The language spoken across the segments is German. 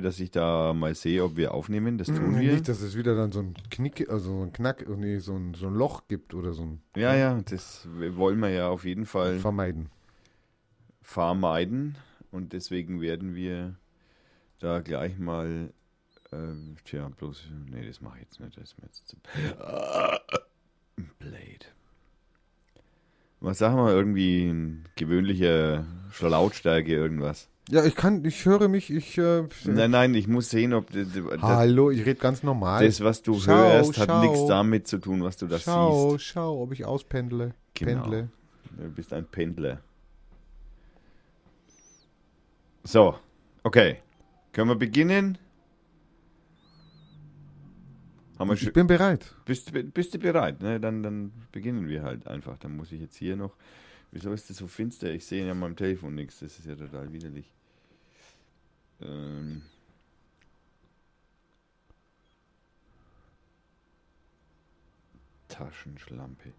dass ich da mal sehe, ob wir aufnehmen. Das tun wir. Nicht, dass es wieder dann so ein Knick, also so ein Knack, nee, so ein, so ein Loch gibt oder so ein Ja, ja, das wollen wir ja auf jeden Fall vermeiden. vermeiden. Und deswegen werden wir da gleich mal. Äh, tja, bloß. Nee, das mache ich jetzt nicht. Das ist mir jetzt zu. Blade. Was sagen wir? Irgendwie ein gewöhnlicher Lautstärke, irgendwas. Ja, ich kann, ich höre mich, ich. Äh, Nein, nein, ich muss sehen, ob das, Hallo, ich rede ganz normal. das was du Schau, hörst, hat schau. nichts damit zu tun, was du da schau, siehst. schau, ob ich auspendle. Genau. Pendle. Du bist ein Pendler. So, okay. Können wir beginnen? Wir Ich bin bereit. bist, bist du bereit? Ne? Dann, dann beginnen wir halt einfach. Dann muss ich jetzt hier noch. Wieso ist das so finster? Ich sehe ja meinem Telefon nichts. Das ist ja total widerlich. Ähm. Taschenschlampe.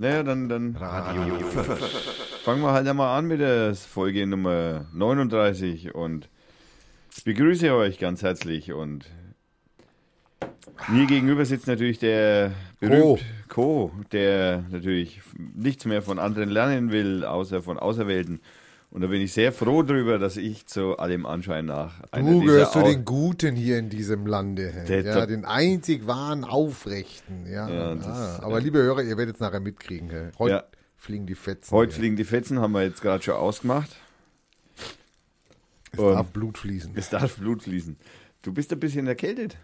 Naja, dann, dann Radio fangen wir halt einmal an mit der Folge Nummer 39 und ich begrüße euch ganz herzlich und mir gegenüber sitzt natürlich der berühmt Co, der natürlich nichts mehr von anderen lernen will, außer von Auserwählten. Und da bin ich sehr froh drüber, dass ich zu allem Anschein nach Du gehörst zu den Guten hier in diesem Lande. Der- ja, den einzig wahren Aufrechten. Ja, Ja, das- ah, aber liebe Hörer, ihr werdet es nachher mitkriegen. Heute Ja. fliegen die Fetzen. Heute fliegen die Fetzen, haben wir jetzt gerade schon ausgemacht. Es und- darf Blut fließen. Es darf Blut fließen. Du bist ein bisschen erkältet.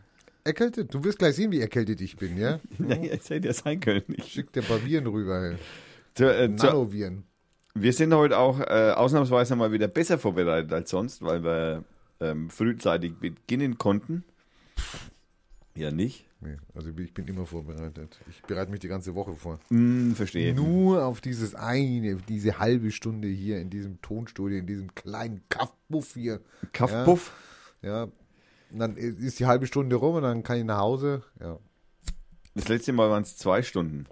Erkältet? Du wirst gleich sehen, wie erkältet ich bin, ja? Naja, es hätte ja sein können. Ich, Schick dir ein paar Viren rüber. Zu, äh, Nanoviren. Wir sind heute auch äh, ausnahmsweise mal wieder besser vorbereitet als sonst, weil wir ähm, frühzeitig beginnen konnten. Ja, nicht? Nee, also ich bin immer vorbereitet. Ich bereite mich die ganze Woche vor. Hm, verstehe. Nur auf dieses eine, diese halbe Stunde hier in diesem Tonstudio, in diesem kleinen Kaffbuff hier. Kaffpuff. Ja. Und dann ist die halbe Stunde rum und dann kann ich nach Hause. Ja. Das letzte Mal waren es zwei Stunden.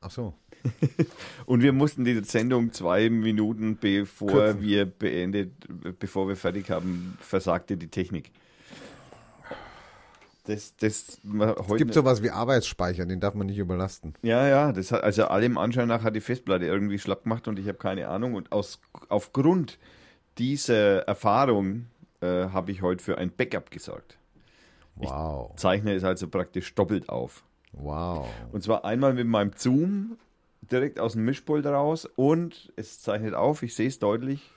Ach so. Und wir mussten die Sendung zwei Minuten bevor Kürzen. wir beendet, bevor wir fertig haben, versagte die Technik. Das, das Es gibt sowas wie Arbeitsspeicher, den darf man nicht überlasten. Ja, ja, das hat, also allem Anschein nach hat die Festplatte irgendwie schlapp gemacht und ich habe keine Ahnung. Und aus, aufgrund dieser Erfahrung äh, habe ich heute für ein Backup gesorgt. Wow. Zeichne es also praktisch doppelt auf. Wow. Und zwar einmal mit meinem Zoom direkt aus dem Mischpult raus und es zeichnet auf, ich sehe es deutlich.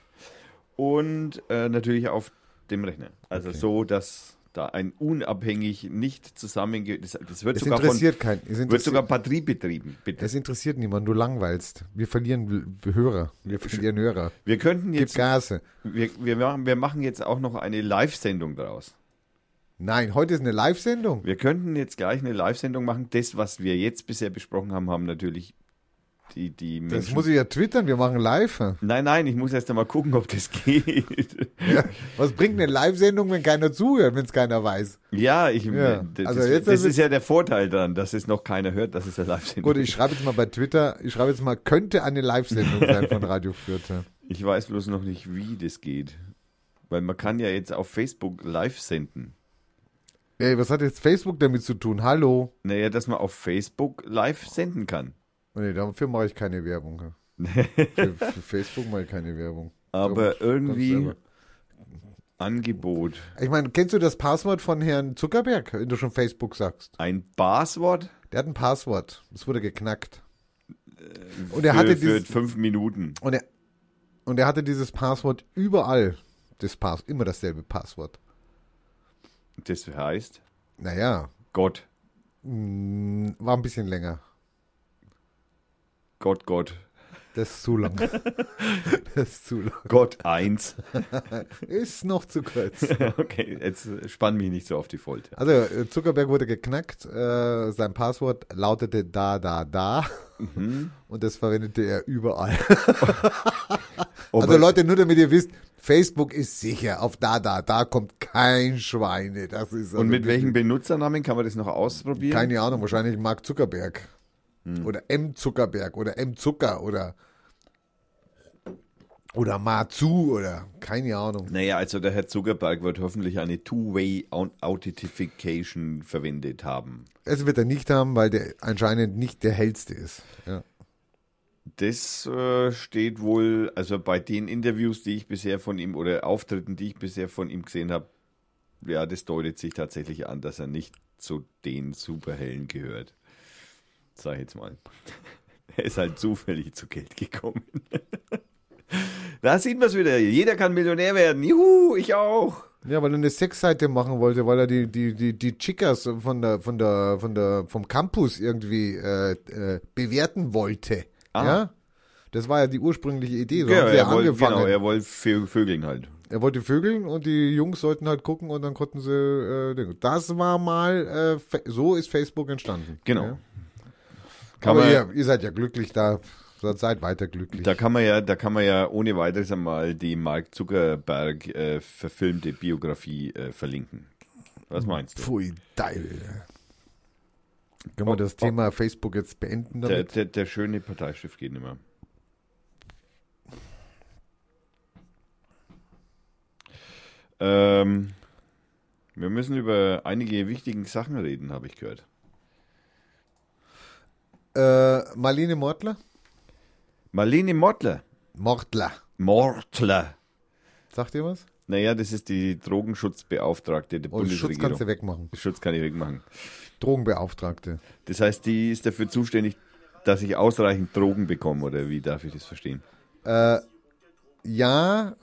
Und äh, natürlich auf dem Rechner. Also Okay. so, dass da ein unabhängig nicht zusammenge... Das, das wird, Es sogar von, interessiert keinen. Es wird sogar Batterie betrieben, bitte. es interessiert niemanden, du langweilst. Wir verlieren Hörer. Wir verlieren Hörer. Wir könnten Gib jetzt, Gase. wir, wir, machen, wir machen jetzt auch noch eine Live-Sendung daraus. Nein, heute ist eine Live-Sendung. Wir könnten jetzt gleich eine Live-Sendung machen. Das, was wir jetzt bisher besprochen haben, haben natürlich die, die Das Menschen. muss ich ja twittern, wir machen live. nein, nein, ich muss erst einmal gucken, ob das geht. Ja. Was bringt eine Live-Sendung, wenn keiner zuhört, wenn es keiner weiß? ja, ich, Ja, das, also das, jetzt das ist- ist ja der Vorteil daran, dass es noch keiner hört, dass es eine Live-Sendung Gut, ich schreibe jetzt mal bei Twitter, ich schreibe jetzt mal, könnte eine Live-Sendung sein von Radio Fürth. Ich weiß bloß noch nicht, wie das geht. Weil man kann ja jetzt auf Facebook live senden. Ey, was hat jetzt Facebook damit zu tun? Hallo? Naja, dass man auf Facebook live senden kann. Oh, Nee, dafür mache ich keine Werbung. Für, für Facebook mache ich keine Werbung. Aber Ganz irgendwie. Angebot. Ich meine, kennst du das Passwort von Herrn Zuckerberg, wenn du schon Facebook sagst? Ein Passwort Der hat ein Passwort. Das wurde geknackt. Und für, er hatte für dieses, fünf Minuten. und er, und er hatte dieses Passwort überall. Das Pass, immer dasselbe Passwort. Das heißt Naja, Gott. mh, war ein bisschen länger. Gott, Gott. Das ist zu lang. Das ist zu lang. Gott eins. Ist noch zu kurz. okay, jetzt spann mich nicht so auf die Folter. Also äh, Zuckerberg wurde geknackt. Äh, sein Passwort lautete da, da, da. Mhm. Und das verwendete er überall. Ob Also Leute, nur damit ihr wisst, Facebook ist sicher. Auf da, da, da kommt kein Schweine. Das ist also und mit welchem Benutzernamen kann man das noch ausprobieren? Keine Ahnung, wahrscheinlich Mark Zuckerberg. Hm. Oder M. Zuckerberg oder M. Zucker oder Oder Mazu oder keine Ahnung. Naja, also der Herr Zuckerberg wird hoffentlich eine Two-Way-Authentification verwendet haben. Es wird er nicht haben, weil der anscheinend nicht der hellste ist. Ja. Das äh, steht wohl, also bei den Interviews, die ich bisher von ihm oder Auftritten, die ich bisher von ihm gesehen habe, ja, das deutet sich tatsächlich an, dass er nicht zu den Superhellen gehört. Sag ich jetzt mal. Er ist halt zufällig zu Geld gekommen. Da sieht man es wieder. Jeder kann Millionär werden. Juhu, ich auch. Ja, weil er eine Sexseite machen wollte, weil er die, die, die, die Chicas von der, von der, von der, vom Campus irgendwie äh, äh, bewerten wollte. Ah. Ja? Das war ja die ursprüngliche Idee. So Ja, haben sie er ja wollte, angefangen. genau, er wollte Vö- Vögeln halt. Er wollte vögeln und die Jungs sollten halt gucken und dann konnten sie. Äh, das war mal. Äh, so ist Facebook entstanden. Genau. Ja. Kann Aber man, ihr, ihr seid ja glücklich da. Seid weiter glücklich. Da kann man ja, da kann man ja ohne weiteres einmal die Mark Zuckerberg äh, verfilmte Biografie äh, verlinken. Was meinst du? Pfui, Deil. Können wir das Thema Facebook jetzt beenden Der, der, der schöne Parteistift geht nicht mehr. Ähm, wir müssen über einige wichtigen Sachen reden, habe ich gehört. Äh, Marlene Mortler? Marlene Mottler. Mortler. Mortler. Sagt ihr was? Naja, das ist die Drogenschutzbeauftragte der Oh, Schutz Bundesregierung. kannst du wegmachen. Schutz kann ich wegmachen. Drogenbeauftragte. Das heißt, die ist dafür zuständig, dass ich ausreichend Drogen bekomme, oder wie darf ich das verstehen? Äh, ja.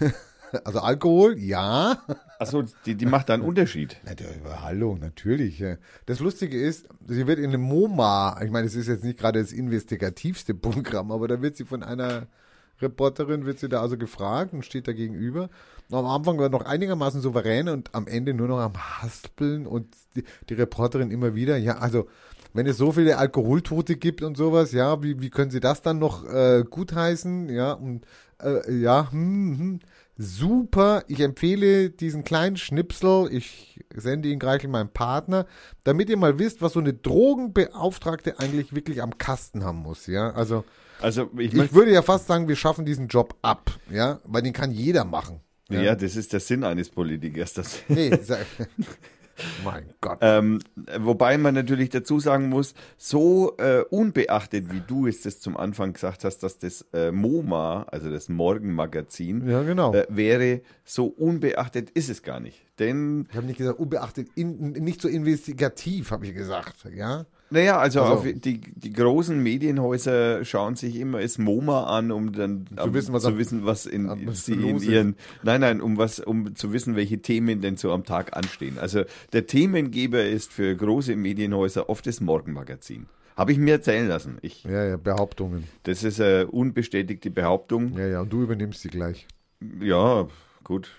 also Alkohol, ja. Achso, die, die macht da einen Unterschied. Na, der, hallo, natürlich. ja. Das Lustige ist, sie wird in einem MoMA, ich meine, es ist jetzt nicht gerade das investigativste Programm, aber da wird sie von einer Reporterin, wird sie da also gefragt und steht da gegenüber. Und am Anfang war noch einigermaßen souverän und am Ende nur noch am Haspeln und die, die Reporterin immer wieder, ja, also wenn es so viele Alkoholtote gibt und sowas, ja, wie, wie können Sie das dann noch äh, gutheißen? Ja, und äh, ja, hm, hm, super. Ich empfehle diesen kleinen Schnipsel, ich sende ihn gleich meinem Partner, damit ihr mal wisst, was so eine Drogenbeauftragte eigentlich wirklich am Kasten haben muss, ja. Also Also, ich ich würde ja fast sagen, wir schaffen diesen Job ab, ja, weil den kann jeder machen. Ja. das ist der Sinn eines Politikers. Das, Nee, mein Gott. ähm, wobei man natürlich dazu sagen muss, so äh, unbeachtet, wie du es das zum Anfang gesagt hast, dass das äh, MoMA, also das Morgenmagazin, Ja, genau. äh, wäre, so unbeachtet ist es gar nicht. Denn, Ich habe nicht gesagt, unbeachtet, in, nicht so investigativ, habe ich gesagt, ja. Naja, also, Also- die, die großen Medienhäuser schauen sich immer das MoMA an, um dann Zu wissen, was zu wissen, was in sie in los ist. ihren, nein, nein, um was, um zu wissen, welche Themen denn so am Tag anstehen. Also der Themengeber ist für große Medienhäuser oft das Morgenmagazin. Habe ich mir erzählen lassen. Ich, Ja, ja, Behauptungen. das ist eine unbestätigte Behauptung. Ja, ja, und du übernimmst sie gleich. Ja, gut.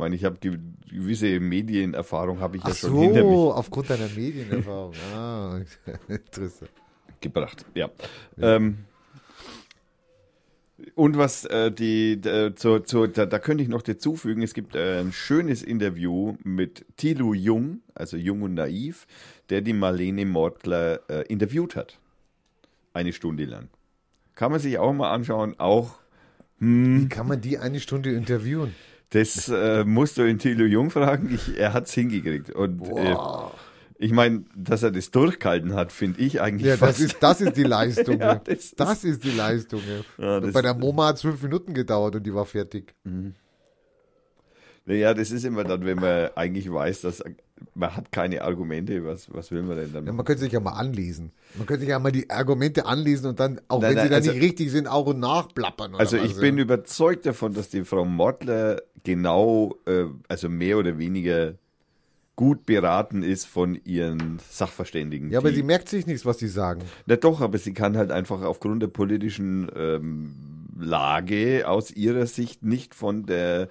Ich meine, ich habe ge gewisse Medienerfahrung habe ich ja Ach schon hinter mich so, aufgrund deiner Medienerfahrung. Ah, interessant. gebracht. Ja. Ähm, und was äh, die, äh, zur, zur, da, da könnte ich noch dazufügen, es gibt äh, ein schönes Interview mit Thilo Jung, also Jung und Naiv, der die Marlene Mortler äh, interviewt hat. Eine Stunde lang. Kann man sich auch mal anschauen, auch Wie kann man die eine Stunde interviewen? Das äh, musst du in Thilo Jung fragen. Ich, er hat es hingekriegt. Und äh, ich meine, dass er das durchgehalten hat, finde ich eigentlich Ja, das fast. ist, das ist die Leistung. Ja, das das, ist- die Leistung. Ja. Das- Bei der MoMA hat es fünf Minuten gedauert und die war fertig. naja, das ist immer dann, wenn man eigentlich weiß, dass man hat keine Argumente. Was, was will man denn dann? Ja, man könnte sich ja mal anlesen. Man könnte sich ja mal die Argumente anlesen und dann, auch Nein, wenn nein, sie dann also- nicht richtig sind, auch und nachplappern. Also was, ich ja. bin überzeugt davon, dass die Frau Mortler genau, äh, also mehr oder weniger gut beraten ist von ihren Sachverständigen. Ja, aber sie merkt sich nichts, was sie sagen. Na doch, aber sie kann halt einfach aufgrund der politischen ähm, Lage aus ihrer Sicht nicht von der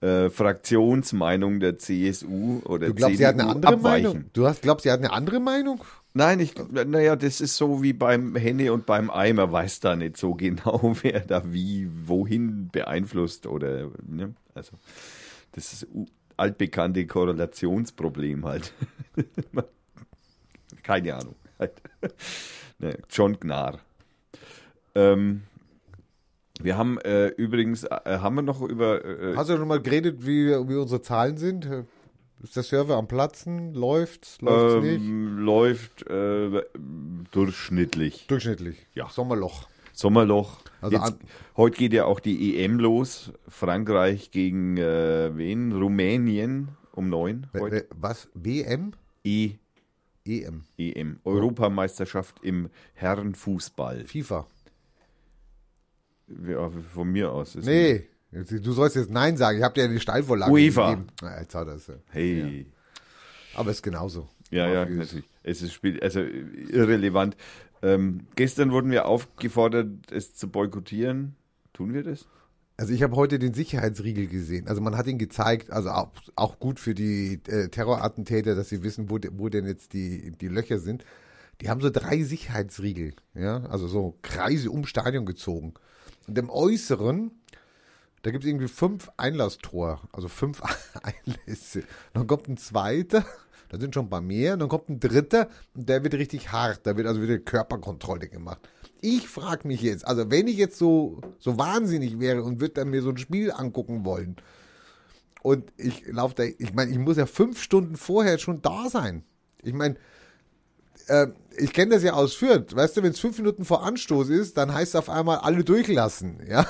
äh, Fraktionsmeinung der CSU oder Du glaubst, CDU sie hat eine andere abweichen. Meinung? Du hast, glaubst, sie hat eine andere Meinung? Nein, ich, naja, das ist so wie beim Henne und beim Eimer, weiß da nicht so genau, wer da wie, wohin beeinflusst oder, ne? Also, das ist altbekannte Korrelationsproblem halt. Keine Ahnung. Halt. Ne, John Gnar. Ähm, Wir haben äh, übrigens, äh, haben wir noch über. Äh, Hast du schon mal geredet, wie, wie unsere Zahlen sind? Ist der Server am Platzen? Läuft? Läuft nicht? ähm, läuft äh, durchschnittlich. Durchschnittlich. Ja. Sommerloch. Sommerloch. Also Jetzt, heute geht ja auch die EM los. Frankreich gegen äh, wen? Rumänien um neun. Heute. Was? WM? E EM. EM. Europameisterschaft im Herrenfußball. FIFA. Ja, von mir aus. Ist Nee. Du sollst jetzt Nein sagen. Ich habe dir ja die Steilvorlage UEFA. gegeben. Na, jetzt hat er es. ja. Hey. Aber es ist genauso. Ja, ja, natürlich. Es ist Spiel, also irrelevant. Ähm, gestern wurden wir aufgefordert, es zu boykottieren. Tun wir das? Also ich habe heute den Sicherheitsriegel gesehen. Also man hat ihn gezeigt, also auch, auch gut für die äh, Terrorattentäter, dass sie wissen, wo, de, wo denn jetzt die, die Löcher sind. Die haben so drei Sicherheitsriegel, ja, also so Kreise um Stadion gezogen. Und im Äußeren, da gibt es irgendwie fünf Einlasstor, also fünf Einlässe. Dann kommt ein zweiter, da sind schon ein paar mehr, und dann kommt ein dritter und der wird richtig hart, da wird also wieder Körperkontrolle gemacht. Ich frage mich jetzt, also wenn ich jetzt so, so wahnsinnig wäre und würde dann mir so ein Spiel angucken wollen und ich laufe da, ich meine, ich muss ja fünf Stunden vorher schon da sein. Ich meine, äh, ich kenne das ja aus Fürth, weißt du, wenn es fünf Minuten vor Anstoß ist, dann heißt es auf einmal alle durchlassen, ja.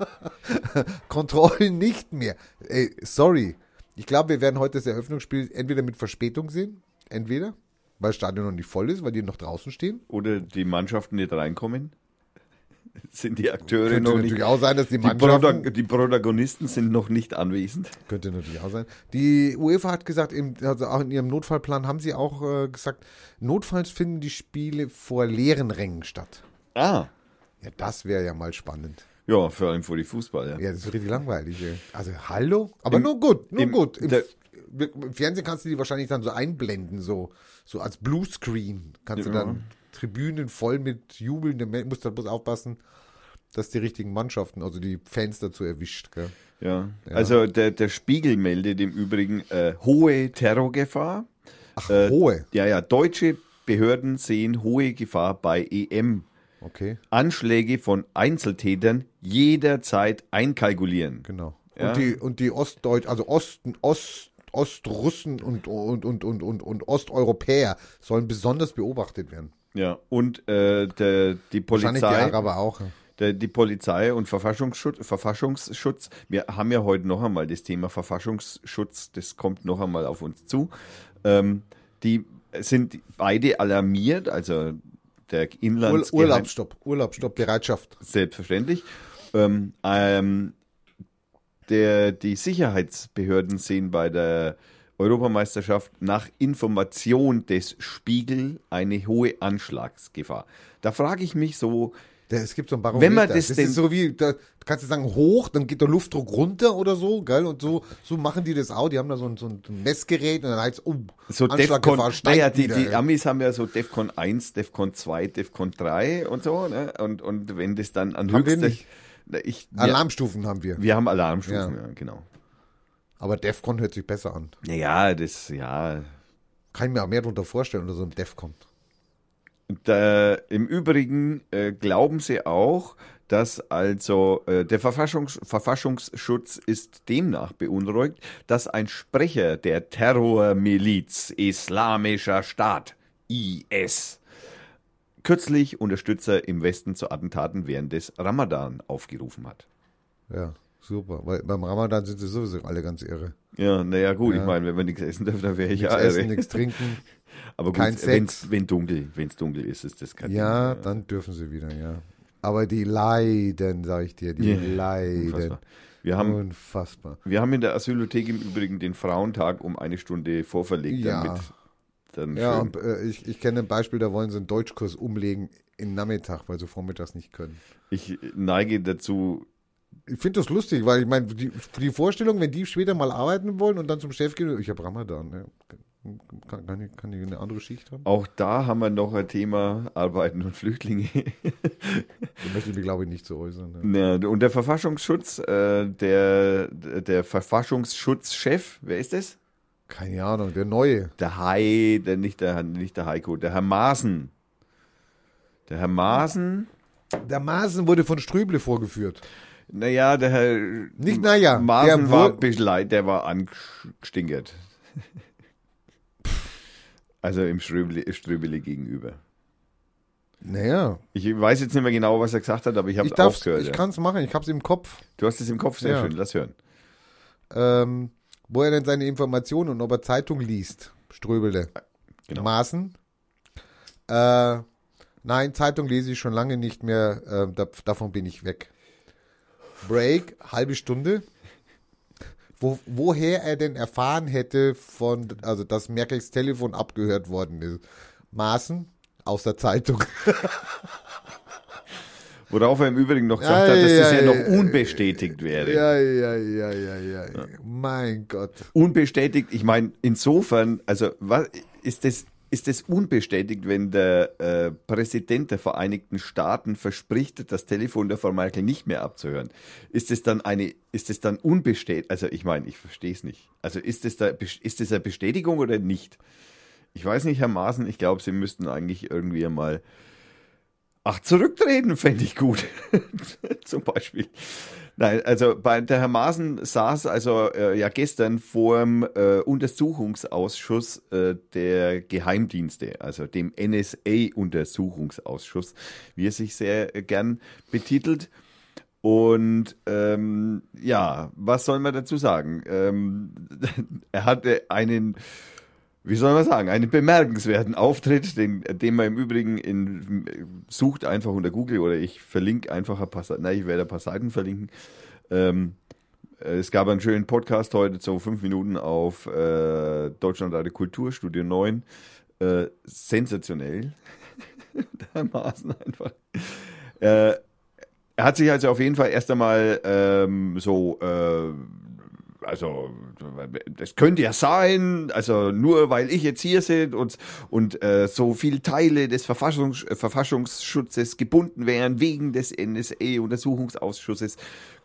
Kontrollen nicht mehr. Ey, sorry. Ich glaube, wir werden heute das Eröffnungsspiel entweder mit Verspätung sehen, entweder, weil das Stadion noch nicht voll ist, weil die noch draußen stehen. Oder die Mannschaften nicht reinkommen? Sind die Akteure Könnte noch natürlich nicht. auch sein, dass die Die, Mannschaften... Die Protagonisten sind noch nicht anwesend. Könnte natürlich auch sein. Die UEFA hat gesagt, also auch in ihrem Notfallplan haben sie auch äh, gesagt, notfalls finden die Spiele vor leeren Rängen statt. Ah. Ja, das wäre ja mal spannend. Ja, vor allem vor die Fußball, ja. Ja, das ist richtig langweilig. Also, hallo? Aber Im- nur gut, nur im- gut. Im, der- Im Fernsehen kannst du die wahrscheinlich dann so einblenden, so, so als Bluescreen. Kannst du Ja. dann Tribünen voll mit jubelnden Menschen, musst da bloß aufpassen, dass die richtigen Mannschaften, also die Fans dazu erwischt. Gell? Ja. Also der, der Spiegel meldet im Übrigen äh, hohe Terrorgefahr. Ach, Äh, hohe. Ja, ja, deutsche Behörden sehen hohe Gefahr bei EM. Okay, Anschläge von Einzeltätern jederzeit einkalkulieren. genau. Ja. Und die, und die Ostdeutsch, also Osten, Ost, Ostrussen und, und, und, und, und, und Osteuropäer sollen besonders beobachtet werden. Ja, und äh, der, die Wahrscheinlich die Polizei, Araber auch. der, die Polizei und Verfassungsschutz, Verfassungsschutz, wir haben ja heute noch einmal das Thema Verfassungsschutz, das kommt noch einmal auf uns zu. Ähm, die sind beide alarmiert, also der Ur Inlands Urlaubsstopp, Urlaubsstopp, Bereitschaft. selbstverständlich. Ähm, ähm, der, die Sicherheitsbehörden sehen bei der Europameisterschaft nach Information des Spiegel eine hohe Anschlagsgefahr. Da frage ich mich so, Der, es gibt so ein Barometer. Wenn man das das ist so wie, da kannst du sagen, hoch, dann geht der Luftdruck runter oder so, geil, und so, so machen die das auch. Die haben da so ein, so ein Messgerät und dann heißt es, oh, so Defcon, steigt naja, die, wieder, die ey. Amis haben ja so Defcon 1, Defcon 2, Defcon 3 und so, ne? Und, und wenn das dann an Haben höchster, ich, wir, Alarmstufen haben wir. wir haben Alarmstufen, Ja. ja, genau. Aber Defcon hört sich besser an. Naja, das, ja, Kann ich mir auch mehr darunter vorstellen, unter so einem Defcon. Da, Im Übrigen äh, glauben sie auch, dass also äh, der Verfassungs Verfassungsschutz ist demnach beunruhigt, dass ein Sprecher der Terrormiliz Islamischer Staat IS kürzlich Unterstützer im Westen zu Attentaten während des Ramadan aufgerufen hat. Ja, super. Weil beim Ramadan sind sie sowieso alle ganz irre. Ja, naja gut, Ja. ich meine, wenn wir nichts essen dürfen, dann wäre ich Nichts ja essen, irre. nichts trinken. Aber kein gut, wenn's, Sex. wenn dunkel, wenn's dunkel ist, ist das kein Ja, Ding. dann dürfen sie wieder, ja. Aber die leiden, sag ich dir, die Ja, leiden. Unfassbar. Wir haben Unfassbar. Wir haben in der Asylothek im Übrigen den Frauentag um eine Stunde vorverlegt, Ja. damit dann Ja, und äh, ich, ich kenne ein Beispiel, da wollen sie einen Deutschkurs umlegen in Nachmittag, weil sie vormittags nicht können. Ich neige dazu, Ich finde das lustig, weil ich meine, die, die Vorstellung, wenn die später mal arbeiten wollen und dann zum Chef gehen, ich habe Ramadan, ne? kann, kann, ich, kann ich eine andere Schicht haben? auch da haben wir noch ein Thema Arbeiten und Flüchtlinge. Da möchte ich mich, glaube ich, nicht so äußern. Ne? Ja, und der Verfassungsschutz, äh, der, der Verfassungsschutzchef, wer ist das? Keine Ahnung, der Neue. Der Hai, der, nicht, der, nicht der Heiko, der Herr Maaßen. Der Herr Maaßen Der Maaßen wurde von Ströble vorgeführt. Naja, der Herr Nicht naja, Maaßen der war ein bisschen leid, der war angestinkert. Also im Ströbele, Ströbele gegenüber. Naja, Ich weiß jetzt nicht mehr genau, was er gesagt hat, aber ich habe es aufgehört. ich ja. kann es machen, ich hab's im Kopf. Du hast es im Kopf, sehr Ja. schön, lass hören. Ähm, wo er denn seine Informationen und ob er Zeitung liest. Ströbele. Genau. Maaßen. Äh, nein, Zeitung lese ich schon lange nicht mehr. Äh, da, davon bin ich weg. Break, halbe Stunde. Wo, woher er denn erfahren hätte, von, also dass Merkels Telefon abgehört worden ist. Maaßen aus der Zeitung. Worauf er im Übrigen noch gesagt Ja, hat, dass ja, das ja, ja, noch unbestätigt wäre. Ja, ja, ja, ja, ja. ja. Mein Gott. Unbestätigt, ich meine, insofern, also was ist das, ist das unbestätigt, wenn der äh, Präsident der Vereinigten Staaten verspricht, das Telefon der Frau Merkel nicht mehr abzuhören? Ist es dann eine, ist es dann unbestätigt? Also ich meine, ich verstehe es nicht. Also ist es da, ist es eine Bestätigung oder nicht? Ich weiß nicht, Herr Maaßen, ich glaube, Sie müssten eigentlich irgendwie mal Ach, zurücktreten fände ich gut. Zum Beispiel. Nein, also bei der Herr Maaßen saß also äh, ja gestern vor dem äh, Untersuchungsausschuss äh, der Geheimdienste, also dem NSA-Untersuchungsausschuss, wie er sich sehr äh, gern betitelt. Und ähm, ja, was soll man dazu sagen? Ähm, er hatte einen wie soll man sagen, einen bemerkenswerten Auftritt, den, den man im Übrigen in, sucht einfach unter Google oder ich verlinke einfach ein paar Seiten, nein, ich werde ein paar Seiten verlinken. Ähm, es gab einen schönen Podcast heute, so fünf Minuten auf äh, Deutschlandradio Kultur, Studio 9. Äh, sensationell. Dermaßen einfach. Äh, er hat sich also auf jeden Fall erst einmal ähm, so äh, also das könnte ja sein, also nur weil ich jetzt hier sind und, und äh, so viele Teile des Verfassungs äh, Verfassungsschutzes gebunden wären wegen des NSA-Untersuchungsausschusses,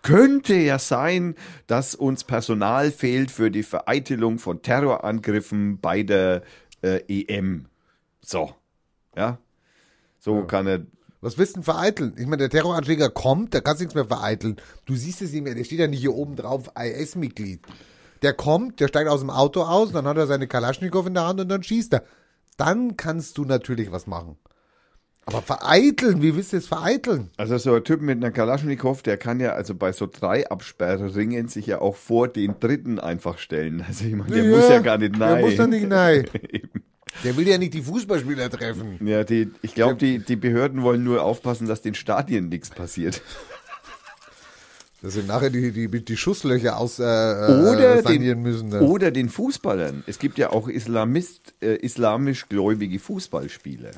könnte ja sein, dass uns Personal fehlt für die Vereitelung von Terrorangriffen bei der äh, EM. So, ja, so kann er Was willst du denn vereiteln? Ich meine, der Terroranschläger kommt, da kannst du nichts mehr vereiteln. Du siehst es nicht mehr, der steht ja nicht hier oben drauf, IS-Mitglied. Der kommt, der steigt aus dem Auto aus, dann hat er seine Kalaschnikow in der Hand und dann schießt er. Dann kannst du natürlich was machen. Aber vereiteln, wie willst du es vereiteln? Also so ein Typ mit einer Kalaschnikow, der kann ja also bei so drei Absperrringen sich ja auch vor den dritten einfach stellen. Also ich meine, der muss ja gar nicht nein. Der muss da nicht nein. Eben. Der will ja nicht die Fußballspieler treffen. Ja, die, ich glaube, die, die Behörden wollen nur aufpassen, dass den Stadien nichts passiert. Das sind nachher die, die, die Schusslöcher aus äh, Oder äh, sanieren den, müssen. Ne? oder den Fußballern. Es gibt ja auch Islamist, äh, islamisch gläubige Fußballspieler.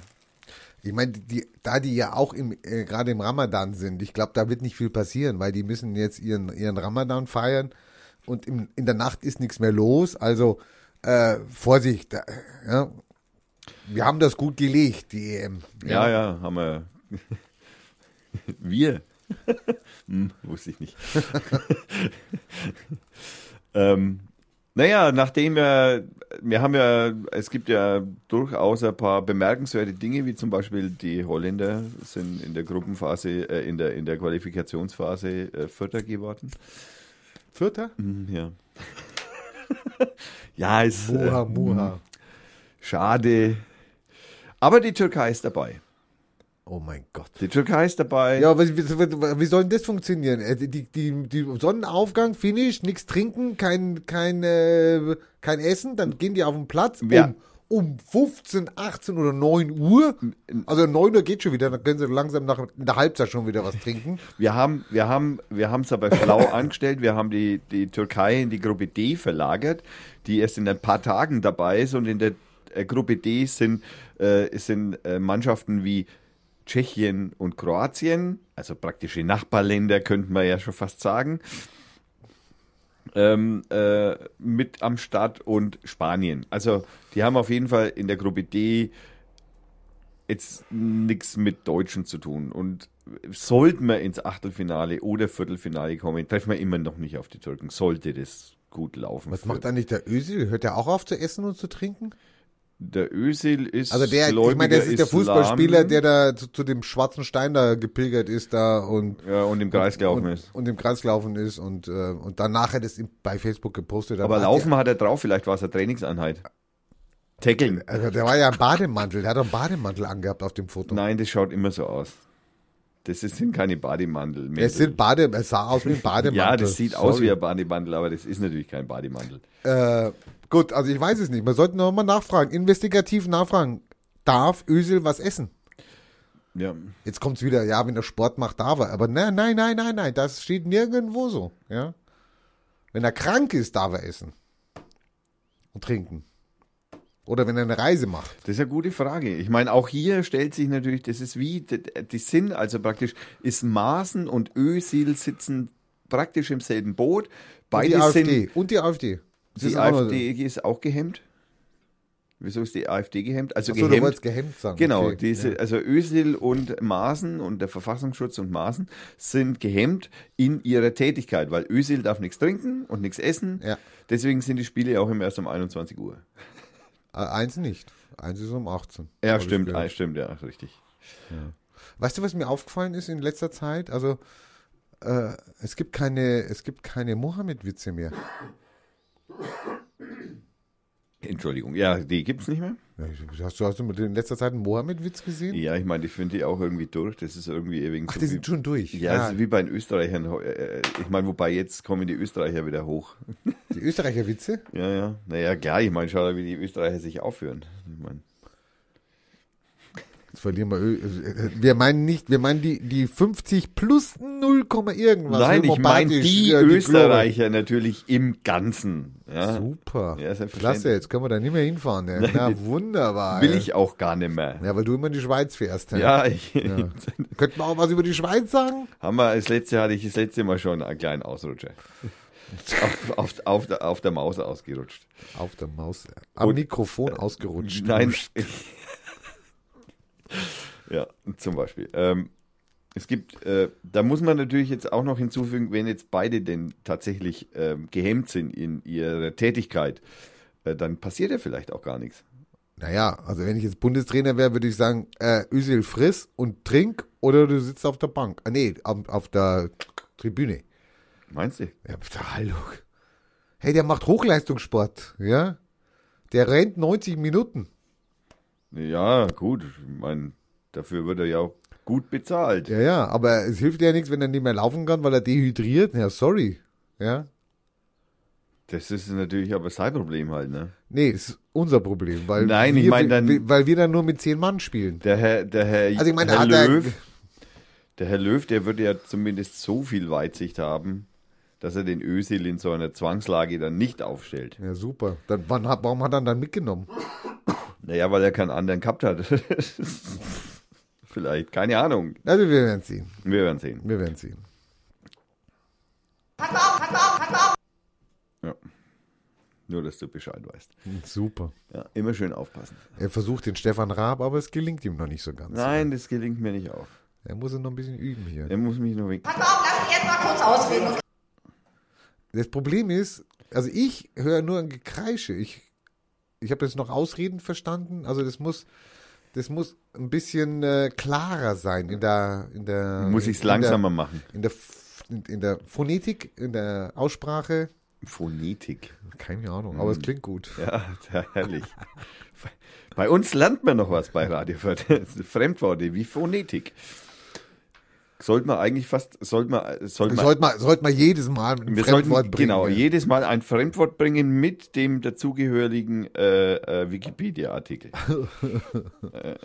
Ich meine, die, da die ja auch im, äh, gerade im Ramadan sind, ich glaube, da wird nicht viel passieren, weil die müssen jetzt ihren, ihren Ramadan feiern und im, in der Nacht ist nichts mehr los. Also äh, Vorsicht, da, ja. Wir haben das gut gelegt, die EM. Ja, ja, haben wir. wir. hm, wusste ich nicht. ähm, naja, nachdem wir, wir haben ja, es gibt ja durchaus ein paar bemerkenswerte Dinge, wie zum Beispiel die Holländer sind in der Gruppenphase, äh, in der, in der Qualifikationsphase äh, Vierter geworden. Vierter? Hm, ja. ja, ist Muha, äh, Muha. schade. Aber die Türkei ist dabei. Oh mein Gott. Die Türkei ist dabei. Ja, wie, wie, wie soll denn das funktionieren? Äh, Die, die, die Sonnenaufgang, Finish, nichts trinken, kein, kein, äh, kein Essen, dann gehen die auf den Platz Ja. um, um 15, 18 oder 9 Uhr. Also 9 Uhr geht schon wieder, dann können sie langsam nach in der Halbzeit schon wieder was trinken. Wir haben, wir haben, wir haben es aber schlau angestellt. Wir haben die, die Türkei in die Gruppe D verlagert, die erst in ein paar Tagen dabei ist. Und in der äh, Gruppe D sind, äh, sind äh, Mannschaften wie Tschechien und Kroatien, also praktische Nachbarländer, könnten wir ja schon fast sagen, ähm, äh, mit am Start und Spanien. Also die haben auf jeden Fall in der Gruppe D jetzt nichts mit Deutschen zu tun. Und sollten wir ins Achtelfinale oder Viertelfinale kommen, treffen wir immer noch nicht auf die Türken. Sollte das gut laufen. Was macht eigentlich der Özil? Hört er auch auf zu essen und zu trinken? Der Özil ist Also der, ich meine, das ist der Islam. Fußballspieler, der da zu, zu dem schwarzen Stein da gepilgert ist da und ja, und im Kreis gelaufen und, ist. und im Kreis gelaufen ist und, äh, und dann nachher das im- bei Facebook gepostet hat. Aber Hat Laufen hat er drauf, vielleicht war es eine Trainingseinheit. Tackeln. Der, also der war ja im Bademantel, der hat doch einen Bademantel angehabt auf dem Foto. Nein, das schaut immer so aus. Das sind keine Bademantel. Es sind Bade, es sah aus wie ein Bademantel. ja, das sieht aus Sorry. wie ein Bademantel, aber das ist natürlich kein Bademantel. Äh, gut, also ich weiß es nicht. Wir sollten noch mal nachfragen, investigativ nachfragen. Darf Ösel was essen? Ja. Jetzt kommt's wieder, ja, wenn er Sport macht, darf er. Aber nein, nein, nein, nein, nein, das steht nirgendwo so. Ja? Wenn er krank ist, darf er essen. Und trinken. Oder wenn er eine Reise macht. Das ist eine gute Frage. Ich meine, auch hier stellt sich natürlich, das ist wie, die, sind also praktisch, ist Maaßen und Özil sitzen praktisch im selben Boot. Und die Beide AfD. sind, Und die AfD. Die ist auch AfD ist auch gehemmt. Wieso ist die AfD gehemmt? Also Achso, du gehemmt. wolltest gehemmt sagen. Genau, Okay. diese, Ja. also Özil und Maaßen und der Verfassungsschutz und Maaßen sind gehemmt in ihrer Tätigkeit, weil Özil darf nichts trinken und nichts essen. Ja. Deswegen sind die Spiele auch immer erst um 21 Uhr. Äh, Eins nicht. Eins ist um 18. Ja, stimmt, gehört. ah, stimmt, ja, richtig. Weißt du, was mir aufgefallen ist in letzter Zeit? Also, äh, es gibt keine, es gibt keine Mohammed-Witze mehr. Entschuldigung, ja, die gibt's nicht mehr. Ja, Hast du, hast du in letzter Zeit einen Mohammed-Witz gesehen? Ja, ich meine, ich finde die auch irgendwie durch. Das ist irgendwie wegen Ach, so die wie, sind schon durch. Ja, Ah, das ist wie bei den Österreichern. Äh, Ich meine, wobei jetzt kommen die Österreicher wieder hoch. die Österreicher-Witze? Ja, ja. Naja, klar, ich meine, schau da, wie die Österreicher sich aufführen. Ich meine, Jetzt verlieren wir Ö äh, Wir meinen nicht, wir meinen die, die 50 plus 0, irgendwas. Nein, ich meine die ja, Glocke. Österreicher natürlich im Ganzen. Ja. Super. Ja. Klasse, jetzt können wir da nicht mehr hinfahren. Ja. Na, wunderbar. Will ja. ich auch gar nicht mehr. Ja, weil du immer in die Schweiz fährst. Ja. Ja, ich, Könnten wir auch was über die Schweiz sagen? haben wir, das letzte hatte ich das letzte Mal schon einen kleinen Ausrutscher. auf, auf, auf, der, auf der Maus ausgerutscht. Auf der Maus. Am Und- Mikrofon ausgerutscht. Nein. ja, zum Beispiel. Ähm, es gibt, äh, da muss man natürlich jetzt auch noch hinzufügen, wenn jetzt beide denn tatsächlich ähm, gehemmt sind in ihrer Tätigkeit, äh, dann passiert ja vielleicht auch gar nichts. Naja, also wenn ich jetzt Bundestrainer wäre, würde ich sagen, äh, Özil friss und trink oder du sitzt auf der Bank. Ah, nee, auf, auf der Tribüne. Meinst du? Ja, bitte, hallo. Hey, der macht Hochleistungssport, ja? Der rennt 90 Minuten. Ja, gut. Ich meine, dafür wird er ja auch gut bezahlt. Ja, ja, aber es hilft ja nichts, wenn er nicht mehr laufen kann, weil er dehydriert. Ja, sorry. Ja? Das ist natürlich aber sein Problem halt, ne? Nee, ist unser Problem, weil Nein, wir, ich mein dann- weil wir dann nur mit zehn Mann spielen. Der Herr, der Herr, Also ich meine, Herr er- Löw, der Herr Löw, der würde ja zumindest so viel Weitsicht haben, dass er den Özil in so einer Zwangslage dann nicht aufstellt. Ja, super. Dann, wann, warum hat er ihn dann mitgenommen? Naja, weil er keinen anderen gehabt hat. Vielleicht, keine Ahnung. Also wir werden sehen. Wir werden sehen. Wir werden sehen. Ja. Nur, dass du Bescheid weißt. Super. Ja, immer schön aufpassen. Er versucht den Stefan Raab, aber es gelingt ihm noch nicht so ganz. Nein, das gelingt mir nicht auf. Er muss noch ein bisschen üben hier. Er muss mich nur weg. Pass auf, lass mich jetzt mal kurz ausreden. Das Problem ist, also ich höre nur ein Gekreische. Ich, ich habe jetzt noch Ausreden verstanden. Also das muss, das muss ein bisschen äh, klarer sein in der, in der. Muss ich es in der- langsamer machen. In der, in, der Phonetik, in der Aussprache. Phonetik. Keine Ahnung, Mhm. aber es klingt gut. Ja, herrlich. Bei uns lernt man noch was bei Radio. Fremdworte wie Phonetik. Sollte man eigentlich fast, sollte man, sollte man, Sollte man, sollte man jedes Mal ein wir Fremdwort sollten, bringen. genau, ja. jedes Mal ein Fremdwort bringen mit dem dazugehörigen äh, äh, Wikipedia-Artikel. äh,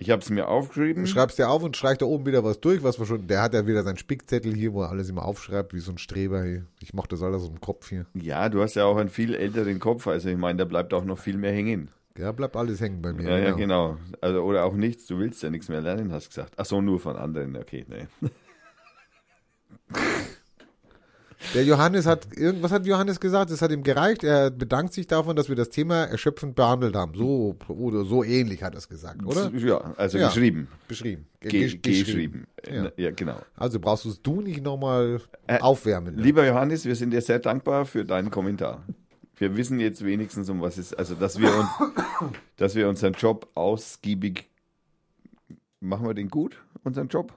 ich habe es mir aufgeschrieben. Schreibst dir auf und streicht da oben wieder was durch, was wir schon. Der hat ja wieder seinen Spickzettel hier, wo er alles immer aufschreibt, wie so ein Streber hier. Ich mach das alles im Kopf hier. Ja, du hast ja auch einen viel älteren Kopf, also ich meine, da bleibt auch noch viel mehr hängen. Ja, bleibt alles hängen bei mir. Ja, ja, genau. Also, oder auch nichts, du willst ja nichts mehr lernen, hast gesagt. Ach so, nur von anderen, okay, nee. Der Johannes hat, irgendwas hat Johannes gesagt, es hat ihm gereicht. Er bedankt sich davon, dass wir das Thema erschöpfend behandelt haben. So, oder so ähnlich hat er es gesagt, oder? Ja, also Ja. geschrieben. Beschrieben. Ge- Ge gesch- geschrieben. Ja. Ja. genau. Also brauchst du es du nicht nochmal Äh, aufwärmen. ne? Lieber Johannes, wir sind dir sehr dankbar für deinen Kommentar. Wir wissen jetzt wenigstens, um was es also dass wir uns, dass wir unseren Job ausgiebig machen wir den gut, unseren Job?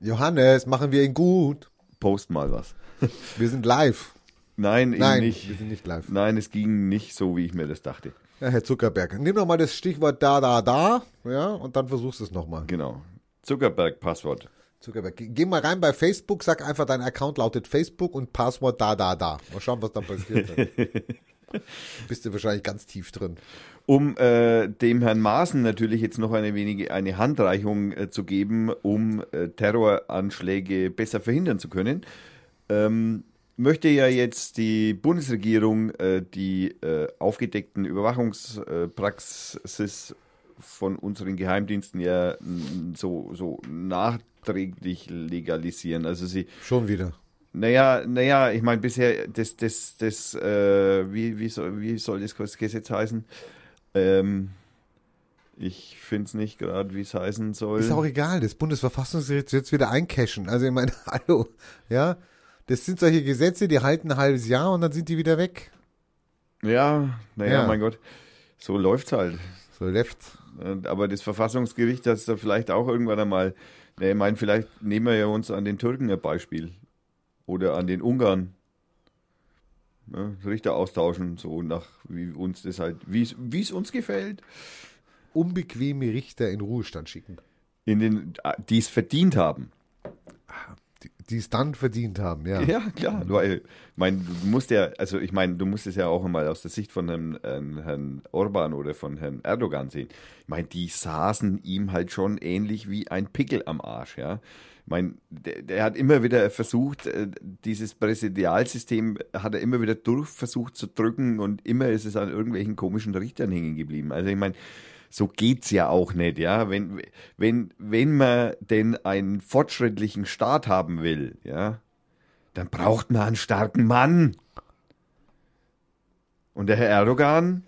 Johannes, machen wir ihn gut. Post mal was. Wir sind live. Nein, eben Nein, nicht. wir sind nicht live. Nein, es ging nicht so, wie ich mir das dachte. Ja, Herr Zuckerberg, nimm doch mal das Stichwort da, da, da, ja, und dann versuchst du es nochmal. Genau. Zuckerberg-Passwort. Zuckerberg, geh mal rein bei Facebook, sag einfach, dein Account lautet Facebook und Passwort da, da, da. Mal schauen, was dann passiert. Bist du wahrscheinlich ganz tief drin. Um äh, dem Herrn Maaßen natürlich jetzt noch eine wenige eine Handreichung äh, zu geben, um äh, Terroranschläge besser verhindern zu können, ähm, möchte ja jetzt die Bundesregierung äh, die äh, aufgedeckten Überwachungspraxis von unseren Geheimdiensten ja so, so nachträglich legalisieren. Also sie Schon wieder. naja, naja, ich meine bisher das, das, das, äh, wie, wie, soll, wie soll das Gesetz heißen? Ähm, ich finde es nicht gerade, wie es heißen soll. Ist auch egal, das Bundesverfassungsgericht wird jetzt wieder eincashen. Also ich meine, hallo, ja, das sind solche Gesetze, die halten ein halbes Jahr und dann sind die wieder weg. ja, naja, Ja. mein Gott, so läuft's halt. So läuft's. Und- Aber das Verfassungsgericht hat es da vielleicht auch irgendwann einmal, ne, ich meine, vielleicht nehmen wir ja uns an den Türken ein Beispiel. Oder an den Ungarn. Ja, Richter austauschen, so nach, wie uns das halt, wie es- wie es uns gefällt. Unbequeme Richter in Ruhestand schicken, In den, die es verdient haben. Die- es dann verdient haben, ja. Ja, klar. Weil, ich meine, du musst ja, also ich meine, du musst es ja auch mal aus der Sicht von Herrn, ähm, Herrn Orban oder von Herrn Erdogan sehen. Ich meine, die saßen ihm halt schon ähnlich wie ein Pickel am Arsch, ja. Ich meine, der, der hat immer wieder versucht, äh, dieses Präsidialsystem hat er immer wieder durch versucht zu drücken und immer ist es an irgendwelchen komischen Richtern hängen geblieben. Also ich meine, so geht's ja auch nicht, ja. Wenn, wenn, wenn man denn einen fortschrittlichen Staat haben will, ja, dann braucht man einen starken Mann. Und der Herr Erdogan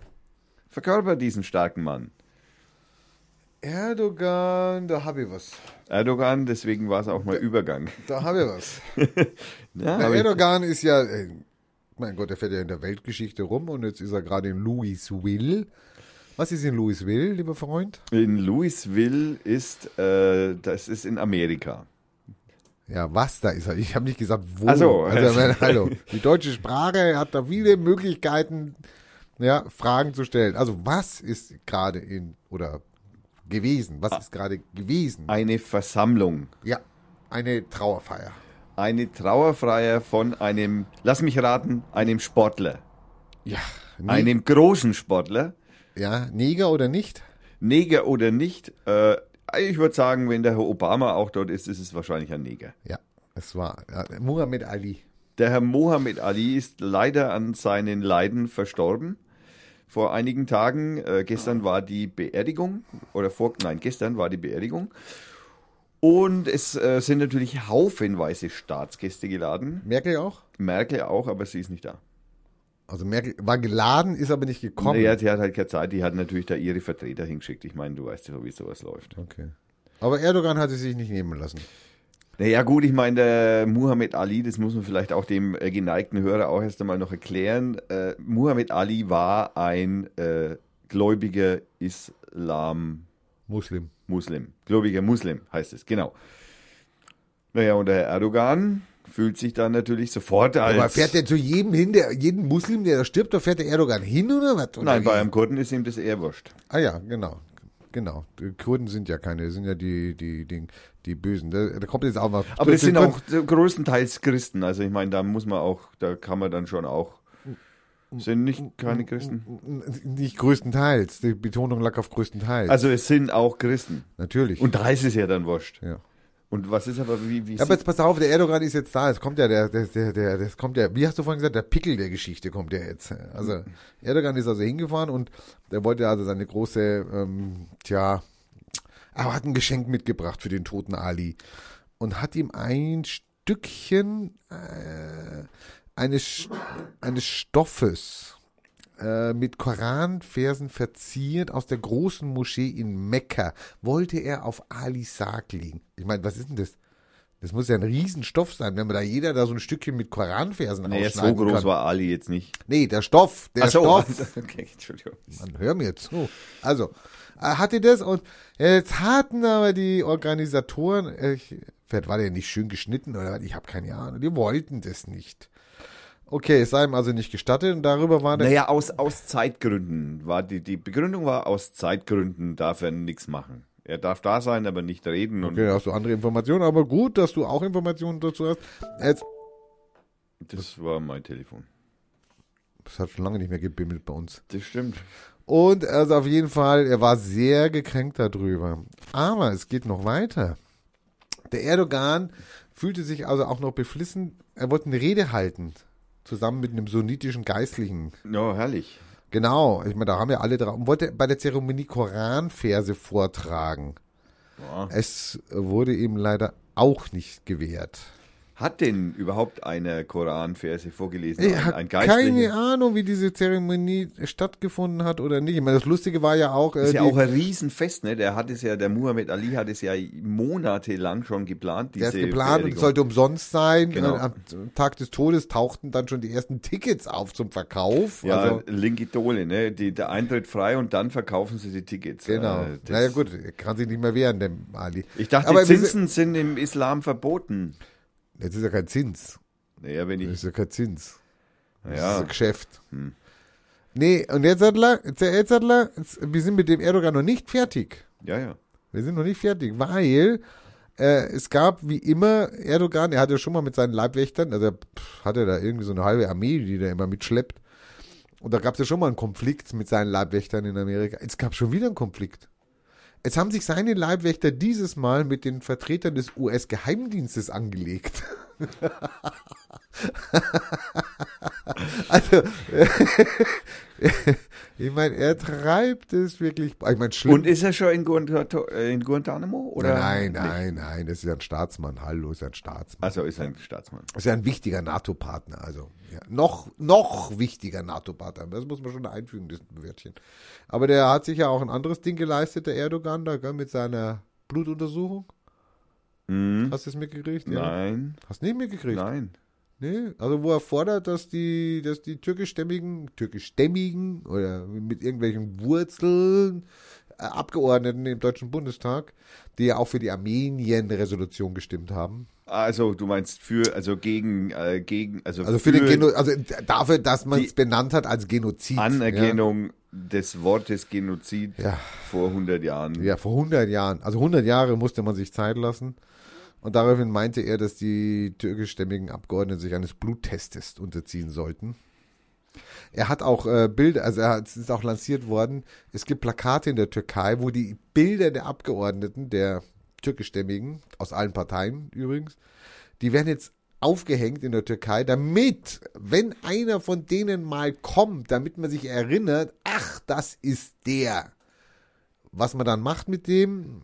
verkörpert diesen starken Mann. Erdogan, da habe ich was. Erdogan, deswegen war es auch mal Übergang. Da habe ich was. Ja, Der aber ich, Erdogan ist ja, äh, mein Gott, der fährt ja in der Weltgeschichte rum und jetzt ist er gerade in Louisville. Was ist in Louisville, lieber Freund? in Louisville ist, äh, das ist in Amerika. Ja, was da ist? Ich habe nicht gesagt, wo. Ach so. Also, hallo. Die deutsche Sprache hat da viele Möglichkeiten, ja, Fragen zu stellen. Also, was ist gerade in, oder gewesen? Was ist gerade gewesen? Eine Versammlung, Ja, eine Trauerfeier. eine Trauerfeier von einem, lass mich raten, einem Sportler. Ja, ne Einem großen Sportler. Ja, Neger oder nicht? Neger oder nicht. Äh, ich würde sagen, wenn der Herr Obama auch dort ist, ist es wahrscheinlich ein Neger. Ja, es war ja, Muhammad Ali. Der Herr Mohammed Ali ist leider an seinen Leiden verstorben. Vor einigen Tagen, äh, gestern war die Beerdigung, oder vor, nein, gestern war die Beerdigung. Und es äh, sind natürlich haufenweise Staatsgäste geladen. Merkel auch? Merkel auch, aber sie ist nicht da. Also Merkel war geladen, ist aber nicht gekommen. Naja, sie hat halt keine Zeit, die hat natürlich da ihre Vertreter hingeschickt. Ich meine, du weißt ja, wie sowas läuft. Okay. Aber Erdogan hat es sich nicht nehmen lassen. Naja, gut, ich meine, der Muhammad Ali, das muss man vielleicht auch dem äh, geneigten Hörer auch erst einmal noch erklären. Äh, Muhammad Ali war ein äh, gläubiger Islam-Muslim. Muslim. Gläubiger Muslim heißt es, genau. Naja, und der Herr Erdogan fühlt sich dann natürlich sofort als. Aber fährt der zu jedem hin, der, jeden Muslim, der da stirbt, da fäährt der Erdogan hin oder was? Oder Nein, bei einem Kurden ist ihm das eher wurscht. Ah ja, genau. Genau. Die Kurden sind ja keine, sind ja die, die, die, die Bösen. Da, da kommt jetzt auch mal. Aber zu- sind auch größtenteils Christen. Also ich meine, da muss man auch, da kann man dann schon auch. Sind nicht keine Christen. Nicht größtenteils. Die Betonung lag auf größtenteils. Also es sind auch Christen. Natürlich. Und da ist es ja dann wurscht. ja. Und was ist aber, wie, wie Ja, aber jetzt pass auf, der Erdogan ist jetzt da. Es kommt ja der, der, der, der, das kommt ja, wie hast du vorhin gesagt, der Pickel der Geschichte kommt ja jetzt. Also Erdogan ist also hingefahren und der wollte also seine große, ähm, tja, er hat ein Geschenk mitgebracht für den toten Ali und hat ihm ein Stückchen äh, eines, eines Stoffes äh, mit Koranversen verziert aus der großen Moschee in Mekka, wollte er auf Alis Sarg legen. Ich meine, was ist denn das? Das muss ja ein Riesenstoff sein, wenn man da jeder da so ein Stückchen mit Koranversen so ausschneiden groß kann. war Ali jetzt nicht. Nee, der Stoff, der Ach so, Stoff. okay, Entschuldigung. Mann, hör mir zu. Also, er hatte das und jetzt hatten aber die Organisatoren, äh, ich, vielleicht war der nicht schön geschnitten oder was, ich habe keine Ahnung, die wollten das nicht. Okay, es sei ihm also nicht gestattet und darüber war der Naja, aus, aus Zeitgründen war die, die Begründung war, aus Zeitgründen darf er nichts machen. Er darf da sein, aber nicht reden. Und Okay, hast du andere Informationen, aber gut, dass du auch Informationen dazu hast. Jetzt, das war mein Telefon. das hat schon lange nicht mehr gebimmelt bei uns. Das stimmt. Und also auf jeden Fall, er war sehr gekränkt darüber. Aber es geht noch weiter. Der Erdogan fühlte sich also auch noch beflissen. Er wollte eine Rede halten. Zusammen mit einem sunnitischen Geistlichen. Ja, herrlich. Genau, ich meine, da haben wir alle drauf. Und wollte bei der Zeremonie Koranverse vortragen. Ja. Es wurde ihm leider auch nicht gewährt. Hat denn überhaupt einer Koranverse vorgelesen? Ein, habe ein keine Geistlicher? Ahnung, wie diese Zeremonie stattgefunden hat oder nicht. Ich meine, das Lustige war ja auch, äh, Das ist ja auch ein Riesenfest, ne? Der hat es ja, der Muhammad Ali hat es ja monatelang schon geplant. Der ist diese geplant und Beerdigung. sollte umsonst sein. Genau. Äh, Am Tag des Todes tauchten dann schon die ersten Tickets auf zum Verkauf. Ja, Also, linke Dole, ne? Die, der Eintritt frei und dann verkaufen sie die Tickets. genau. Äh, naja gut, er kann sich nicht mehr wehren, der Ali. Ich dachte, Aber Zinsen sind im Islam verboten. Jetzt ist ja kein Zins. Naja, wenn Das ich. ist ja kein Zins. Das ist Ja, ein Geschäft. Hm. Nee, und jetzt hat er, jetzt, jetzt hat er, jetzt, wir sind mit dem Erdogan noch nicht fertig. ja, ja. Wir sind noch nicht fertig, weil äh, es gab wie immer Erdogan, er hatte schon mal mit seinen Leibwächtern, also er pff, hatte da irgendwie so eine halbe Armee, die der immer mitschleppt. Und da gab es ja schon mal einen Konflikt mit seinen Leibwächtern in Amerika. Jetzt gab es schon wieder einen Konflikt. Jetzt haben sich seine Leibwächter dieses Mal mit den Vertretern des US-Geheimdienstes angelegt. also, ich meine, er treibt es wirklich. Ich meine, schlimm. Und ist er schon in, Guantanamo? in Guantanamo? Oder? nein, nicht? nein, nein, das ist ja ein Staatsmann. Hallo, ist ja ein Staatsmann. Also ist er ein Staatsmann. Ist ja ein wichtiger NATO-Partner. Also ja, noch, noch wichtiger NATO-Partner. Das muss man schon einfügen, das Wörtchen. Aber der hat sich ja auch ein anderes Ding geleistet, der Erdogan, da gell, mit seiner Blutuntersuchung. Mhm. Hast du es mitgekriegt? Ja. Nein, Hast du nicht mitgekriegt? nein. Nee, also wo er fordert, dass die, dass die türkischstämmigen, türkischstämmigen oder mit irgendwelchen Wurzeln äh, Abgeordneten im Deutschen Bundestag, die ja auch für die Armenien-Resolution gestimmt haben. Also du meinst für, also gegen, äh, gegen, also, Also für, den Geno also dafür, dass man es benannt hat als Genozid. Anerkennung des Wortes Genozid Ja. vor 100 Jahren. Ja, ja, vor 100 Jahren. Also 100 Jahre musste man sich Zeit lassen. Und daraufhin meinte er, dass die türkischstämmigen Abgeordneten sich eines Bluttestes unterziehen sollten. Er hat auch äh, Bilder, also er hat, es ist auch lanciert worden, es gibt Plakate in der Türkei, wo die Bilder der Abgeordneten, der türkischstämmigen, aus allen Parteien übrigens, die werden jetzt aufgehängt in der Türkei, damit, wenn einer von denen mal kommt, damit man sich erinnert, ach, das ist der. Was man dann macht mit dem,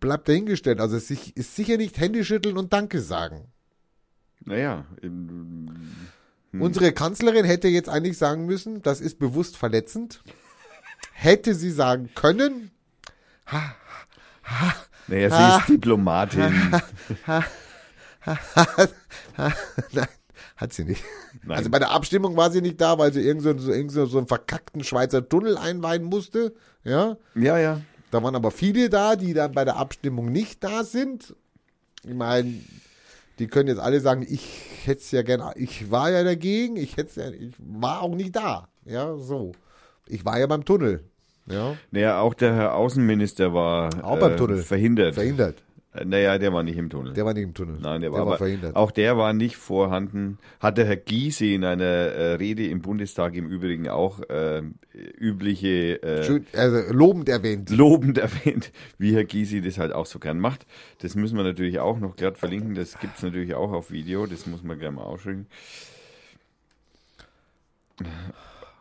bleibt dahingestellt. Also es ist sicher nicht Hände schütteln und Danke sagen. Naja, im, Unsere Kanzlerin hätte jetzt eigentlich sagen müssen, das ist bewusst verletzend. Hätte sie sagen können, naja, sie Ah. ist Diplomatin. nein, hat sie nicht. Nein. Also bei der Abstimmung war sie nicht da, weil sie irgend so, so, irgend so, so einen verkackten Schweizer Tunnel einweihen musste. Ja, ja, ja. Da waren aber viele da, die dann bei der Abstimmung nicht da sind. Ich meine, die können jetzt alle sagen, ich hätte es ja gerne, ich war ja dagegen, ich hätte ja, ich war auch nicht da. Ja, so. Ich war ja beim Tunnel. Ja, Naja, auch der Herr Außenminister war Auch beim äh, Tunnel. verhindert. verhindert. Äh, Naja, der war nicht im Tunnel. Der war nicht im Tunnel. Nein, der war, der war aber verhindert. Auch der war nicht vorhanden. Hat der Herr Giese in einer äh, Rede im Bundestag im Übrigen auch äh, übliche äh, Schön, also lobend erwähnt. lobend erwähnt, wie Herr Gysi das halt auch so gern macht. Das müssen wir natürlich auch noch glatt verlinken. Das gibt es natürlich auch auf Video. Das muss man gleich mal ausschreiben.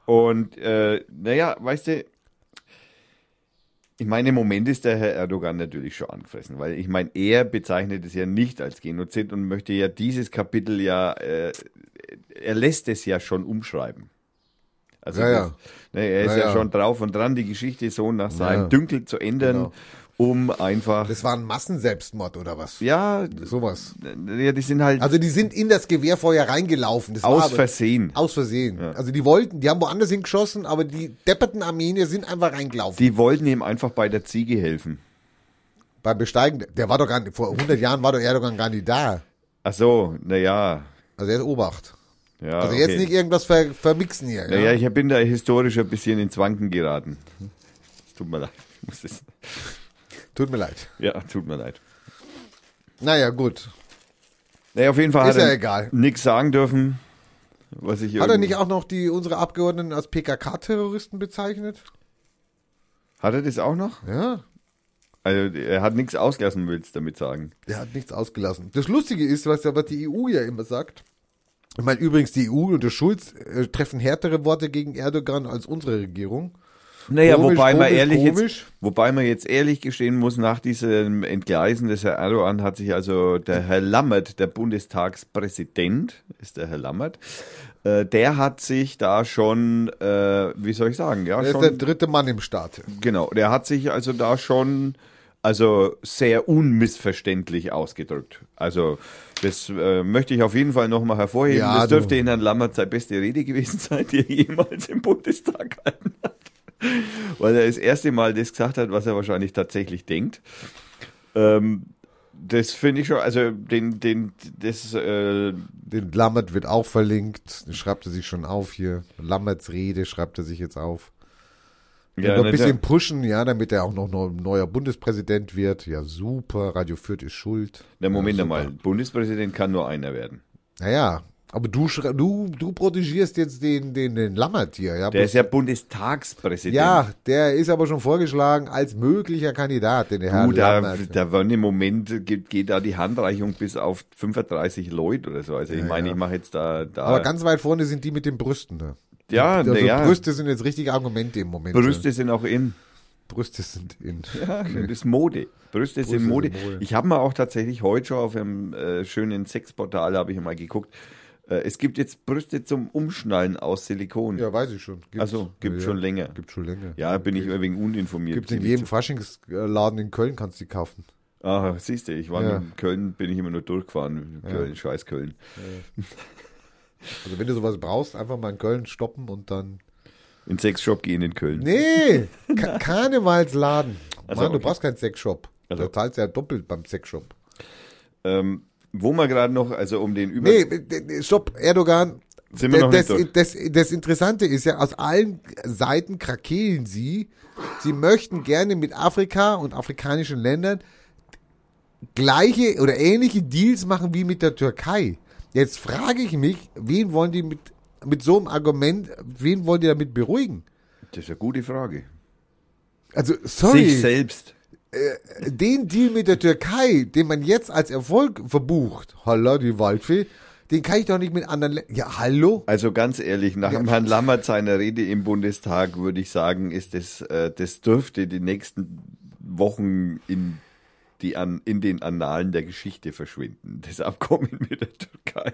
Und äh, naja, weißt du, ich meine, im Moment ist der Herr Erdogan natürlich schon angefressen, weil ich meine, er bezeichnet es ja nicht als Genozid und möchte ja dieses Kapitel ja, äh, er lässt es ja schon umschreiben. Also Ja, das, ja. Ne, er ist Ja, ja, schon drauf und dran, die Geschichte so nach seinem. Dünkel zu ändern. Genau. Um einfach. Das war ein Massenselbstmord oder was? ja, Sowas. ja, die sind halt Also die sind in das Gewehrfeuer reingelaufen. Das aus aber- Versehen. Aus Versehen. Also die wollten, die haben woanders hingeschossen, aber die depperten Armenier sind einfach reingelaufen. Die wollten ihm einfach bei der Ziege helfen. Beim Besteigen, der war doch gar nicht, vor 100 Jahren war doch Erdogan gar nicht da. Ach so, naja. Also er ist Obacht. Ja, Also okay. jetzt nicht irgendwas ver, vermixen hier. Naja, ja? ich bin da historisch ein bisschen ins Wanken geraten. Es tut mir leid. Ich muss das- Tut mir leid. Ja, tut mir leid. Naja, gut. Naja, auf jeden Fall Ist hat ja er egal. nichts sagen dürfen, was ich Hat er nicht auch noch die unsere Abgeordneten als PKK-Terroristen bezeichnet? Hat er das auch noch? Ja. Also, er hat nichts ausgelassen, willst du damit sagen. Der hat nichts ausgelassen. Das Lustige ist, was, was die EU ja immer sagt. Ich meine, übrigens, die EU und der Schulz äh, treffen härtere Worte gegen Erdogan als unsere Regierung. Naja, Komisch, wobei man komisch, ehrlich komisch. jetzt, wobei man jetzt ehrlich gestehen muss, nach diesem Entgleisen des Herrn Erdogan hat sich also der Herr Lammert, der Bundestagspräsident, ist der Herr Lammert, äh, der hat sich da schon, äh, wie soll ich sagen, ja, Er ist schon, der dritte Mann im Staat. genau, der hat sich also da schon, also sehr unmissverständlich ausgedrückt. Also das äh, möchte ich auf jeden Fall nochmal hervorheben. Ja, das dürfte in Herrn Lammert seine beste Rede gewesen sein, die er jemals im Bundestag gehalten hat. Weil er das erste Mal das gesagt hat, was er wahrscheinlich tatsächlich denkt. Ähm, das finde ich schon, also den, den, das, äh, Den Lammert wird auch verlinkt. Den schreibt er sich schon auf hier. Lammerts Rede schreibt er sich jetzt auf. Ja, noch ein bisschen pushen, ja, damit er auch noch neu- neuer Bundespräsident wird. Ja, super. Radio Fürth ist schuld. na, Moment ja, einmal, Bundespräsident kann nur einer werden. Naja, aber du, du, du protegierst jetzt den, den, den Lammert hier. Ja, Der ist ja Bundestagspräsident. ja, der ist aber schon vorgeschlagen als möglicher Kandidat, den Herr da, Lammert. da waren im Moment, geht, geht da die Handreichung bis auf 35 Leute oder so. Also ich meine, ich mache jetzt da, da aber ganz weit vorne sind die mit den Brüsten. Ne? ja, Also ja, Brüste sind jetzt richtige Argumente im Moment. Brüste sind auch in. Ne? Brüste sind in. Ja, das ist Mode. Brüste sind Brüste Mode. sind Mode. Ich habe mal auch tatsächlich heute schon auf einem äh, schönen Sexportal habe ich mal geguckt. Äh, es gibt jetzt Brüste zum Umschnallen aus Silikon. Ja, weiß ich schon. Gibt's. Also, gibt ja, schon länger. Gibt schon länger. Ja, bin ich ein wenig uninformiert. Gibt in jedem. Faschingsladen in Köln kannst du die kaufen. Ah, siehst du, ich war Ja. in Köln, bin ich immer nur durchgefahren. Köln, scheiß Köln. Also wenn du sowas brauchst, einfach mal in Köln stoppen und dann. In Sexshop gehen in Köln. Nee, Ka Karnevalsladen. Also, Mann, du okay. brauchst keinen Sexshop. Also- Da zahlst du ja doppelt beim Sexshop. Ähm, wo wir gerade noch, also um den Über... Nee, stopp, Erdogan. Sind wir noch das, nicht das, das, das Interessante ist ja, aus allen Seiten krakeelen sie. Sie möchten gerne mit Afrika und afrikanischen Ländern gleiche oder ähnliche Deals machen wie mit der Türkei. Jetzt frage ich mich, wen wollen die mit, mit so einem Argument, wen wollen die damit beruhigen? Das ist eine gute Frage. Also, sorry, Sich selbst. Den Deal mit der Türkei, den man jetzt als Erfolg verbucht, holla, die Waldfee, den kann ich doch nicht mit anderen Ländern. Ja, hallo? Also ganz ehrlich, nach dem Herrn Lammert seiner Rede im Bundestag würde ich sagen, ist das, äh, das dürfte die nächsten Wochen in die an, in den Annalen der Geschichte verschwinden. Das Abkommen mit der Türkei.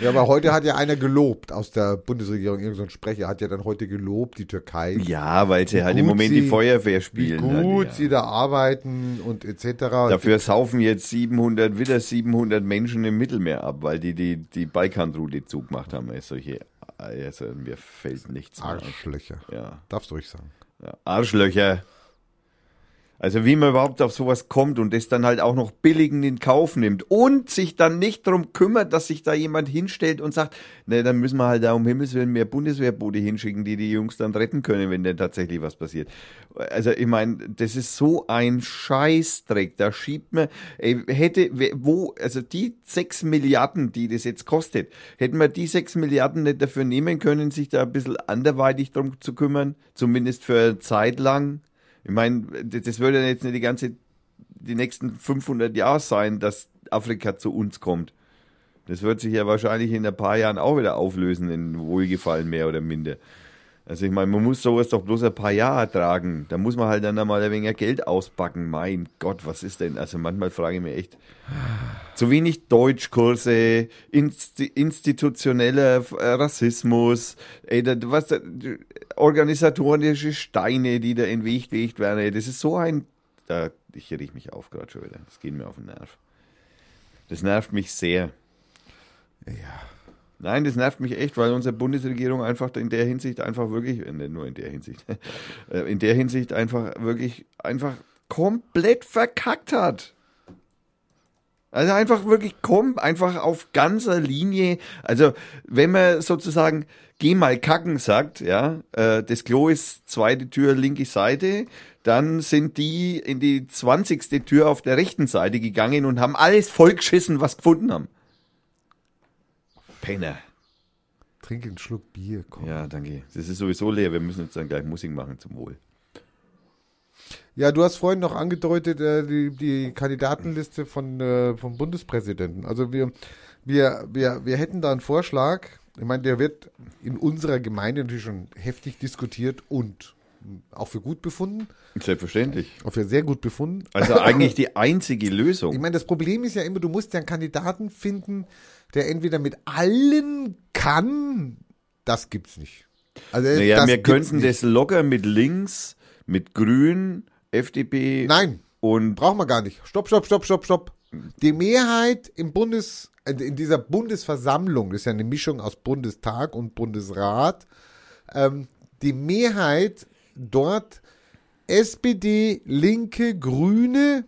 Ja, aber heute hat ja einer gelobt aus der Bundesregierung, irgendein Sprecher hat ja dann heute gelobt, die Türkei. Ja, weil sie halt im Moment die sie- Feuerwehr Wie spielen. gut dann, sie da arbeiten und etc. Dafür saufen jetzt 700, wieder 700 Menschen im Mittelmeer ab, weil die die, die Balkanroute zugemacht haben. Also solche, also mir fällt nichts mehr ein. Arschlöcher. Ja. Darfst du ruhig sagen. Ja, Arschlöcher. Also wie man überhaupt auf sowas kommt und das dann halt auch noch billigend in Kauf nimmt und sich dann nicht drum kümmert, dass sich da jemand hinstellt und sagt, ne, dann müssen wir halt da um Himmels Willen mehr Bundeswehrboote hinschicken, die die Jungs dann retten können, wenn denn tatsächlich was passiert. Also ich meine, das ist so ein Scheißdreck. Da schiebt man, ey, hätte, wo, also die sechs Milliarden, die das jetzt kostet, hätten wir die sechs Milliarden nicht dafür nehmen können, sich da ein bisschen anderweitig drum zu kümmern, zumindest für eine Zeit lang. Ich meine, das würde jetzt nicht die ganze, die nächsten 500 Jahre sein, dass Afrika zu uns kommt. Das wird sich ja wahrscheinlich in ein paar Jahren auch wieder auflösen, in Wohlgefallen mehr oder minder. Also ich meine, man muss sowas doch bloß ein paar Jahre ertragen. Da muss man halt dann einmal ein wenig Geld auspacken. Mein Gott, was ist denn? Also manchmal frage ich mich echt, zu wenig Deutschkurse, insti institutioneller äh, Rassismus, ey, da, was, organisatorische Steine, die da in Weg gelegt werden. Ey, das ist so ein da ich riech mich auf gerade schon wieder. Das geht mir auf den Nerv. Das nervt mich sehr. Ja. Nein, das nervt mich echt, weil unsere Bundesregierung einfach in der Hinsicht einfach wirklich, äh, nicht nur in der Hinsicht, äh, in der Hinsicht einfach wirklich einfach komplett verkackt hat. Also einfach wirklich komm, einfach auf ganzer Linie. Also wenn man sozusagen geh mal kacken sagt, ja, äh, das Klo ist zweite Tür linke Seite, dann sind die in die zwanzigste Tür auf der rechten Seite gegangen und haben alles vollgeschissen, was gefunden haben. Penner. Trink einen Schluck Bier, komm. Ja, danke. Das ist sowieso leer. Wir müssen jetzt dann gleich Musik machen zum Wohl. Ja, du hast vorhin noch angedeutet, äh, die, die Kandidatenliste von, äh, vom Bundespräsidenten. Also wir, wir, wir, wir hätten da einen Vorschlag. Ich meine, der wird in unserer Gemeinde natürlich schon heftig diskutiert und auch für gut befunden. Selbstverständlich. Auch für sehr gut befunden. Also eigentlich die einzige Ich Lösung. meine, das Problem ist ja immer, du musst ja einen Kandidaten finden, der entweder mit allen kann, das gibt's nicht. Also Naja, wir könnten nicht. das locker mit links, mit Grün, FDP Nein, und brauchen wir gar nicht. Stopp, stopp, stopp, stopp, stopp. Die Mehrheit im Bundes, äh, in dieser Bundesversammlung, das ist ja eine Mischung aus Bundestag und Bundesrat, ähm, die Mehrheit dort SPD, Linke, Grüne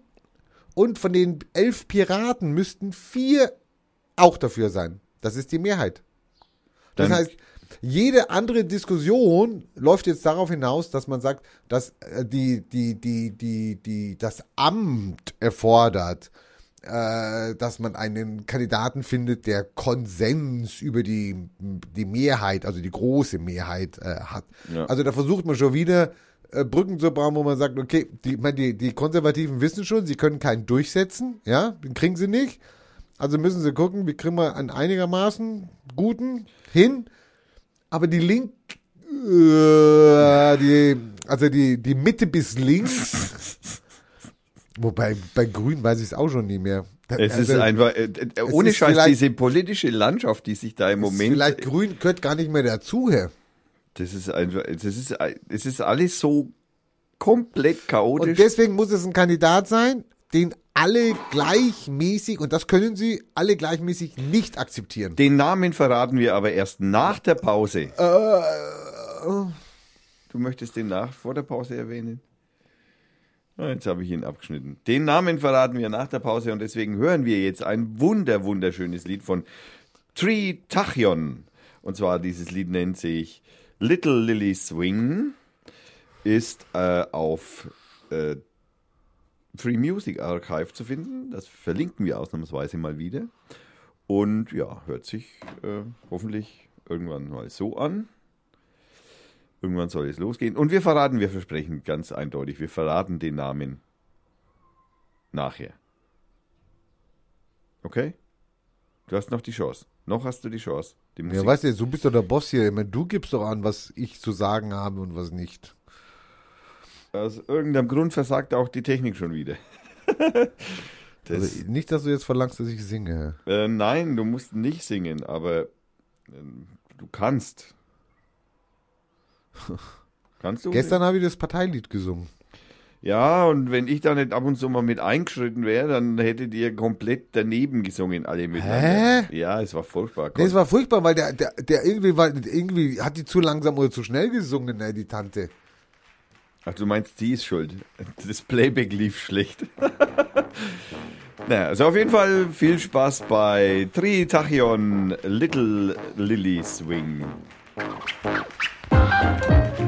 und von den elf Piraten müssten vier auch dafür sein. Das ist die Mehrheit. Das Dann- heißt, jede andere Diskussion läuft jetzt darauf hinaus, dass man sagt, dass äh, die, die, die, die, die, das Amt erfordert, äh, dass man einen Kandidaten findet, der Konsens über die, die Mehrheit, also die große Mehrheit äh, hat. Ja. Also da versucht man schon wieder äh, Brücken zu bauen, wo man sagt, okay, die, meine, die, die Konservativen wissen schon, sie können keinen durchsetzen, ja, den kriegen sie nicht. Also müssen sie gucken, wie kriegen wir einen einigermaßen guten hin. Aber die Link, äh, die, also die, die Mitte bis links, wobei bei Grün weiß ich es auch schon nie mehr. es ist Also, einfach, äh, äh, ohne ist Scheiß, diese politische Landschaft, die sich da im ist Moment, Vielleicht Grün gehört gar nicht mehr dazu, Herr. das ist einfach, das ist, es ist alles so komplett Und chaotisch. deswegen muss es ein Kandidat sein, den alle gleichmäßig, und das können sie alle gleichmäßig nicht akzeptieren. Den Namen verraten wir aber erst nach der Pause. Äh, Du möchtest den nach vor der Pause erwähnen? Ah, Jetzt habe ich ihn abgeschnitten. Den Namen verraten wir nach der Pause und deswegen hören wir jetzt ein wunder wunderschönes Lied von Tree Tachion. Und zwar dieses Lied nennt sich Little Lily Swing, ist äh, auf äh, Free Music Archive zu finden. Das verlinken wir ausnahmsweise mal wieder. Und ja, hört sich äh, hoffentlich irgendwann mal so an. Irgendwann soll es losgehen. Und wir verraten, wir versprechen ganz eindeutig, wir verraten den Namen nachher. Okay? Du hast noch die Chance. Noch hast du die Chance. Die ja, weißt du, du bist doch der Boss hier. Ich meine, du gibst doch an, was ich zu sagen habe und was nicht. Aus irgendeinem Grund versagt auch die Technik schon wieder. das, Also nicht, dass du jetzt verlangst, dass ich singe. Äh, nein, du musst nicht singen, aber ähm, du kannst. Kannst du? Gestern habe ich das Parteilied gesungen. Ja, und wenn ich da nicht ab und zu mal mit eingeschritten wäre, dann hättet ihr komplett daneben gesungen, alle miteinander. Ja, es war furchtbar. Nee, es war furchtbar, weil der, der, der irgendwie war, irgendwie hat die zu langsam oder zu schnell gesungen, ne, die Tante. Ach, du meinst, sie ist schuld. Das Playback lief schlecht. naja, also auf jeden Fall viel Spaß bei Tritachion Little Lily Swing. Es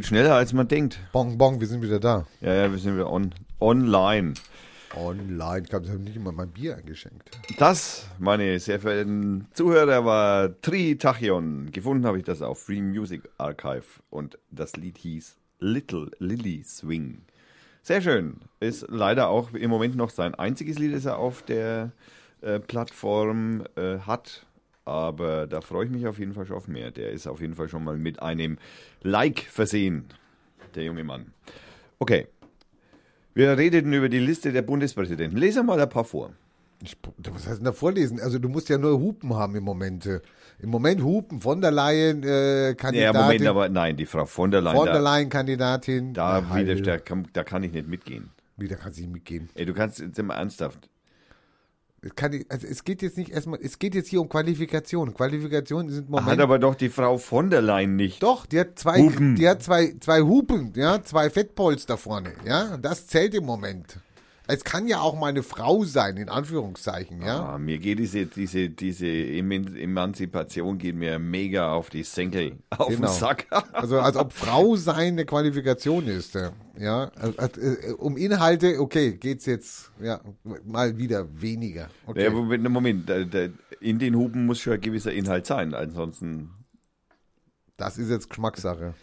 geht schneller, als man denkt. Bong, bong, wir sind wieder da. Ja, ja, wir sind wieder on, online. Online. Ich glaube, sie haben nicht immer mein Bier eingeschenkt. Das, meine sehr verehrten Zuhörer, war Tritachion. Gefunden habe ich das auf Free Music Archive und das Lied hieß Little Lily Swing. Sehr schön. Ist leider auch im Moment noch sein einziges Lied, das er auf der äh, Plattform äh, hat. Aber da freue ich mich auf jeden Fall schon auf mehr. Der ist auf jeden Fall schon mal mit einem Like versehen, der junge Mann. Okay. Wir redeten über die Liste der Bundespräsidenten. Lesen mal ein paar vor. Ich, was heißt denn da vorlesen? Also du musst ja nur Hupen haben im Moment. Im Moment Hupen von der Leyen äh, Kandidatin. Ja, Moment, aber nein, die Frau von der Leyen. Von der da, Leyen Kandidatin. da, da, kann, da kann ich nicht mitgehen. Wieder kann sie nicht mitgehen. Ey, du kannst jetzt immer ernsthaft. Es, kann, also es geht jetzt nicht erstmal, es geht jetzt hier um Qualifikation. Qualifikationen sind im Hat Moment. aber doch die Frau von der Leyen nicht. Doch, die hat zwei, Hupen. die hat zwei, zwei Hupen, ja, zwei Fettpolster vorne, ja. Das zählt im Moment. Es kann ja auch mal eine Frau sein, in Anführungszeichen, ja. Ah, mir geht diese, diese, diese Eman- Emanzipation geht mir mega auf die Senkel, auf Genau. den Sack. Also als ob Frau sein eine Qualifikation ist, äh, ja. Also, äh, Um Inhalte, okay, geht's jetzt, ja, mal wieder weniger. Okay. Ja, Moment, Moment, in den Hupen muss schon ein gewisser Inhalt sein, ansonsten. Das ist jetzt Geschmackssache.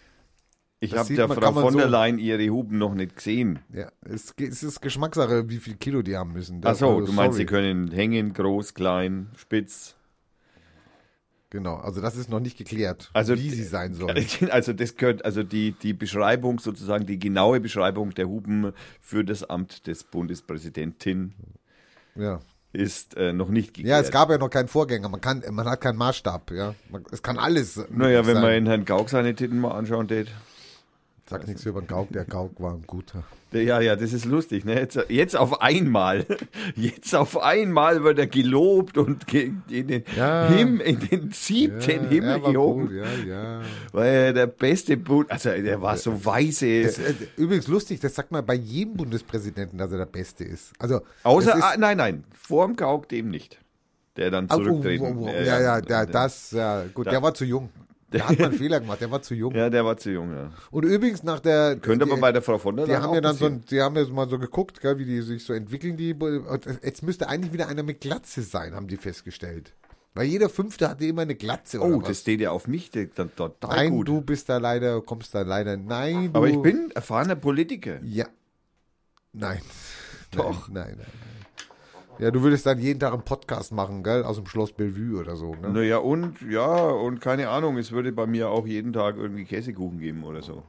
Ich habe der man- Frau von der so- Leyen ihre Hupen noch nicht gesehen. Ja, es, es ist Geschmackssache, wie viel Kilo die haben müssen. Ach so, Also, du meinst, sorry. sie können hängen, groß, klein, spitz. Genau, also das ist noch nicht geklärt, Also, wie sie sein sollen. Also das gehört, also die, die Beschreibung, sozusagen die genaue Beschreibung der Hupen für das Amt des Bundespräsidentin Ja. ist äh, noch nicht geklärt. Ja, es gab ja noch keinen Vorgänger. Man kann, man hat keinen Maßstab. Ja, man, es kann alles. Naja, wenn sein. man in Herrn Gauck seine Titten mal anschauen tät. Sag nichts über den Gauk. Der Gauk war ein guter. Ja, ja, das ist lustig, ne? Jetzt, jetzt auf einmal, jetzt auf einmal wird er gelobt und in den, Ja. Him, in den siebten Himmel er war gehoben, gut, ja, ja. weil er der beste Bund, also der war so weise. Das, äh, übrigens lustig, das sagt man bei jedem Bundespräsidenten, dass er der Beste ist. Also Außer, ist, ah, nein, nein, vorm Gauck dem nicht. Der dann Ah, oh, zurücktreten. oh, oh, ja, ja, der, das, ja, gut, der war zu jung. Der hat mal einen Fehler gemacht, der war zu jung. Ja, der war zu jung, ja. Und übrigens nach der. Könnte die, aber bei der Frau von der Die haben ja dann so, die haben ja mal so geguckt, gell, wie die sich so entwickeln, die. Jetzt müsste eigentlich wieder einer mit Glatze sein, haben die festgestellt. Weil jeder Fünfte hatte immer eine Glatze oder Oh, das steht ja auf mich dann total Nein, gut. du bist da leider, kommst da leider. Nein, du. aber ich bin erfahrener Politiker. Ja. Nein. Doch. Nein, nein, nein. Ja, du würdest dann jeden Tag einen Podcast machen, gell? Aus dem Schloss Bellevue oder so, ne? Naja, und ja, und keine Ahnung, es würde bei mir auch jeden Tag irgendwie Käsekuchen geben oder so.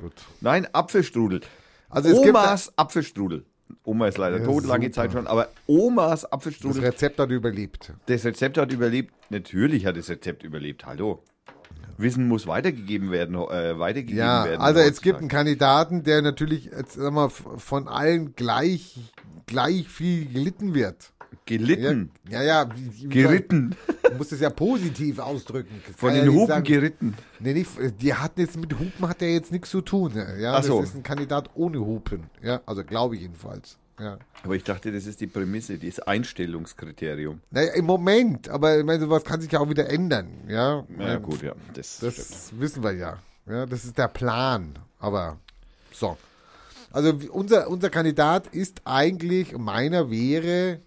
Gut. Nein, Apfelstrudel. Also es gibt Omas Apfelstrudel. Oma ist leider Ja, tot, lange super. Zeit schon, aber Omas das Apfelstrudel. Rezept hat überlebt. Das Rezept hat überlebt. Natürlich hat das Rezept überlebt. Hallo. Wissen muss weitergegeben werden, äh, weitergegeben Ja, werden. also es gibt einen Kandidaten, der natürlich, jetzt, sag mal, von allen gleich, gleich viel gelitten wird. Ja, gelitten, ja, ja wie, wie geritten, Du musst es ja positiv ausdrücken. Das von ja den nicht Hupen sagen- geritten. Nee, nicht, die hatten jetzt mit Hupen hat er jetzt nichts zu tun. Ja, Ach so. das ist ein Kandidat ohne Hupen. Ja, also glaube ich jedenfalls. Ja. Aber ich dachte, das ist die Prämisse, das Einstellungskriterium. Naja, im Moment, aber ich meine, sowas kann sich ja auch wieder ändern. Ja, Na ja, Ähm, gut, ja. Das, Das wissen wir ja. Ja, das ist der Plan. Aber so. Also unser, unser Kandidat ist eigentlich, meiner wäre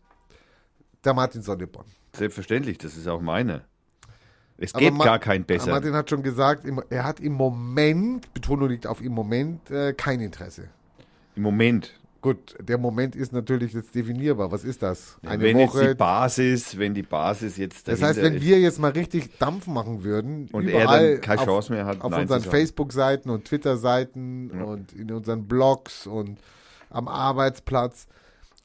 der Martin Sonneborn. Selbstverständlich, das ist auch meine. Es Aber gibt Ma- gar keinen besser. Martin hat schon gesagt, er hat im Moment, Betonung liegt auf im Moment, äh, kein Interesse. Im Moment. Gut, der Moment ist natürlich jetzt definierbar. Was ist das? Eine wenn jetzt die Woche. Basis, wenn die Basis jetzt Das heißt, wenn ist, wir jetzt mal richtig Dampf machen würden, Und er überall dann keine auf, Chance mehr hat, auf Nein unseren. Facebook-Seiten und Twitter-Seiten und in unseren Blogs und am Arbeitsplatz,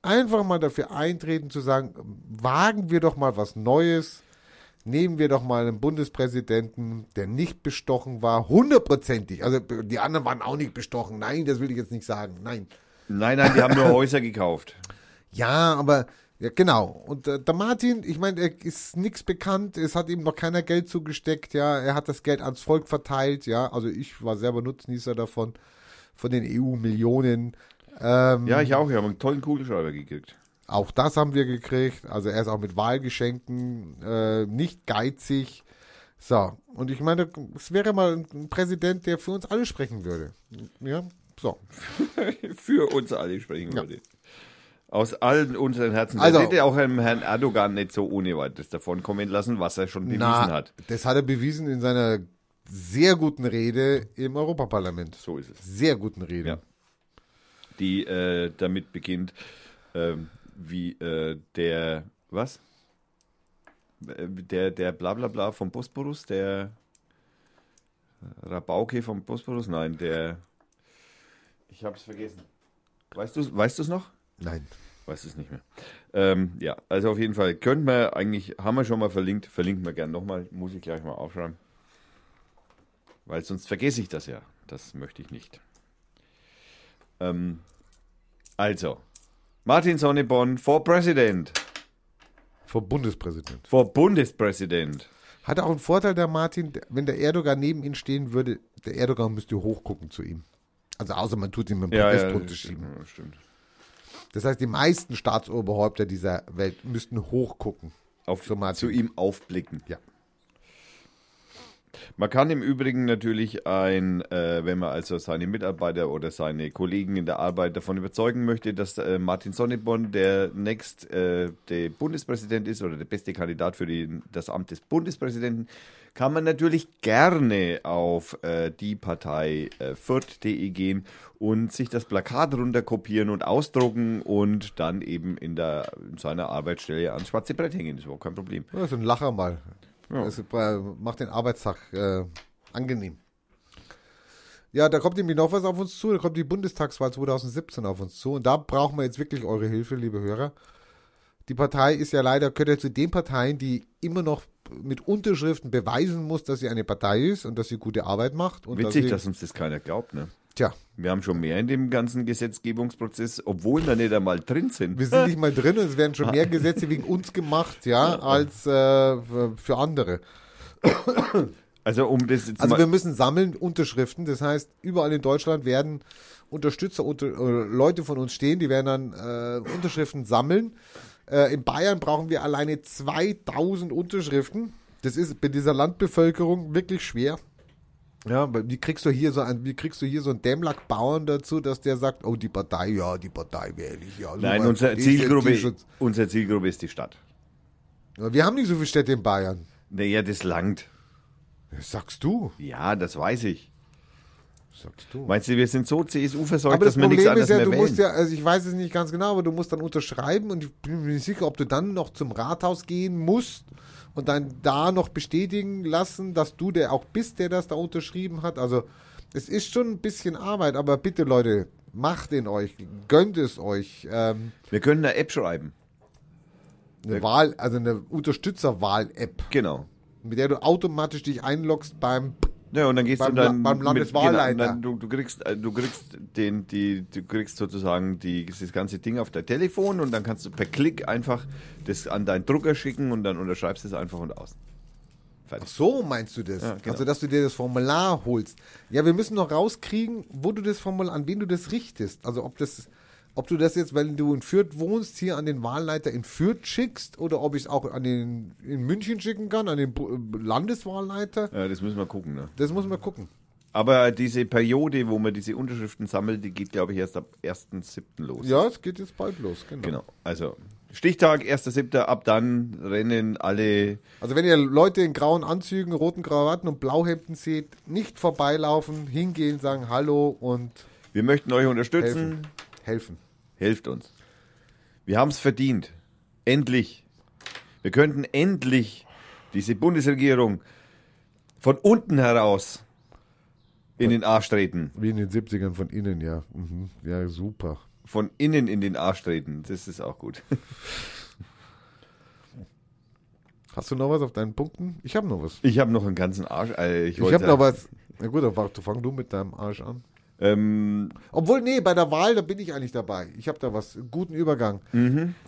einfach mal dafür eintreten zu sagen, wagen wir doch mal was Neues, nehmen wir doch mal einen Bundespräsidenten, der nicht bestochen war, hundertprozentig. Also die anderen waren auch nicht bestochen. Nein, das will ich jetzt nicht sagen. Nein. Nein, nein, die haben nur Häuser gekauft. Ja, aber ja, genau. Und äh, der Martin, ich meine, er ist nichts bekannt, es hat ihm noch keiner Geld zugesteckt, ja, er hat das Geld ans Volk verteilt, ja, also ich war selber Nutznießer davon, von den EU-Millionen. Ähm, Ja, ich auch. Ich habe einen tollen Kugelschreiber gekriegt. Auch das haben wir gekriegt. Also er ist auch mit Wahlgeschenken äh, nicht geizig, So, und ich meine, es wäre mal ein Präsident, der für uns alle sprechen würde. Ja, so. Für uns alle sprechen Ja. würde. Aus allen unseren Herzen. Also- das hätte auch Herrn Erdogan nicht so ohne weiteres davon kommen lassen, was er schon bewiesen hat. das hat er bewiesen in seiner sehr guten Rede im Europaparlament. So ist es. Sehr guten Rede. Ja. Die äh, damit beginnt, ähm, wie äh, der, was? Äh, Der, der Blablabla vom Bosporus, der Rabauke vom Bosporus? Nein, der, ich hab's vergessen. Weißt du weißt du's noch? Nein. Weiß es nicht mehr. Ähm, ja, also auf jeden Fall könnten wir eigentlich, haben wir schon mal verlinkt, verlinken wir gern nochmal, muss ich gleich mal aufschreiben. Weil sonst vergesse ich das ja. Das möchte ich nicht. Ähm, also, Martin Sonneborn for President, Vor Bundespräsident. for Bundespräsident. Hat auch einen Vorteil, der Martin, wenn der Erdogan neben ihm stehen würde, der Erdogan müsste hochgucken zu ihm. Also außer man tut einen Ja, Protest ja, drunter das schieben. stimmt, stimmt. Das heißt, die meisten Staatsoberhäupter dieser Welt müssten hochgucken. Auf, zu ihm aufblicken. Ja. Man kann im Übrigen natürlich ein, äh, wenn man also seine Mitarbeiter oder seine Kollegen in der Arbeit davon überzeugen möchte, dass äh, Martin Sonneborn der next äh, der Bundespräsident ist oder der beste Kandidat für die, das Amt des Bundespräsidenten, kann man natürlich gerne auf äh, die Partei äh, Fürth.de gehen und sich das Plakat runterkopieren und ausdrucken und dann eben in, der, in seiner Arbeitsstelle ans schwarze Brett hängen. Das ist überhaupt kein Problem. Ja, so ein Lacher mal. Ja. Das äh, macht den Arbeitstag äh, angenehm. Ja, da kommt nämlich noch was auf uns zu. Da kommt die Bundestagswahl 2017 auf uns zu. Und da brauchen wir jetzt wirklich eure Hilfe, liebe Hörer. Die Partei ist ja leider, gehört ja zu den Parteien, die immer noch mit Unterschriften beweisen muss, dass sie eine Partei ist und dass sie gute Arbeit macht. Und Witzig, dass dass sie, uns das keiner glaubt, ne? Tja, Wir haben schon mehr in dem ganzen Gesetzgebungsprozess, obwohl wir nicht einmal drin sind. wir sind nicht mal drin und es werden schon mehr Gesetze wegen uns gemacht, ja, als äh, für andere. Also um das jetzt Also wir müssen sammeln Unterschriften. Das heißt, überall in Deutschland werden Unterstützer, unter, äh, Leute von uns stehen, die werden dann äh, Unterschriften sammeln. Äh, in Bayern brauchen wir alleine 2000 Unterschriften. Das ist bei dieser Landbevölkerung wirklich schwer. Ja, wie kriegst du hier so ein, wie kriegst du hier so einen Dämmlackbauern dazu, dass der sagt, oh die Partei, ja die Partei wähle ich ja. so nein, unsere Zielgruppe, unsere Zielgruppe ist die Stadt. Ja, Wir haben nicht so viele Städte in Bayern. Naja, das langt. Das sagst du. Ja, das weiß ich. Sagst du. Meinst du, wir sind so CSU versorgt, Aber das dass wir nichts anderes ja, mehr du wählen? musst ja, also ich weiß es nicht ganz genau, aber du musst dann unterschreiben und ich bin mir nicht sicher, ob du dann noch zum Rathaus gehen musst und dann da noch bestätigen lassen, dass du der auch bist, der das da unterschrieben hat. Also es ist schon ein bisschen Arbeit, aber bitte Leute, macht in euch, gönnt es euch. Ähm, wir können eine App schreiben. eine Wahl, also eine Unterstützerwahl-App, Genau. mit der du automatisch dich einloggst beim Ja, und dann gehst Beim du dann beim mit- Landeswahlleiter. genau, dann, du, du kriegst äh, du kriegst den die du kriegst sozusagen die das ganze Ding auf dein Telefon und dann kannst du per Klick einfach das an deinen Drucker schicken und dann unterschreibst du es einfach und aus. Fertig. So meinst du das? Ja, genau. Also, dass du dir das Formular holst. Ja, wir müssen noch rauskriegen, wo du das Formular, an wen du das richtest. Also, ob das, ob du das jetzt, wenn du in Fürth wohnst, hier an den Wahlleiter in Fürth schickst oder ob ich es auch an den, in München schicken kann, an den Bu- Landeswahlleiter. Ja, das müssen wir gucken. Ne? Das muss man gucken. Aber diese Periode, wo man diese Unterschriften sammelt, die geht, glaube ich, erst ab 1.7. los. Ja, es geht jetzt bald los, genau. Genau. Also Stichtag, 1.7. Ab dann rennen alle. Also, wenn ihr Leute in grauen Anzügen, roten Krawatten und Blauhemden seht, nicht vorbeilaufen, hingehen, sagen Hallo und Wir möchten euch unterstützen. helfen. helfen. Helft uns. Wir haben es verdient. Endlich. Wir könnten endlich diese Bundesregierung von unten heraus in den Arsch treten. Wie in den 70ern von innen, ja. Mhm. Ja, super. Von innen in den Arsch treten. Das ist auch gut. Hast du noch was auf deinen Punkten? Ich habe noch was. Ich habe noch einen ganzen Arsch. Äh, ich Ich habe noch was. Na gut, dann fang du mit deinem Arsch an. Ähm, Obwohl, nee, bei der Wahl, da bin ich eigentlich dabei. Ich habe da was, guten Übergang.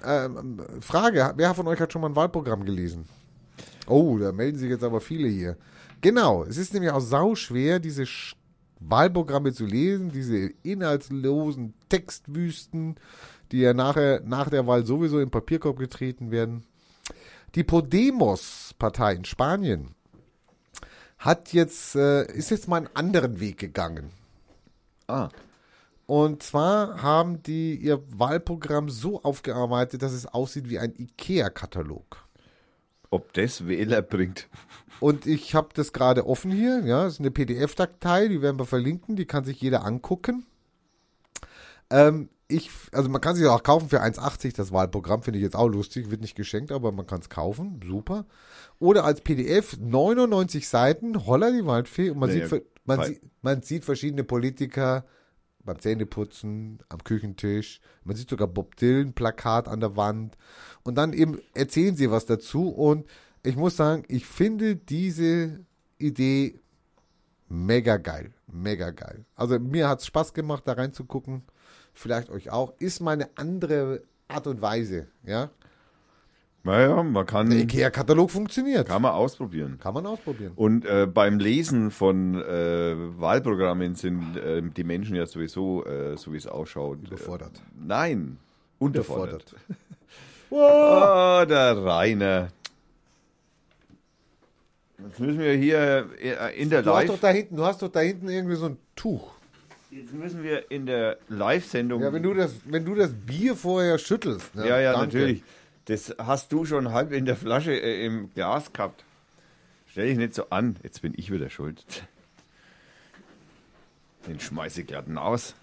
Ähm, Frage, wer von euch hat schon mal ein Wahlprogramm gelesen? Oh, da melden sich jetzt aber viele hier. Genau, es ist nämlich auch sauschwer, diese Sch Wahlprogramme zu lesen, diese inhaltslosen Textwüsten, die ja nachher, nach der Wahl sowieso im Papierkorb getreten werden. Die Podemos-Partei in Spanien hat jetzt, äh, ist jetzt mal einen anderen Weg gegangen. Ah, Und zwar haben die ihr Wahlprogramm so aufgearbeitet, dass es aussieht wie ein IKEA-Katalog. ob das Wähler bringt. Und ich habe das gerade offen hier. Ja, das ist eine PDF-Datei, die werden wir verlinken, die kann sich jeder angucken. Ähm, ich, also man kann sich auch kaufen für 1,80 das Wahlprogramm, finde ich jetzt auch lustig, wird nicht geschenkt, aber man kann es kaufen, super. Oder als PDF 99 Seiten, Holla die Waldfee und man, Naja, sieht, man, sieht, man sieht verschiedene Politiker beim Zähneputzen, am Küchentisch, man sieht sogar Bob Dylan Plakat an der Wand und dann eben erzählen sie was dazu und ich muss sagen, ich finde diese Idee mega geil, mega geil. Also mir hat es Spaß gemacht, da reinzugucken. Vielleicht euch auch. Ist mal eine andere Art und Weise, ja. Naja, man kann, Der IKEA-Katalog funktioniert. kann man ausprobieren. Kann man ausprobieren. Und äh, beim Lesen von äh, Wahlprogrammen sind äh, die Menschen ja sowieso, äh, so wie es ausschaut. Überfordert. Äh, nein, unterfordert. Überfordert. Oh, der Rainer. Jetzt müssen wir hier äh, in der Du hast Live. doch da hinten, du hast doch da hinten irgendwie so ein Tuch. Jetzt müssen wir in der Live-Sendung. Ja, wenn du das, wenn du das Bier vorher schüttelst. Ne? Ja, ja, Danke. natürlich. Das hast du schon halb in der Flasche äh, im Glas gehabt. Stell dich nicht so an. Jetzt bin ich wieder schuld. Den schmeiße ich glatt aus.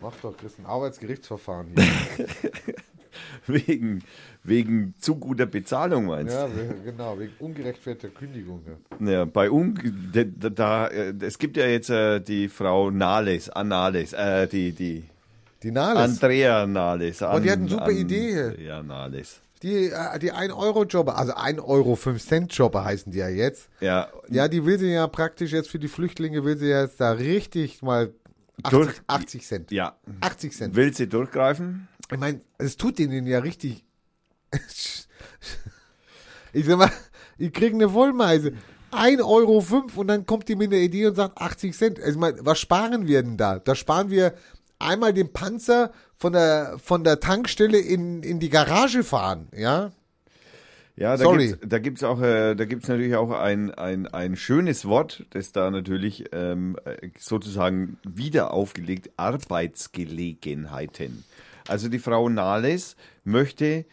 Mach doch, Chris, ein Arbeitsgerichtsverfahren hier. Wegen, wegen zu guter Bezahlung, meinst du? ja, genau, wegen ungerechtfertigter Kündigung. Ja. Ja, bei da, da, da, äh, es gibt ja jetzt äh, die Frau Nahles, Annales, äh, die, die Die Nahles, Andrea Nahles. Oh, die hat eine super Idee. Ja, Nahles. die, äh, die 1-Euro-Jobber, also 1 Euro 5 Cent Jobber heißen die ja jetzt. Ja, Ja, die will sie ja praktisch jetzt für die Flüchtlinge, will sie jetzt da richtig mal 80, Durch- 80 Cent. ja. 80 Cent. Will sie durchgreifen? Ich meine, es tut denen ja richtig. ich sag mal, die kriegen eine Vollmeise. 1,05 Euro und dann kommt die mit einer Idee und sagt 80 Cent. Also ich meine, was sparen wir denn da? Da sparen wir einmal den Panzer von der, von der Tankstelle in, in die Garage fahren, ja? Ja, da Sorry. gibt's, da gibt's auch, äh, da gibt's natürlich auch ein, ein, ein schönes Wort, das da natürlich ähm, äh, sozusagen wieder aufgelegt, Arbeitsgelegenheiten. Also die Frau Nahles möchte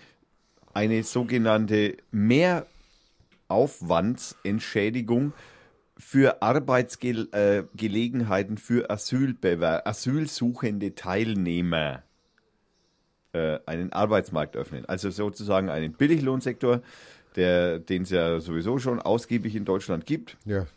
eine sogenannte Mehraufwandsentschädigung für Arbeitsgelegenheiten für Asylbewer asylsuchende Teilnehmer äh, einen Arbeitsmarkt öffnen. Also sozusagen einen Billiglohnsektor, den es ja sowieso schon ausgiebig in Deutschland gibt. Ja.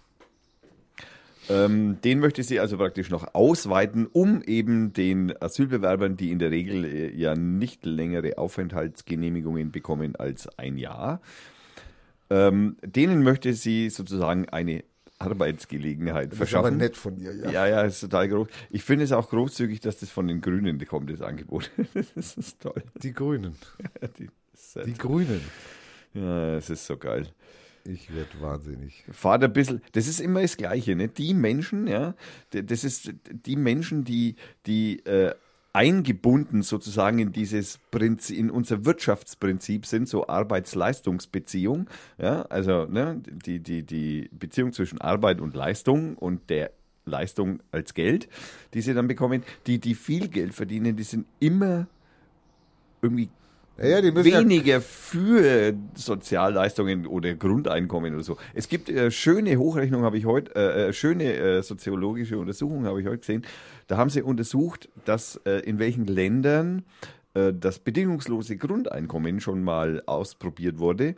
Ähm, den möchte sie also praktisch noch ausweiten, um eben den Asylbewerbern, die in der Regel äh, ja nicht längere Aufenthaltsgenehmigungen bekommen als ein Jahr, ähm, denen möchte sie sozusagen eine Arbeitsgelegenheit Das ist aber verschaffen. nett von ihr, ja. Ja, ja, ist total groß. Ich finde es auch großzügig, dass das von den Grünen kommt, das Angebot. das ist toll. Die Grünen. Die, das Die Grünen. ja, es ist so geil. Ich werde wahnsinnig. Fahrt ein bisschen, das ist immer das Gleiche, ne? Die Menschen, ja, das ist die Menschen, die, die äh, eingebunden sozusagen in dieses Prinzip, in unser Wirtschaftsprinzip sind, so Arbeits-Leistungsbeziehung, ja, also ne, die, die, die Beziehung zwischen Arbeit und Leistung und der Leistung als Geld, die sie dann bekommen, die, die viel Geld verdienen, die sind immer irgendwie Ja, müssen ja, weniger für Sozialleistungen oder Grundeinkommen oder so. Es gibt äh, schöne Hochrechnungen, habe ich heute, äh, äh, schöne äh, soziologische Untersuchungen habe ich heute gesehen. Da haben sie untersucht, dass äh, in welchen Ländern äh, das bedingungslose Grundeinkommen schon mal ausprobiert wurde.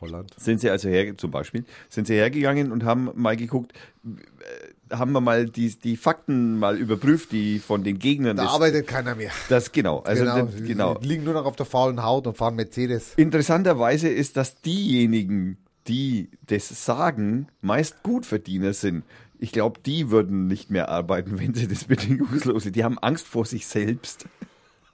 Holland. Sind sie also her, zum Beispiel, sind sie hergegangen und haben mal geguckt, äh, haben wir mal die, die Fakten mal überprüft, die von den Gegnern Da des, arbeitet keiner mehr. das genau, also genau. das- genau. Die liegen nur noch auf der faulen Haut und fahren Mercedes. Interessanterweise ist, dass diejenigen, die das sagen, meist Gutverdiener sind. Ich glaube, die würden nicht mehr arbeiten, wenn sie das bedingungslose. Die haben Angst vor sich selbst.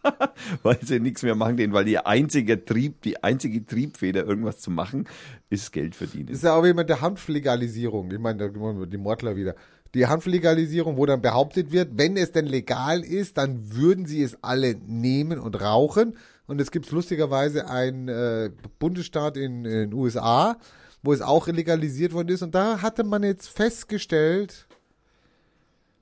weil sie nichts mehr machen, denn weil ihr einziger Trieb, die einzige Triebfeder, irgendwas zu machen, ist Geld verdienen. Das ist ja auch wie mit der Hanflegalisierung. Ich meine, da die Mordler wieder. Die Hanflegalisierung, wo dann behauptet wird, wenn es denn legal ist, dann würden sie es alle nehmen und rauchen. Und es gibt lustigerweise einen äh, Bundesstaat in den USA, wo es auch legalisiert worden ist. Und da hatte man jetzt festgestellt,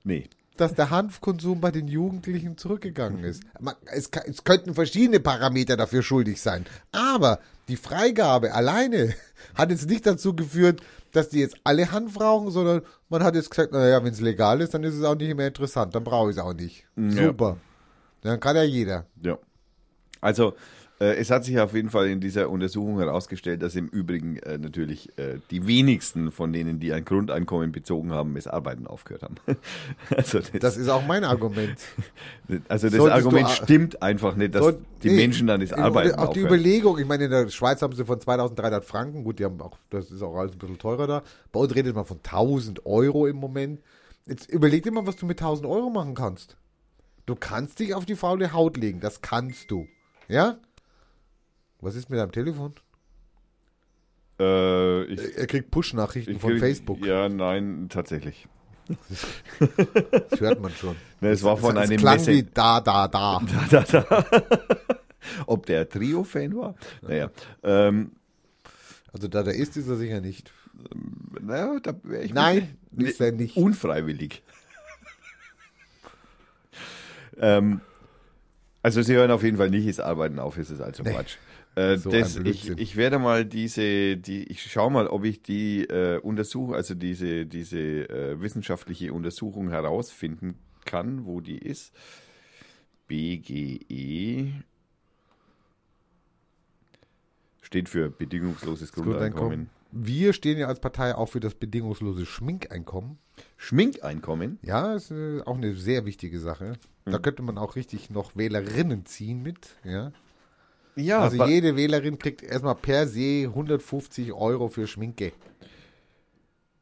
Nee. dass der Hanfkonsum bei den Jugendlichen zurückgegangen ist. Man, es, es könnten verschiedene Parameter dafür schuldig sein. Aber die Freigabe alleine hat jetzt nicht dazu geführt, dass die jetzt alle Hanf rauchen, sondern man hat jetzt gesagt, naja, wenn es legal ist, dann ist es auch nicht mehr interessant. Dann brauche ich es auch nicht. Ja. Super. Dann kann ja jeder. Ja. Also, es hat sich auf jeden Fall in dieser Untersuchung herausgestellt, dass im Übrigen äh, natürlich äh, die wenigsten von denen, die ein Grundeinkommen bezogen haben, das Arbeiten aufgehört haben. also das, Das ist auch mein Argument. also das solltest Argument du- stimmt einfach nicht, dass Soll- die nee, Menschen dann das Arbeiten Auch die aufhören. Überlegung, ich meine, in der Schweiz haben sie von 2300 Franken, gut, die haben auch, das ist auch alles ein bisschen teurer da. Bei uns redet man von 1000 Euro im Moment. Jetzt überleg dir mal, was du mit 1000 Euro machen kannst. Du kannst dich auf die faule Haut legen, das kannst du. Ja? Was ist mit deinem Telefon? Äh, ich, Er kriegt Push-Nachrichten ich von krieg- Facebook. Ja, nein, tatsächlich. Das hört man schon. Ne, es war von es einem klang Messe- wie da, da, da. da, da, da. Ob der Trio-Fan war? Naja. Ähm, Also da, da ist, ist er sicher nicht. naja, da wäre ich Nein, ist er nicht. unfreiwillig. ähm, also sie hören auf jeden Fall nicht das Arbeiten auf, ist es also Nee. Quatsch. Äh, So das, ich, ich werde mal diese, die, ich schaue mal, ob ich die äh, Untersuchung, also diese, diese äh, wissenschaftliche Untersuchung herausfinden kann, wo die ist. BGE steht für bedingungsloses Grundeinkommen. Wir stehen ja als Partei auch für das bedingungslose Schminkeinkommen. Schminkeinkommen. Ja, ist äh, auch eine sehr wichtige Sache. Da Mhm. könnte man auch richtig noch Wählerinnen ziehen mit. Ja. Ja, Also jede Wählerin kriegt erstmal per se 150 Euro für Schminke.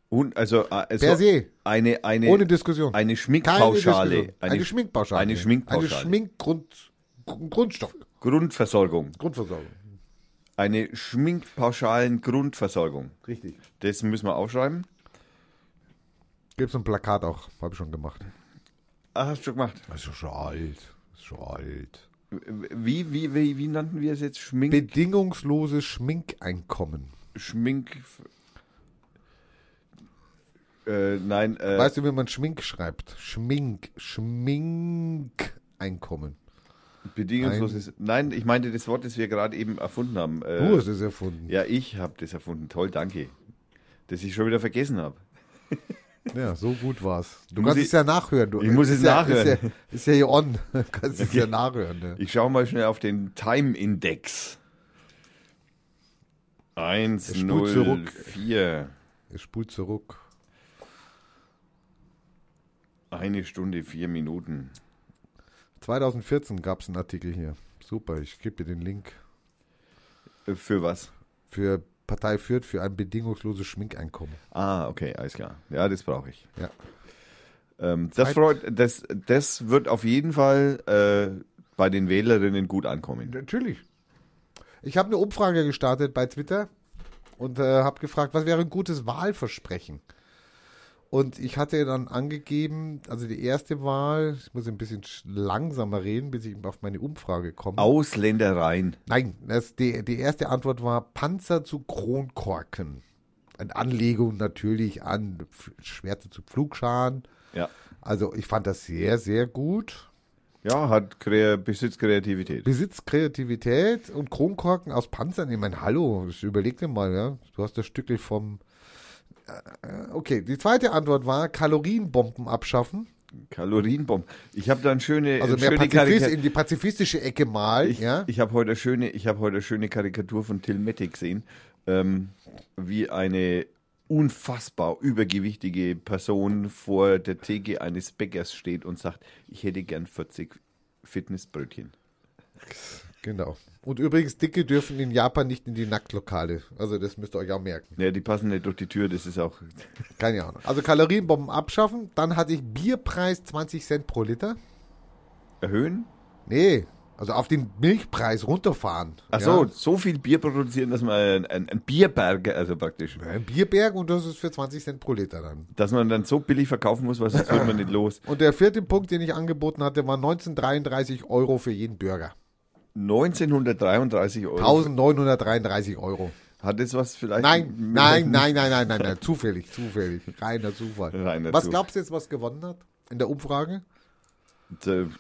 Und also, äh, also Per se. eine, eine, Ohne Diskussion. eine Schminkpauschale. Diskussion. Eine, Schminkpauschale. Eine Schminkpauschale. Eine Schminkgrund, Grundstoff. Grundversorgung. Grundversorgung. Eine Schminkpauschalen Grundversorgung. Richtig. Das müssen wir aufschreiben. Gibt es ein Plakat auch. Habe ich schon gemacht. Ah, hast du schon gemacht. Das ist schon alt. Das ist schon alt. Wie, wie, wie, wie nannten wir es jetzt? Schmink, Bedingungsloses Schminkeinkommen. Schmink. Äh, nein, äh, Weißt du, wie man Schmink schreibt? Schmink. Schminkeinkommen. bedingungsloses. Nein, ich meinte das Wort, das wir gerade eben erfunden haben. Äh, Du hast es erfunden. Ja, ich habe das erfunden. Toll, danke. Das ich schon wieder vergessen habe. Ja, so gut war's. Du Muss kannst ich- es ja nachhören. Du, Ich muss es ja, nachhören. Ist ja, ist ja hier on. Du kannst es ja nachhören. Ne? Ich schaue mal schnell auf den Time-Index. 1, spult 0, zurück. 4. Ich spul zurück. Eine Stunde, vier Minuten. 2014 gab es einen Artikel hier. Super, ich gebe dir den Link. Äh, Für was? Für Partei führt für ein bedingungsloses Schminkeinkommen. Ah, okay, alles klar. Ja, das brauche ich. Ja. Ähm, das, freut, das, das wird auf jeden Fall äh, bei den Wählerinnen gut ankommen. Natürlich. Ich habe eine Umfrage gestartet bei Twitter und äh, habe gefragt, was wäre ein gutes Wahlversprechen? Und ich hatte dann angegeben, also die erste Wahl, ich muss ein bisschen sch- langsamer reden, bis ich auf meine Umfrage komme. Ausländereien. Nein, das, die, die erste Antwort war Panzer zu Kronkorken. Eine Anlegung natürlich an Schwerter zu Pflugscharen. Ja. Also ich fand das sehr, sehr gut. Ja, hat Kre besitzt Kreativität. Besitzt Kreativität und Kronkorken aus Panzern. Ich meine, hallo, überleg dir mal, ja. Du hast das Stückel vom. Äh, Okay, die zweite Antwort war Kalorienbomben abschaffen. Kalorienbomben. Ich habe da eine schöne, Also mehr schöne Pazifist, in die pazifistische Ecke mal, Ich, ja. ich habe heute, eine schöne- ich hab heute schöne Karikatur von Till Mette gesehen, ähm, wie eine unfassbar übergewichtige Person vor der Theke eines Bäckers steht und sagt, ich hätte gern 40 Fitnessbrötchen. Genau. Und übrigens, Dicke dürfen in Japan nicht in die Nacktlokale. Also das müsst ihr euch auch merken. Ja, die passen nicht durch die Tür, das ist auch. Keine Ahnung. Also Kalorienbomben abschaffen. Dann hatte ich Bierpreis 20 Cent pro Liter. Erhöhen? Nee, also auf den Milchpreis runterfahren. Ach so, Ja. so viel Bier produzieren, dass man ein, ein, Bierberger, also praktisch, Ein Bierberg und das ist für 20 Cent pro Liter dann. dass man dann so billig verkaufen muss, weil sonst wird man nicht los. Und der vierte Punkt, den ich angeboten hatte, war 1933 Euro für jeden Bürger. 1933 Euro. 1933 Euro. Hat das was vielleicht? Nein, nein, nein, nein, nein, nein, nein, zufällig, zufällig, reiner Zufall. Reiner was Zufall. glaubst du jetzt, was gewonnen hat in der Umfrage?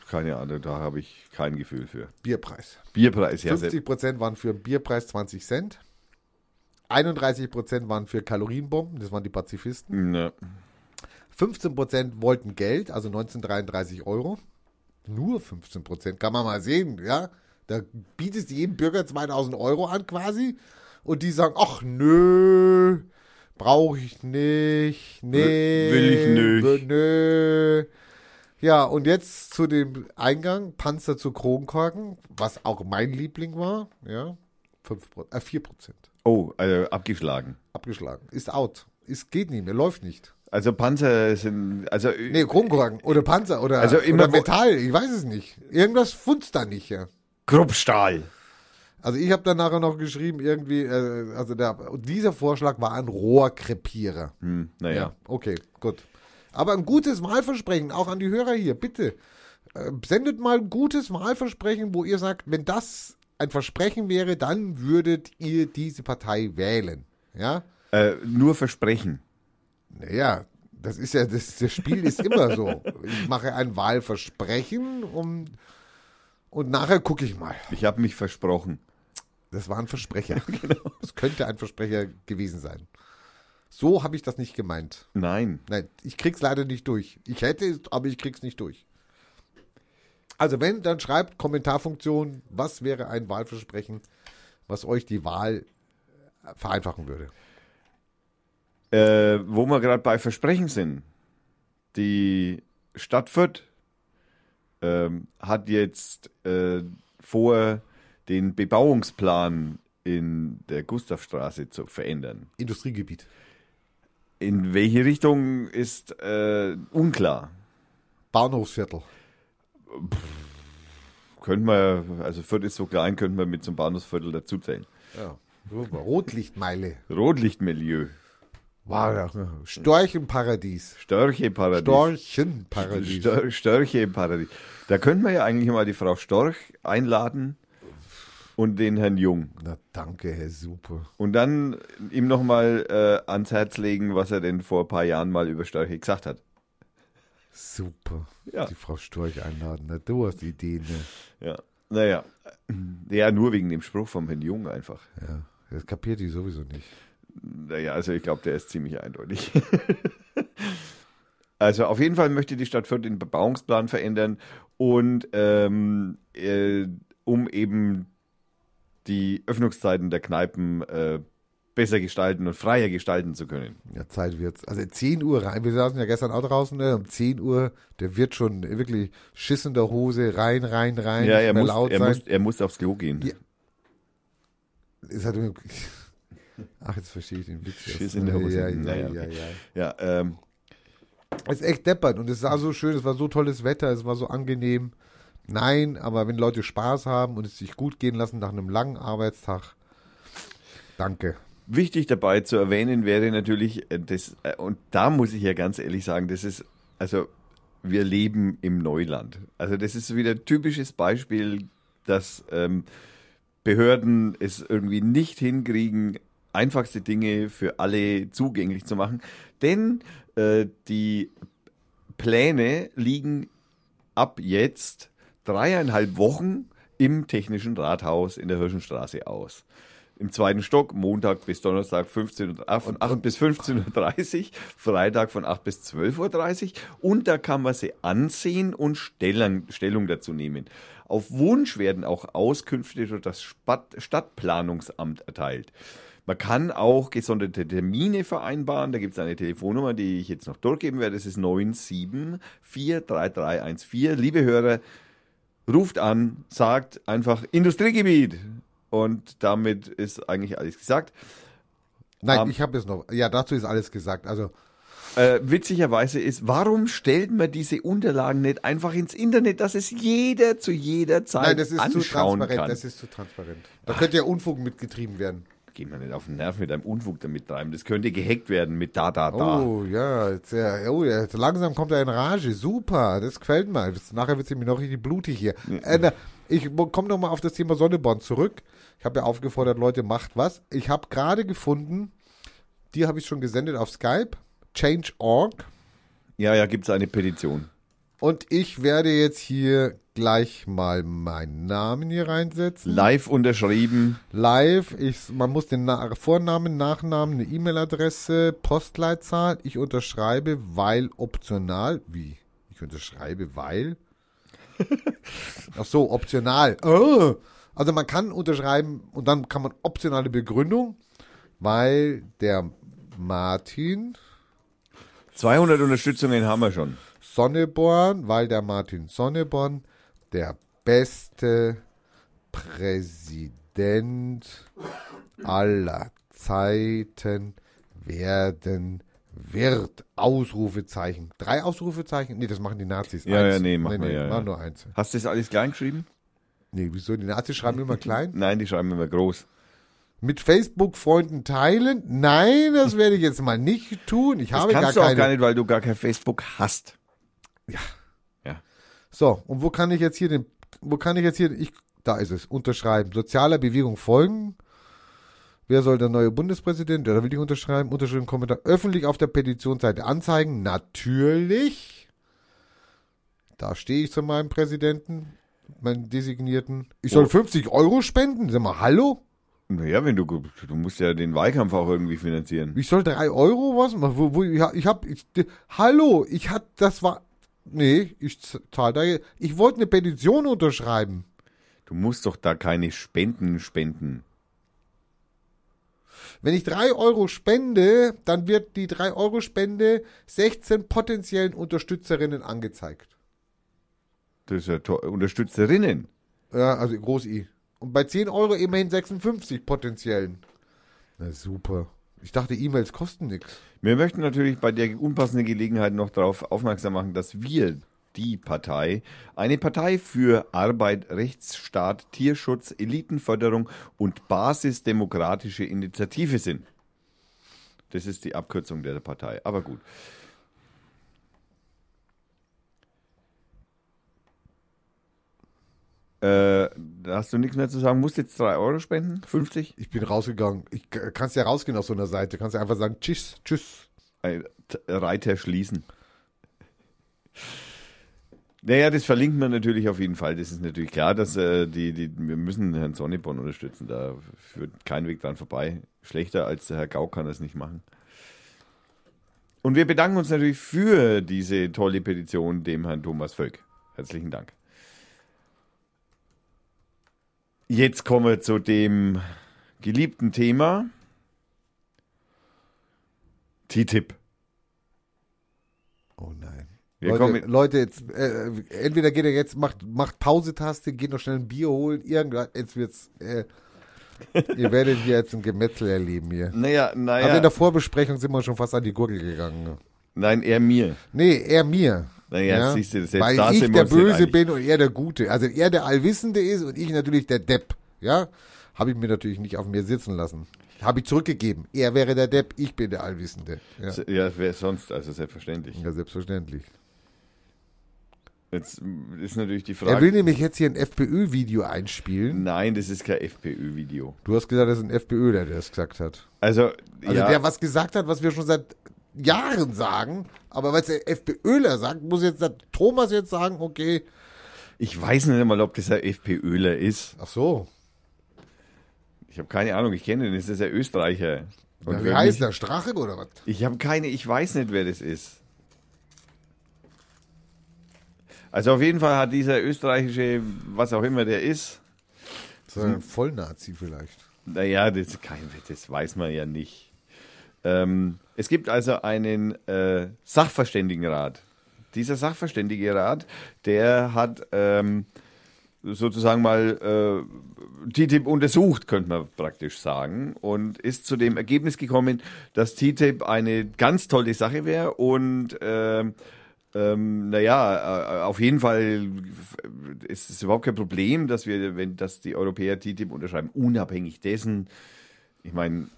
Keine Ahnung, da habe ich kein Gefühl für. Bierpreis. Bierpreis, ja. 50 Prozent waren für Bierpreis 20 Cent. 31 Prozent waren für Kalorienbomben, das waren die Pazifisten. Ne. 15 Prozent wollten Geld, also 1933 Euro. Nur 15 Prozent, kann man mal sehen, ja. Da bietest du jedem Bürger 2000 Euro an quasi und die sagen, ach nö, brauche ich nicht, nee, Will ich nicht. Nö. Ja, und jetzt zu dem Eingang, Panzer zu Kronkorken, was auch mein Liebling war, ja, 5, Pro- äh, 4 Prozent. Oh, also abgeschlagen. Abgeschlagen. Ist out. Ist, geht nicht mehr, läuft nicht. Also Panzer sind, also Nee, Kronkorken oder Panzer oder, Also immer oder Metall, ich weiß es nicht. Irgendwas funzt da nicht, ja. Kruppstahl. Also ich habe dann nachher noch geschrieben, irgendwie, äh, also der, dieser Vorschlag war ein Rohrkrepierer. Hm, naja. okay, gut. Aber ein gutes Wahlversprechen, auch an die Hörer hier, bitte. Äh, sendet mal ein gutes Wahlversprechen, wo ihr sagt, wenn das ein Versprechen wäre, dann würdet ihr diese Partei wählen. Ja? Äh, nur Versprechen. Naja, das ist ja, das, das Spiel ist immer so. Ich mache ein Wahlversprechen um, und nachher gucke ich mal. Ich habe mich versprochen. Das war ein Versprecher. Das könnte ein Versprecher gewesen sein. So habe ich das nicht gemeint. Nein. Nein, ich krieg's leider nicht durch. Ich hätte es, aber ich krieg's nicht durch. Also wenn, dann schreibt Kommentarfunktion, was wäre ein Wahlversprechen, was euch die Wahl äh, vereinfachen würde. Äh, wo wir gerade bei Versprechen sind. Die Stadt Fürth ähm, hat jetzt äh, vor, den Bebauungsplan in der Gustavstraße zu verändern. Industriegebiet. In welche Richtung ist äh, unklar. Bahnhofsviertel. Könnte man, also Fürth ist so klein, könnte man mit zum Bahnhofsviertel dazuzählen. Ja. Rotlichtmeile. Rotlichtmilieu, Wow, ja. Storchenparadies. Störcheparadies. Storchenparadies. Stör, Störche im Paradies. Da könnten wir ja eigentlich mal die Frau Storch einladen und den Herrn Jung. Na danke, Herr Super. Und dann ihm nochmal äh, ans Herz legen, was er denn vor ein paar Jahren mal über Störche gesagt hat. Super. Ja. Die Frau Storch einladen. Na, du hast Ideen. Ne? Ja. Naja. Ja, nur wegen dem Spruch vom Herrn Jung einfach. Ja. Das kapiert die sowieso nicht. Naja, also ich glaube, der ist ziemlich eindeutig. also auf jeden Fall möchte die Stadt Fürth den Bebauungsplan verändern und ähm, äh, um eben die Öffnungszeiten der Kneipen äh, besser gestalten und freier gestalten zu können. Ja, Zeit wird's. Also 10 Uhr rein. Wir saßen ja gestern auch draußen, ne? um 10 Uhr, der wird schon wirklich Schiss in der Hose, rein, rein, rein, ja, er muss, laut er, sein. muss, er muss aufs Klo gehen. Ja. Es hat Ach, jetzt verstehe ich den Witz. Schiss in der Hose. Ja, ja, ja, okay. ja. Ja, ähm, Es ist echt deppert und es sah so schön, es war so tolles Wetter, es war so angenehm. Nein, aber wenn Leute Spaß haben und es sich gut gehen lassen nach einem langen Arbeitstag, danke. Wichtig dabei zu erwähnen wäre natürlich, äh, das, äh, und da muss ich ja ganz ehrlich sagen, das ist, also wir leben im Neuland. Also das ist wieder ein typisches Beispiel, dass ähm, Behörden es irgendwie nicht hinkriegen, einfachste Dinge für alle zugänglich zu machen. Denn äh, die Pläne liegen ab jetzt dreieinhalb Wochen im Technischen Rathaus in der Hirschenstraße aus. Im zweiten Stock, Montag bis Donnerstag 15 Uhr, äh, von 8 bis 15.30 Uhr, Freitag von 8 bis 12.30 Uhr und da kann man sie ansehen und Stellung, Stellung dazu nehmen. Auf Wunsch werden auch Auskünfte durch das Stadtplanungsamt erteilt. Man kann auch gesonderte Termine vereinbaren. Da gibt es eine Telefonnummer, die ich jetzt noch durchgeben werde. Das ist 9743314. Liebe Hörer, ruft an, sagt einfach Industriegebiet. Und damit ist eigentlich alles gesagt. Nein, Ähm, ich habe es noch. Ja, dazu ist alles gesagt. Also, Äh, witzigerweise ist, warum stellt man diese Unterlagen nicht einfach ins Internet, dass es jeder zu jeder Zeit nein, das ist zu transparent. kann? Das ist zu transparent. Da könnte ja Unfug mitgetrieben werden. Geh mal nicht auf den Nerv mit deinem Unfug damit treiben. Das könnte gehackt werden mit da, da, da. Oh, ja, jetzt, ja, oh, jetzt langsam kommt er in Rage. Super, das gefällt mir. Nachher wird es nämlich noch richtig blutig hier. Äh, na, ich komme noch mal auf das Thema Sonneborn zurück. Ich habe ja aufgefordert, Leute, macht was. Ich habe gerade gefunden, die habe ich schon gesendet auf Skype, Change.org. Ja, ja, gibt es eine Petition. Und ich werde jetzt hier gleich mal meinen Namen hier reinsetzen. Live unterschrieben. Live, ich, man muss den Na Vornamen, Nachnamen, eine E-Mail-Adresse, Postleitzahl. Ich unterschreibe, weil optional. Wie? Ich unterschreibe, weil? Ach so, optional. Oh. Also man kann unterschreiben und dann kann man optionale Begründung, weil der Martin 200 Unterstützungen haben wir schon. Sonneborn, weil der Martin Sonneborn der beste Präsident aller Zeiten werden wird. Ausrufezeichen. Drei Ausrufezeichen? Nee, das machen die Nazis. Ja, ja, nee, machen wir, ja, ja. machen nur eins. Hast du das alles klein geschrieben? Nee, wieso? Die Nazis schreiben immer klein. Nein, die schreiben immer groß. Mit Facebook-Freunden teilen? Nein, das werde ich jetzt mal nicht tun. Ich Das habe gar kannst du auch keine. gar nicht, weil du gar kein Facebook hast. So, und wo kann ich jetzt hier den, wo kann ich jetzt hier, ich, da ist es, unterschreiben. Sozialer Bewegung folgen. Wer soll der neue Bundespräsident? Ja, da will ich unterschreiben. Unterschrieben, Kommentar. Öffentlich auf der Petitionsseite anzeigen. Natürlich. Da stehe ich zu meinem Präsidenten, meinen Designierten. Ich soll Oh. 50 Euro spenden? Sag mal, hallo? Naja, wenn du, du musst ja den Wahlkampf auch irgendwie finanzieren. Ich soll 3 Euro was? Wo, wo, ich hab- ich hab, hallo, ich hat, das war, nee, ich zahle da, ich wollte eine Petition unterschreiben. Du musst doch da keine Spenden spenden. Wenn ich 3 Euro spende, dann wird die 3 Euro Spende 16 potenziellen Unterstützerinnen angezeigt. Das ist ja toll. Unterstützerinnen. Ja, also groß I. Und bei 10 Euro immerhin 56 potenziellen. Na super. Ich dachte, E-Mails kosten nichts. Wir möchten natürlich bei der unpassenden Gelegenheit noch darauf aufmerksam machen, dass wir, die Partei, eine Partei für Arbeit, Rechtsstaat, Tierschutz, Elitenförderung und basisdemokratische Initiative sind. Das ist die Abkürzung der Partei. Aber gut. Äh, da hast du nichts mehr zu sagen. Musst jetzt 3 Euro spenden? 50? Ich bin rausgegangen. Ich kannst ja rausgehen aus so einer Seite. Kannst ja einfach sagen, tschüss, tschüss. Reiter schließen. Naja, das verlinkt man natürlich auf jeden Fall. Das ist natürlich klar, dass äh, die, die, wir müssen Herrn Sonneborn unterstützen. Da führt kein Weg dran vorbei. Schlechter als der Herr Gau kann das nicht machen. Und wir bedanken uns natürlich für diese tolle Petition dem Herrn Thomas Völk. Herzlichen Dank. Jetzt kommen wir zu dem geliebten Thema. TTIP. Oh nein. Wir Leute, Leute, jetzt, äh, entweder geht er jetzt, macht, macht Pause-Taste, geht noch schnell ein Bier holen, irgendwas, jetzt wird's, äh, ihr werdet hier jetzt ein Gemetzel erleben hier. naja, Aber naja. in der Vorbesprechung sind wir schon fast an die Gurgel gegangen. Nein, eher mir. Nee, er mir. Naja, siehst du, selbst Weil da ich der Böse bin und er der Gute. Also er der Allwissende ist und ich natürlich der Depp. Ja, habe ich mir natürlich nicht auf mir sitzen lassen. Habe ich zurückgegeben. Er wäre der Depp, ich bin der Allwissende. Ja, Ja, wer sonst, also selbstverständlich. ja selbstverständlich. Jetzt ist natürlich die Er will Frage. nämlich jetzt hier ein FPÖ-Video einspielen. Nein, das ist kein FPÖ-Video. Du hast gesagt, das ist ein FPÖler, der das gesagt hat. Also, Also ja, der was gesagt hat, was wir schon seit Jahren sagen. Aber weil es der FPÖler sagt, muss jetzt der Thomas jetzt sagen, okay. ich weiß nicht einmal, ob das ein FPÖler ist. Ach so. Ich habe keine Ahnung, ich kenne den, das ist ein Österreicher. Und Ja, wie heißt der? Strache oder was? Ich habe keine, ich weiß nicht, wer das ist. Also auf jeden Fall hat dieser österreichische, was auch immer der ist, So ein Vollnazi vielleicht. Naja, das, kein, das weiß man ja nicht. Ähm, es gibt also einen äh, Sachverständigenrat. Dieser Sachverständigerat, der hat ähm, sozusagen mal äh, TTIP untersucht, könnte man praktisch sagen, und ist zu dem Ergebnis gekommen, dass TTIP eine ganz tolle Sache wäre und ähm, ähm, naja, äh, auf jeden Fall ist es überhaupt kein Problem, dass wir, wenn dass die Europäer TTIP unterschreiben, unabhängig dessen, ich meine,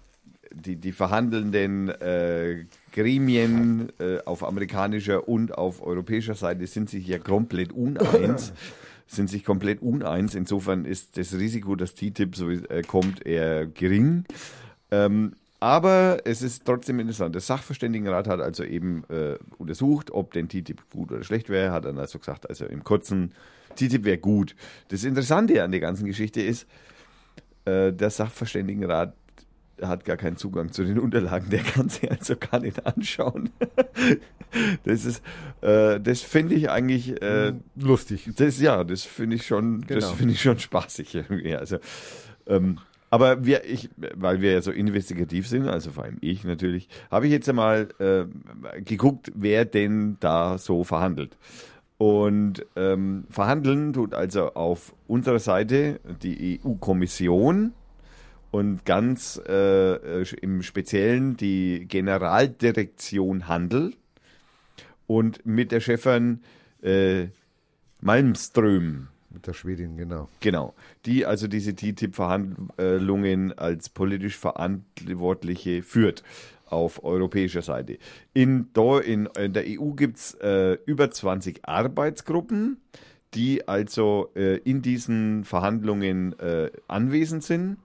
die, die verhandelnden äh, Gremien äh, auf amerikanischer und auf europäischer Seite sind sich ja komplett uneins. sind sich komplett uneins. Insofern ist das Risiko, dass TTIP so äh, kommt, eher gering. Ähm, aber es ist trotzdem interessant. Der Sachverständigenrat hat also eben äh, untersucht, ob denn TTIP gut oder schlecht wäre. Hat dann also gesagt, also im kurzen, TTIP wäre gut. Das Interessante an der ganzen Geschichte ist, äh, der Sachverständigenrat hat gar keinen Zugang zu den Unterlagen, der kann sie also gar nicht anschauen. das ist, äh, das finde ich eigentlich äh, Lustig. das ja, das finde ich schon, das Genau. finde ich schon spaßig irgendwie. Also, ähm, aber wir, ich, weil wir ja so investigativ sind, also vor allem ich natürlich, habe ich jetzt einmal äh, geguckt, wer denn da so verhandelt. Und ähm, verhandeln tut also auf unserer Seite die EU-Kommission und ganz äh, äh, im Speziellen die Generaldirektion Handel und mit der Chefin äh, Malmström. Mit der Schwedin, genau. Genau, die also diese TTIP-Verhandlungen als politisch Verantwortliche führt auf europäischer Seite. In, in, in der EU gibt es äh, über 20 Arbeitsgruppen, die also äh, in diesen Verhandlungen äh, anwesend sind.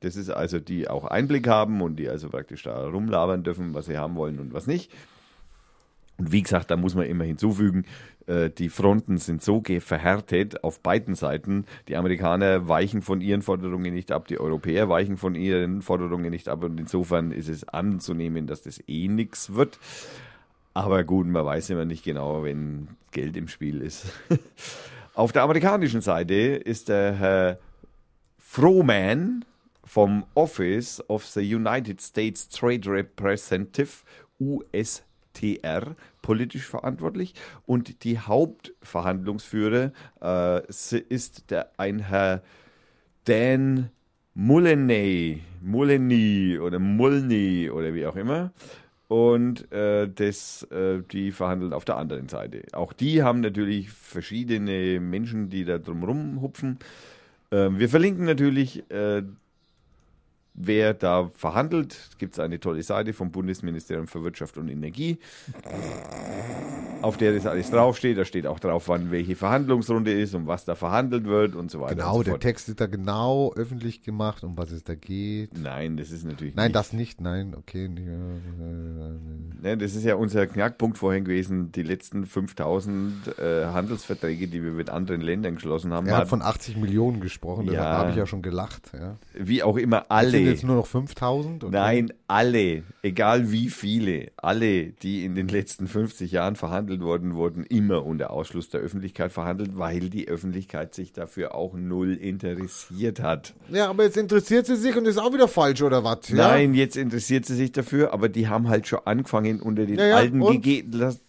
Das ist also, die auch Einblick haben und die also praktisch da rumlabern dürfen, was sie haben wollen und was nicht. Und wie gesagt, da muss man immer hinzufügen, äh, die Fronten sind so verhärtet auf beiden Seiten. Die Amerikaner weichen von ihren Forderungen nicht ab, die Europäer weichen von ihren Forderungen nicht ab. Und insofern ist es anzunehmen, dass das eh nichts wird. Aber gut, man weiß immer nicht genau, wenn Geld im Spiel ist. Auf der amerikanischen Seite ist der Herr Frohman vom Office of the United States Trade Representative USTR politisch verantwortlich und die Hauptverhandlungsführer äh, ist der ein Herr Dan Mulleney, Mulleney oder Mulney oder wie auch immer. Und äh, das, äh, die verhandeln auf der anderen Seite. Auch die haben natürlich verschiedene Menschen, die da drumherum hupfen. Ähm, wir verlinken natürlich, äh, wer da verhandelt. Gibt es eine tolle Seite vom Bundesministerium für Wirtschaft und Energie, auf der das alles draufsteht. Da steht auch drauf, wann welche Verhandlungsrunde ist und was da verhandelt wird und so weiter. Genau, so der fort. Text ist da genau öffentlich gemacht, um was es da geht. Nein, das ist natürlich Nein, nicht. das nicht, nein, okay. Nicht, Ne, das ist ja unser Knackpunkt vorhin gewesen, die letzten 5000 äh, Handelsverträge, die wir mit anderen Ländern geschlossen haben. er hat von 80 Millionen gesprochen, da Ja. habe ich ja schon gelacht. Ja. wie auch immer Sind alle, jetzt nur noch 5000? Okay. nein, alle, egal wie viele, alle, die in den letzten 50 Jahren verhandelt wurden, wurden immer unter Ausschluss der Öffentlichkeit verhandelt, weil die Öffentlichkeit sich dafür auch null interessiert hat. Ja, aber jetzt interessiert sie sich und ist auch wieder falsch, oder was? Ja? Nein, jetzt interessiert sie sich dafür, aber die haben halt schon angefangen unter den Ja, ja, alten? Gegebenheiten.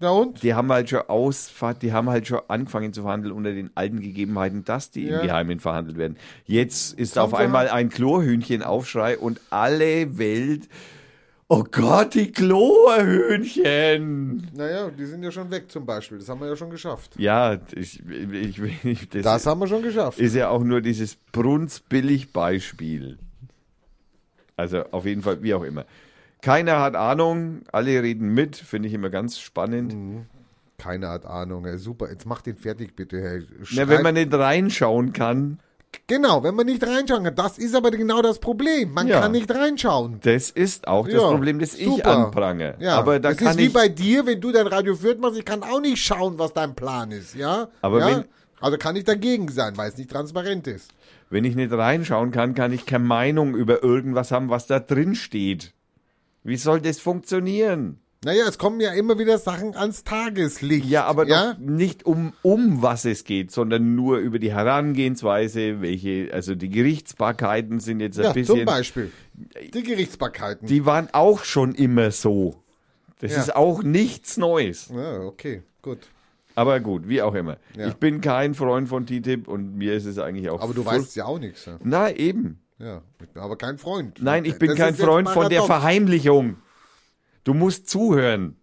Ja und? Die haben halt schon ausfahrt, die haben halt schon angefangen zu verhandeln unter den alten Gegebenheiten, dass die Ja. im Geheimen verhandelt werden. Jetzt ist Haben auf einmal ein Chlorhühnchenaufschrei und alle Welt, oh Gott, die Chlorhühnchen! Naja, die sind ja schon weg zum Beispiel. Das haben wir ja schon geschafft. Ja, ich, ich, ich, das, Das haben wir schon geschafft. ist ja auch nur dieses Brunzbillig-Beispiel. Also auf jeden Fall, wie auch immer. Keiner hat Ahnung, alle reden mit, finde ich immer ganz spannend. Keine hat Ahnung. Super, jetzt mach den fertig bitte, Herr. Na, wenn man nicht reinschauen kann, genau, wenn man nicht reinschauen kann. Das ist aber genau das Problem. Man Ja. kann nicht reinschauen. Das ist auch das Ja, Problem, das ich super. anprange. Ja, aber da das kann ist wie ich, bei dir, wenn du dein Radio Fürth machst, ich kann auch nicht schauen, was dein Plan ist, ja? Aber ja? wenn- also kann ich dagegen sein, weil es nicht transparent ist. wenn ich nicht reinschauen kann, kann ich keine Meinung über irgendwas haben, was da drin steht. Wie soll das funktionieren? Naja, es kommen ja immer wieder Sachen ans Tageslicht. Ja, aber ja? nicht um, um was es geht, sondern nur über die Herangehensweise, welche, also die Gerichtsbarkeiten sind jetzt ein Ja, bisschen, zum Beispiel. Die Gerichtsbarkeiten. die waren auch schon immer so. Das Ja. ist auch nichts Neues. ja, okay, gut. Aber gut, wie auch immer. Ja. Ich bin kein Freund von TTIP und mir ist es eigentlich auch Aber du weißt ja auch nichts. Ja. Na, eben. ja, ich bin aber kein Freund. Nein, ich bin Das kein Freund von der. Verheimlichung. Du musst zuhören.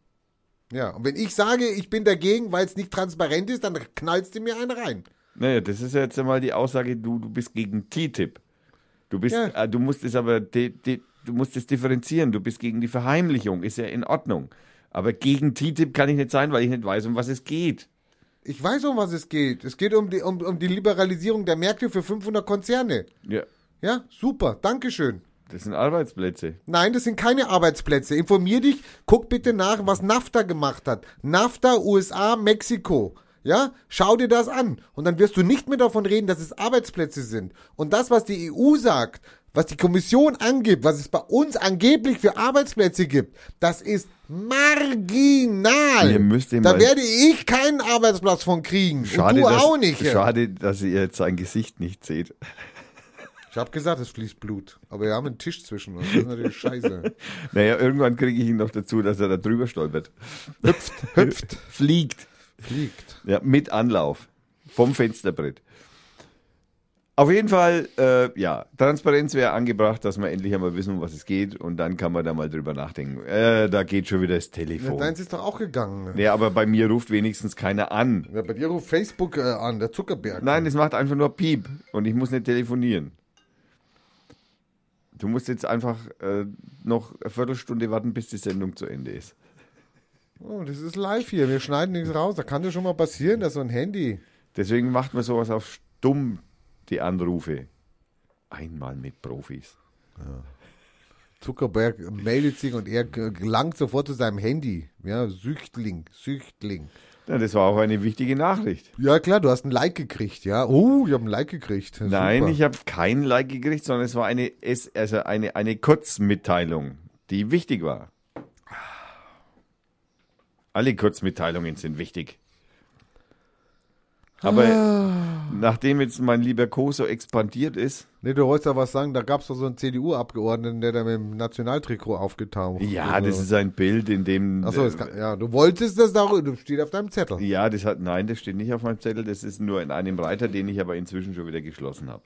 Ja, und wenn ich sage, ich bin dagegen, weil es nicht transparent ist, dann knallst du mir einen rein. Naja, das ist jetzt einmal die Aussage, du, du bist gegen TTIP. Du bist, Ja. äh, du musst es aber, de, de, du musst es differenzieren. Du bist gegen die Verheimlichung, ist ja in Ordnung. Aber gegen TTIP kann ich nicht sein, weil ich nicht weiß, um was es geht. Ich weiß, um was es geht. Es geht um die, um, um die Liberalisierung der Märkte für 500 Konzerne. Ja, Ja, super. Dankeschön. Das sind Arbeitsplätze. Nein, das sind keine Arbeitsplätze. Informier dich, guck bitte nach, was NAFTA gemacht hat. NAFTA, USA, Mexiko. Ja, schau dir das an. Und dann wirst du nicht mehr davon reden, dass es Arbeitsplätze sind. Und das, was die EU sagt, was die Kommission angibt, was es bei uns angeblich für Arbeitsplätze gibt, das ist marginal. Ihr müsst da werde ich keinen Arbeitsplatz von kriegen. Schade, Und du dass, auch nicht. Schade, dass ihr jetzt sein Gesicht nicht seht. Ich habe gesagt, es fließt Blut. Aber wir haben einen Tisch zwischen uns. Das ist natürlich scheiße. Naja, irgendwann kriege ich ihn noch dazu, dass er da drüber stolpert. Hüpft, hüpft, Fliegt. fliegt. Ja, mit Anlauf. Vom Fensterbrett. Auf jeden Fall, äh, ja, Transparenz wäre angebracht, dass wir endlich einmal wissen, um was es geht und dann kann man da mal drüber nachdenken. Äh, da geht schon wieder das Ja, Telefon. deins ist doch auch gegangen. Ja, aber bei mir ruft wenigstens keiner an. Ja, bei dir ruft Facebook äh, an, der Zuckerberg. Nein, es macht einfach nur Piep und ich muss nicht telefonieren. Du musst jetzt einfach äh, noch eine Viertelstunde warten, bis die Sendung zu Ende ist. Oh, das ist live hier. Wir schneiden nichts raus. Da kann das schon mal passieren, dass so ein Handy. Deswegen macht man sowas auf stumm, die Anrufe. Einmal mit Profis. Zuckerberg meldet sich und er gelangt sofort zu seinem Handy. Ja, Süchtling, Süchtling. Ja, das war auch eine wichtige Nachricht. Ja, klar, du hast ein Like gekriegt, ja. Oh, ich habe ein Like gekriegt. Nein, Super. ich habe kein Like gekriegt, sondern es war eine, also eine, eine Kurzmitteilung, die wichtig war. Alle Kurzmitteilungen sind wichtig. Aber Ah. nachdem jetzt mein lieber Co. so expandiert ist, Nee, du wolltest ja was sagen, da gab es doch so einen CDU-Abgeordneten, der da mit dem Nationaltrikot aufgetaucht ja, Also- das ist ein Bild, in dem. Achso, kann, ja, du wolltest das da, das steht auf deinem Zettel. Ja, das hat, nein, das steht nicht auf meinem Zettel, das ist nur in einem Reiter, den ich aber inzwischen schon wieder geschlossen habe.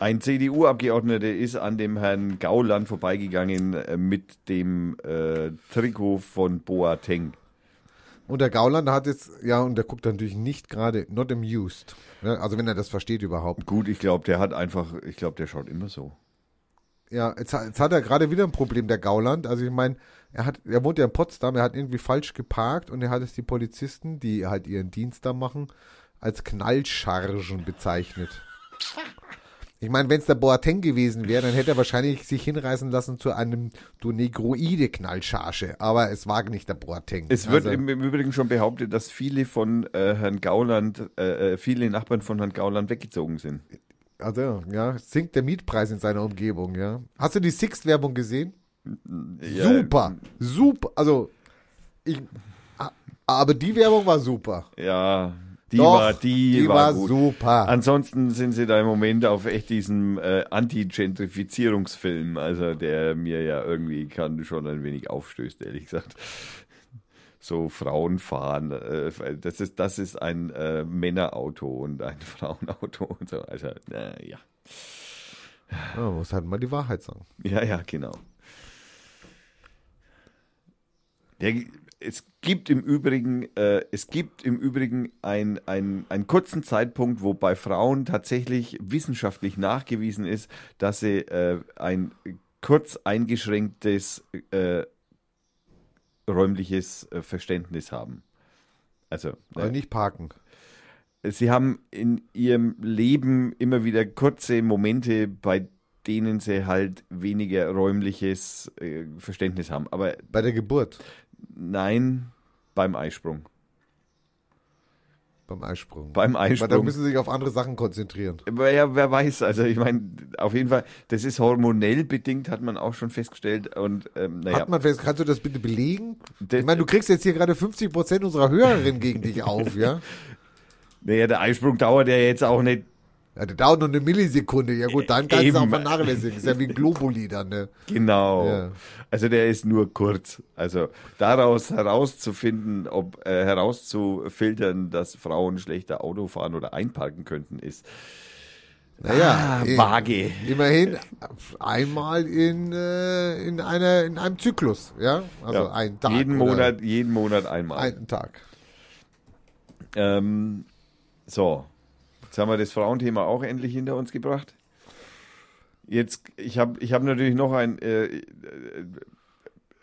Ein CDU-Abgeordneter ist an dem Herrn Gauland vorbeigegangen äh, mit dem äh, Trikot von Boateng. Und der Gauland hat jetzt, ja, und der guckt natürlich nicht gerade, not amused. Ne? Also wenn er das versteht überhaupt. Gut, ich glaube, der hat einfach, ich glaube, der schaut immer so. Ja, jetzt, hat- jetzt hat er gerade wieder ein Problem, der Gauland. Also ich meine, er hat, er wohnt ja in Potsdam, er hat irgendwie falsch geparkt und er hat es die Polizisten, die halt ihren Dienst da machen, als Knallchargen bezeichnet. Ich meine, wenn es der Boateng gewesen wäre, dann hätte er wahrscheinlich sich hinreißen lassen zu einem du negroide Knallcharge. Aber es war nicht der Boateng. Es wird also, im, im Übrigen schon behauptet, dass viele von äh, Herrn Gauland, äh, äh, viele Nachbarn von Herrn Gauland weggezogen sind. also, ja, sinkt der Mietpreis in seiner Umgebung, ja. Hast du die Sixt-Werbung gesehen? Ja, Super, super. Also, ich, aber die Werbung war super. Ja, die Doch, war, die, die war, war gut. super. Ansonsten sind sie da im Moment auf echt diesem äh, Anti-Gentrifizierungsfilm, also der mir ja irgendwie kann schon ein wenig aufstößt, ehrlich gesagt. So Frauen fahren, äh, das ist das ist ein äh, Männerauto und ein Frauenauto und so. Also äh, ja, Ja, man muss halt mal die Wahrheit sagen. ja, ja, genau. Der, es gibt im Übrigen, äh, es gibt im Übrigen ein, ein, einen kurzen Zeitpunkt, wo bei Frauen tatsächlich wissenschaftlich nachgewiesen ist, dass sie äh, ein kurz eingeschränktes äh, räumliches äh, Verständnis haben. Also, äh, nicht parken. sie haben in ihrem Leben immer wieder kurze Momente, bei denen sie halt weniger räumliches äh, Verständnis haben. Aber Bei der Geburt, nein, beim Eisprung. beim Eisprung. Beim Weil da Eisprung. müssen sie sich auf andere Sachen konzentrieren. Ja, wer weiß, also ich meine, auf jeden Fall, das ist hormonell bedingt, hat man auch schon festgestellt. Und ähm, naja, Hat man fest, kannst du das bitte belegen? Das- ich meine, du kriegst jetzt hier gerade 50% unserer Hörerinnen gegen dich auf, ja? naja, der Eisprung dauert ja jetzt auch nicht. Ja, der dauert nur eine Millisekunde. Ja gut, dann kannst du auch vernachlässigen. Ist ja wie Globuli dann, ne? Genau. Ja. Also der ist nur kurz. Also daraus herauszufinden, ob äh, herauszufiltern, dass Frauen schlechter Auto fahren oder einparken könnten, ist Naja, ah, eh, vage. immerhin einmal in, äh, in, einer, in einem Zyklus, ja? Also Ja. einen Tag. jeden Monat, jeden Monat einmal. Einen Tag. Ähm, so, jetzt haben wir das Frauenthema auch endlich hinter uns gebracht. Jetzt, ich habe ich hab natürlich noch ein. Äh, äh,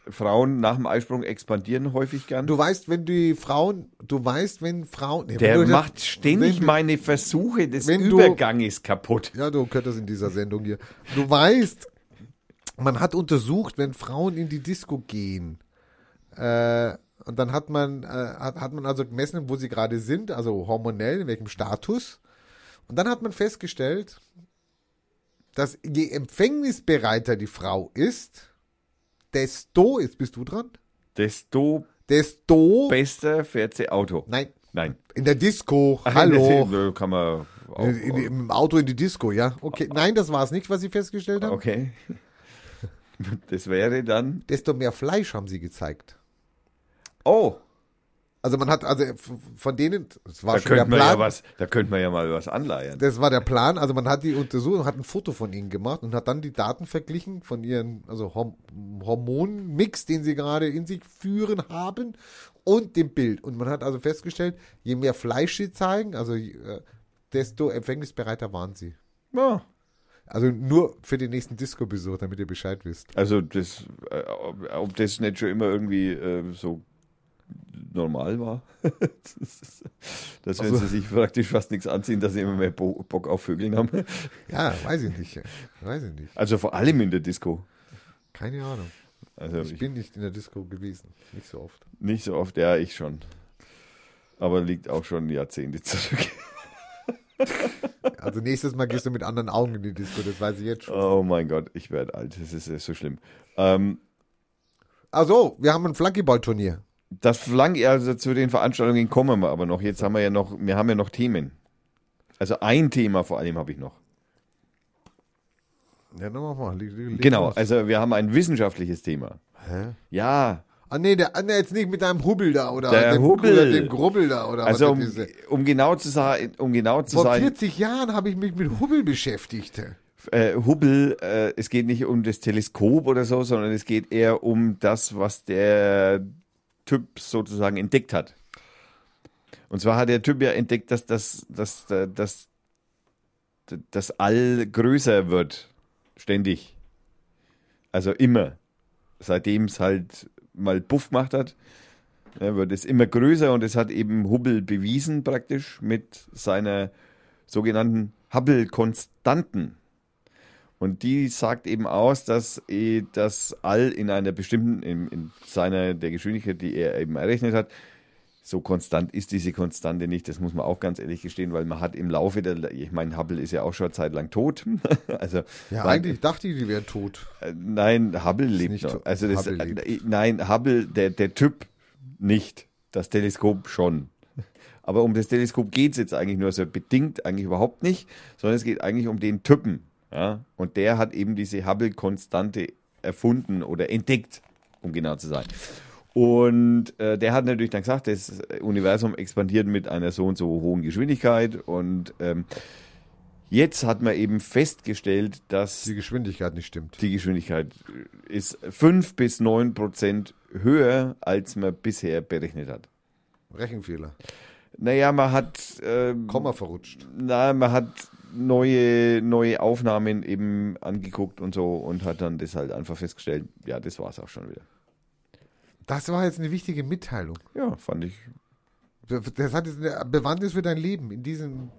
Frauen nach dem Eisprung expandieren häufig gern. Du weißt, wenn die Frauen, du weißt, wenn Frauen. Ja, Der wenn macht ständig wenn meine Versuche des wenn du- Überganges kaputt. Ja, du könntest in dieser Sendung hier. Du weißt, man hat untersucht, wenn Frauen in die Disco gehen, äh, und dann hat man, äh, hat, hat man also gemessen, wo sie gerade sind, also hormonell, in welchem Status. Und dann hat man festgestellt, dass je empfängnisbereiter die Frau ist, desto, jetzt bist du dran, Desto desto, besser fährt sie Auto. nein, Nein. in der Disco, Ach, hallo. das kann man auch. In, in, Im Auto in die Disco, ja. Okay, nein, das war es nicht, was sie festgestellt haben. okay. Das wäre dann. Desto mehr Fleisch haben sie gezeigt. Oh, Also man hat, also von denen, das war da schon der man ja Plan. was, da könnte man ja mal was anleiern. Das war der Plan. Also man hat die untersucht und hat ein Foto von ihnen gemacht und hat dann die Daten verglichen von ihren, also Horm Hormonmix, den sie gerade in sich führen haben und dem Bild. Und man hat also festgestellt, je mehr Fleisch sie zeigen, also äh, desto empfängnisbereiter waren sie. Ja. Also nur für den nächsten Disco-Besuch, damit ihr Bescheid wisst. Also das, äh, ob, ob das nicht schon immer irgendwie äh, so normal war, dass wenn Also- sie sich praktisch fast nichts anziehen, dass sie immer mehr Bo Bock auf Vögeln haben. Ja, weiß ich nicht. Weiß ich nicht. Also vor allem in der Disco. Keine Ahnung. Also Ich ich, bin nicht in der Disco gewesen. Nicht so oft. nicht so oft, ja, ich schon. Aber liegt auch schon Jahrzehnte zurück. Also nächstes Mal gehst du mit anderen Augen in die Disco, das weiß ich jetzt schon. Oh mein Gott, ich werde alt. Das ist, so schlimm. Ähm, Also, wir haben ein Flankyball-Turnier. Das Flank, also zu den Veranstaltungen kommen wir aber noch. Jetzt haben wir ja noch, wir haben ja noch Themen. Also ein Thema vor allem habe ich noch. Ja, dann mach mal. Leg, leg Genau, los. also wir haben ein wissenschaftliches Thema. Hä? Ja, Ah, nee, der, nee, jetzt nicht mit deinem Hubbel da oder Der dem, Hubbel. Oder dem Grubbel da oder also was um, um genau zu sein, um genau zu Vor sein, 40 Jahren habe ich mich mit Hubbel beschäftigt. äh, Hubble, äh, es geht nicht um das Teleskop oder so, sondern es geht eher um das, was der Typ sozusagen entdeckt hat. Und zwar hat der Typ ja entdeckt, dass das, dass, dass, das All größer wird, ständig. Also immer. Seitdem es halt mal Puff gemacht hat, ja, wird es immer größer und es hat eben Hubble bewiesen praktisch mit seiner sogenannten Hubble-Konstanten. Und die sagt eben aus, dass eh das All in einer bestimmten, in, in seiner, der Geschwindigkeit, die er eben errechnet hat, so konstant ist diese Konstante nicht. Das muss man auch ganz ehrlich gestehen, weil man hat im Laufe der, ich meine, Hubble ist ja auch schon eine Zeit lang tot. also, Ja, weil- eigentlich dachte ich, die wären tot. äh, Nein, Hubble lebt nicht noch. so- Also das, Hubble äh, lebt. nein, Hubble, der, der Typ nicht. Das Teleskop schon. Aber um das Teleskop geht es jetzt eigentlich nur so bedingt eigentlich überhaupt nicht, sondern es geht eigentlich um den Typen. Ja? Und der hat eben diese Hubble-Konstante erfunden oder entdeckt, um genau zu sein. Und äh, der hat natürlich dann gesagt, das Universum expandiert mit einer so und so hohen Geschwindigkeit. Und ähm, jetzt hat man eben festgestellt, dass Die Geschwindigkeit nicht stimmt. die Geschwindigkeit ist 5 bis 9 Prozent höher, als man bisher berechnet hat. Rechenfehler. Naja, man hat, ähm, Komma verrutscht. na, man hat neue, neue Aufnahmen eben angeguckt und so und hat dann das halt einfach festgestellt, ja, das war's auch schon wieder. Das war jetzt eine wichtige Mitteilung. Ja, fand ich. Das hat jetzt eine Bewandtnis für dein Leben in diesem,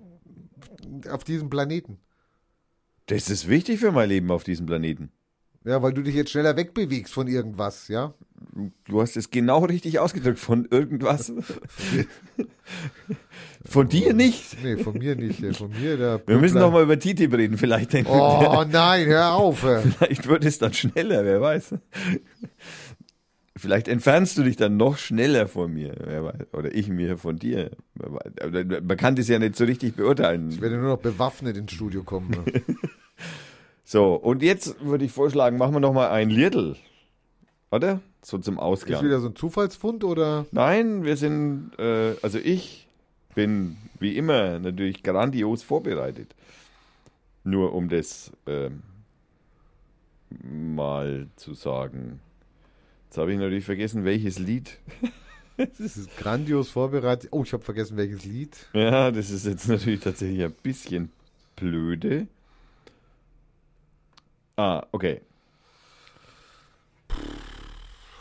auf diesem Planeten. Das ist wichtig für mein Leben auf diesem Planeten. Ja, weil du dich jetzt schneller wegbewegst von irgendwas, ja? Du hast es genau richtig ausgedrückt von irgendwas. von dir nicht. Nee, von mir nicht. Von mir, der Wir müssen Pöbler- noch mal über TTIP reden. Vielleicht, Oh nein, hör auf. vielleicht wird es dann schneller, wer weiß. Vielleicht entfernst du dich dann noch schneller von mir, wer weiß. Oder ich mir von dir. Man kann das ja nicht so richtig Ich beurteilen. werde nur noch bewaffnet ins Studio kommen. So, und jetzt würde ich vorschlagen, machen wir noch mal ein Liedl. Oder? So zum Ist Ausklang. wieder so ein Zufallsfund oder? Nein, wir sind, äh, also ich bin wie immer natürlich grandios vorbereitet. Nur um das ähm, mal zu sagen. Jetzt habe ich natürlich vergessen, welches Lied. Das ist grandios vorbereitet. Oh, ich habe vergessen, welches Lied. Ja, das ist jetzt natürlich tatsächlich ein bisschen blöde. Ah, okay.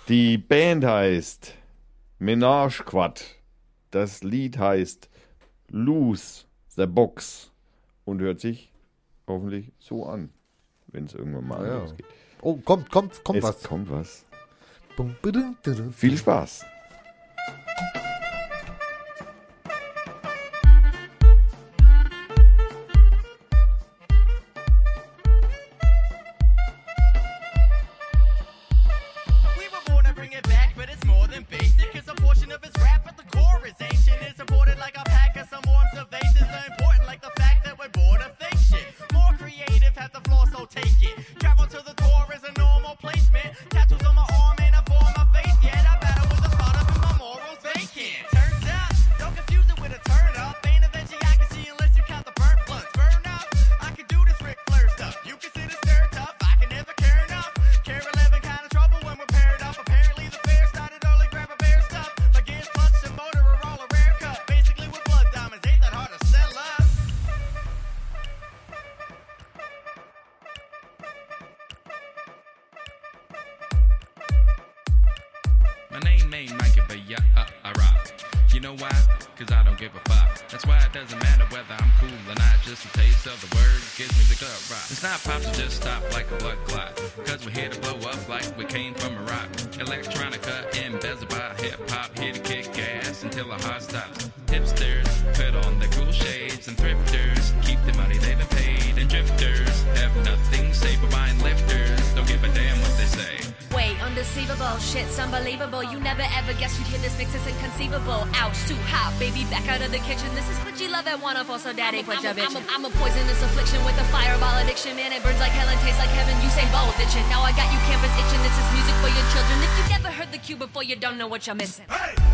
Die Band heißt Menage Quad. Das Lied heißt Lose the Box und hört sich hoffentlich so an, wenn es irgendwann mal ja. losgeht. Oh, kommt, kommt, kommt es was. Kommt was. Viel Spaß. some more observation. addict, but I'm, a, I'm, a, I'm a poisonous affliction with a fireball addiction, man. It burns like hell and tastes like heaven. You say ball itching. Now I got you campus itching. This is music for your children. If you never heard the cue before, you don't know what you're missing. Hey!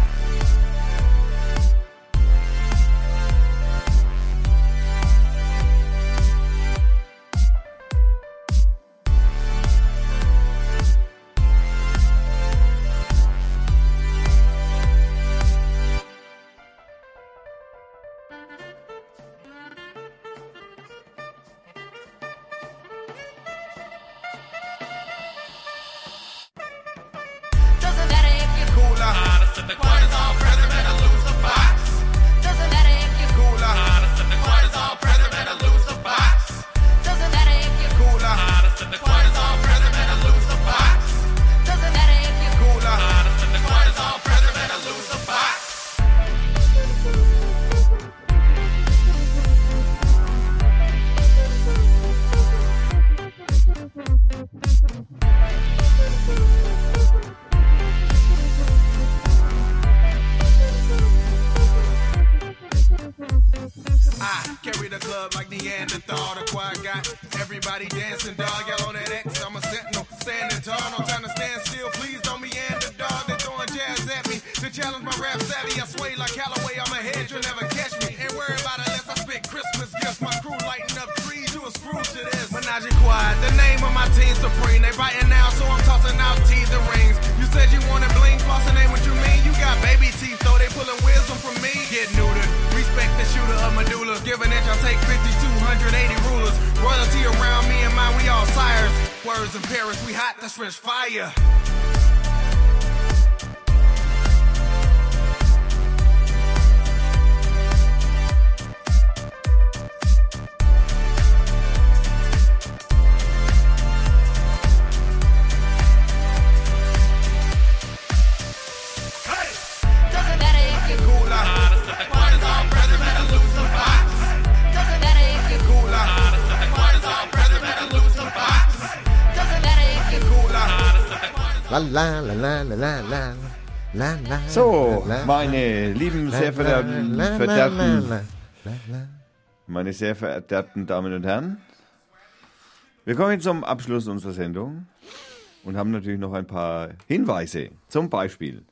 So, meine lieben, sehr verehrten, meine sehr verehrten Damen und Herren, wir kommen zum Abschluss unserer Sendung und haben natürlich noch ein paar Hinweise. Zum Beispiel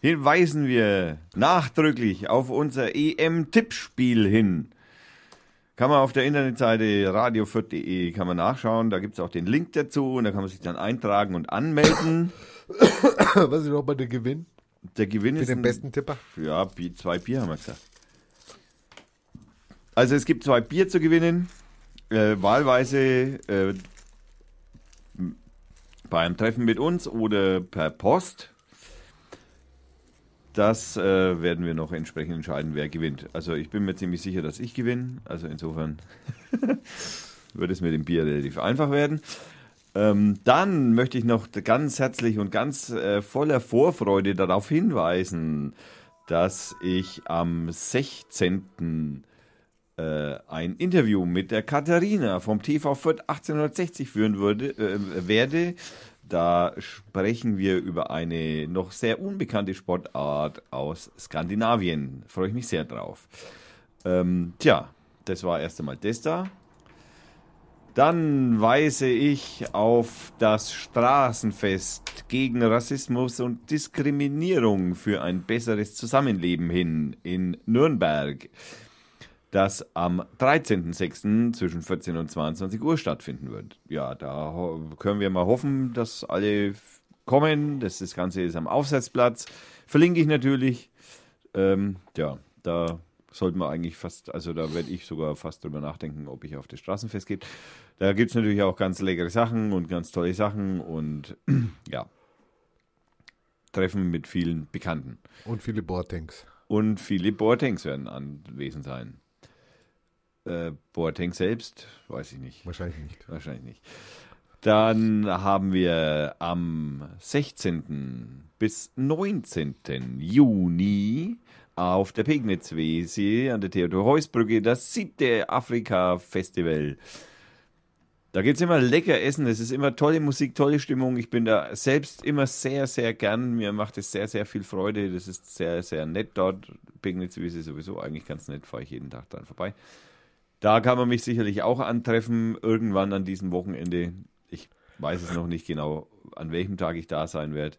hinweisen wir nachdrücklich auf unser EM-Tippspiel hin. Kann man auf der Internetseite radioviert.de kann man nachschauen, da gibt es auch den Link dazu und da kann man sich dann eintragen und anmelden. Was ist nochmal der Gewinn? Der Gewinn Für ist. Für den besten Tipper? Ja, zwei Bier haben wir gesagt. Also es gibt zwei Bier zu gewinnen. Äh, wahlweise äh, bei Treffen mit uns oder per Post. Das äh, werden wir noch entsprechend entscheiden, wer gewinnt. Also ich bin mir ziemlich sicher, dass ich gewinne. Also insofern wird es mit dem Bier relativ einfach werden. Ähm, dann möchte ich noch ganz herzlich und ganz äh, voller Vorfreude darauf hinweisen, dass ich am 16. Äh, ein Interview mit der Katharina vom TV Fürth 1860 führen würde, äh, werde. Da sprechen wir über eine noch sehr unbekannte Sportart aus Skandinavien. Freue ich mich sehr drauf. Ähm, tja, das war erst einmal das da. Dann weise ich auf das Straßenfest gegen Rassismus und Diskriminierung für ein besseres Zusammenleben hin in Nürnberg, das am 13.06. zwischen 14 und 22 Uhr stattfinden wird. Ja, da können wir mal hoffen, dass alle kommen. Das, das Ganze ist am Aufsatzplatz. Verlinke ich natürlich. Ähm, ja, da sollten wir eigentlich fast, also da werde ich sogar fast drüber nachdenken, ob ich auf das Straßenfest gehe. Da gibt es natürlich auch ganz leckere Sachen und ganz tolle Sachen und ja, Treffen mit vielen Bekannten. Und viele Boartanks. Und viele Boatengs werden anwesend sein. Äh, Boateng selbst, weiß ich nicht. Wahrscheinlich nicht. Wahrscheinlich nicht. Dann haben wir am 16. bis 19. Juni auf der Pegnitz-Wiese an der Theodor-Heuss-Brücke das siebte Afrika-Festival. Da gibt es immer lecker Essen, es ist immer tolle Musik, tolle Stimmung. Ich bin da selbst immer sehr, sehr gern. Mir macht es sehr, sehr viel Freude. Das ist sehr, sehr nett dort. Pegnitz-Wiese sowieso eigentlich ganz nett, fahre ich jeden Tag dran vorbei. Da kann man mich sicherlich auch antreffen, irgendwann an diesem Wochenende. Ich weiß es noch nicht genau, an welchem Tag ich da sein werde.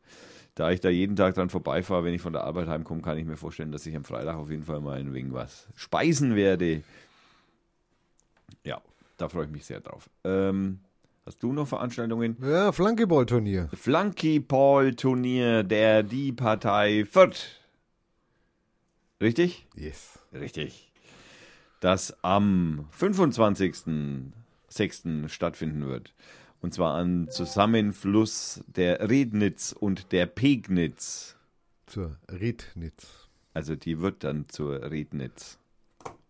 Da ich da jeden Tag dran vorbeifahre, wenn ich von der Arbeit heimkomme, kann ich mir vorstellen, dass ich am Freitag auf jeden Fall mal ein wenig was speisen werde. Ja, da freue ich mich sehr drauf. Ähm, hast du noch Veranstaltungen? Ja, Flankeball-Turnier. Flunky-Paul-Turnier der Die Partei Fürth. Richtig? Yes. Richtig. Das am 25.06. stattfinden wird. Und zwar am Zusammenfluss der Rednitz und der Pegnitz. Zur Rednitz. Also die wird dann zur Rednitz.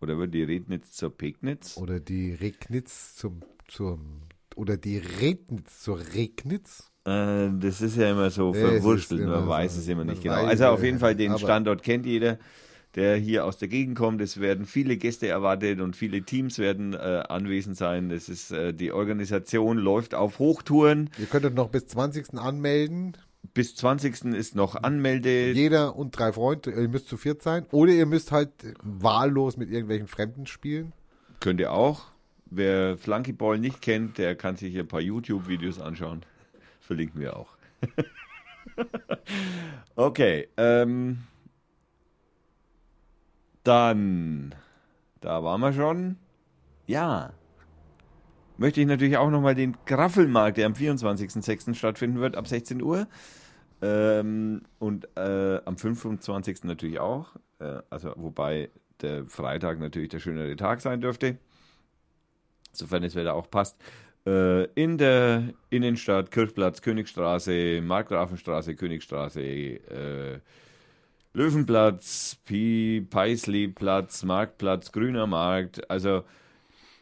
Oder wird die Rednitz zur Pegnitz? Oder die Regnitz zum, zum oder die Rednitz zur Regnitz. Äh, das ist ja immer so verwurstelt, immer man so. weiß es immer nicht genau. Also auf jeden Fall den Standort kennt jeder, der hier aus der Gegend kommt. Es werden viele Gäste erwartet und viele Teams werden äh, anwesend sein. Das ist äh, die Organisation läuft auf Hochtouren. Ihr könntet noch bis 20. anmelden. Bis 20. ist noch Anmelde. Jeder und drei Freunde. Ihr müsst zu viert sein. Oder ihr müsst halt wahllos mit irgendwelchen Fremden spielen. Könnt ihr auch. Wer Flunkyball nicht kennt, der kann sich hier ein paar YouTube-Videos anschauen. Verlinken wir auch. okay. Ähm, dann, da waren wir schon. Ja. Möchte ich natürlich auch nochmal den Graffelmarkt, der am 24.06. stattfinden wird, ab 16 Uhr. Ähm, und äh, am 25. natürlich auch. Äh, also, wobei der Freitag natürlich der schönere Tag sein dürfte sofern das Wetter auch passt, äh, in der Innenstadt, Kirchplatz, Königstraße, Markgrafenstraße, Königstraße, äh, Löwenplatz, Pi, Marktplatz, Grüner Markt, also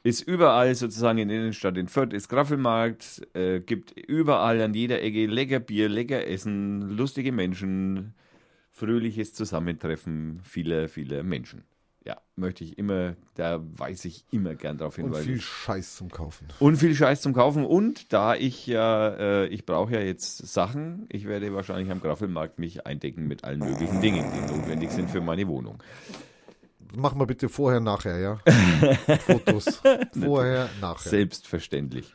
ist überall sozusagen in der Innenstadt. In Fürth ist Graffelmarkt, äh, gibt überall an jeder Ecke lecker Bier, lecker Essen, lustige Menschen, fröhliches Zusammentreffen vieler, vieler Menschen. Ja, möchte ich immer, da weise ich immer gern darauf hin, Und viel Scheiß zum Kaufen. und viel Scheiß zum Kaufen. Und da ich ja, äh, ich brauche ja jetzt Sachen, ich werde wahrscheinlich am Graffelmarkt mich eindecken mit allen möglichen Dingen, die notwendig sind für meine Wohnung. Mach mal bitte vorher, nachher, ja? Fotos. Vorher, nachher. Selbstverständlich.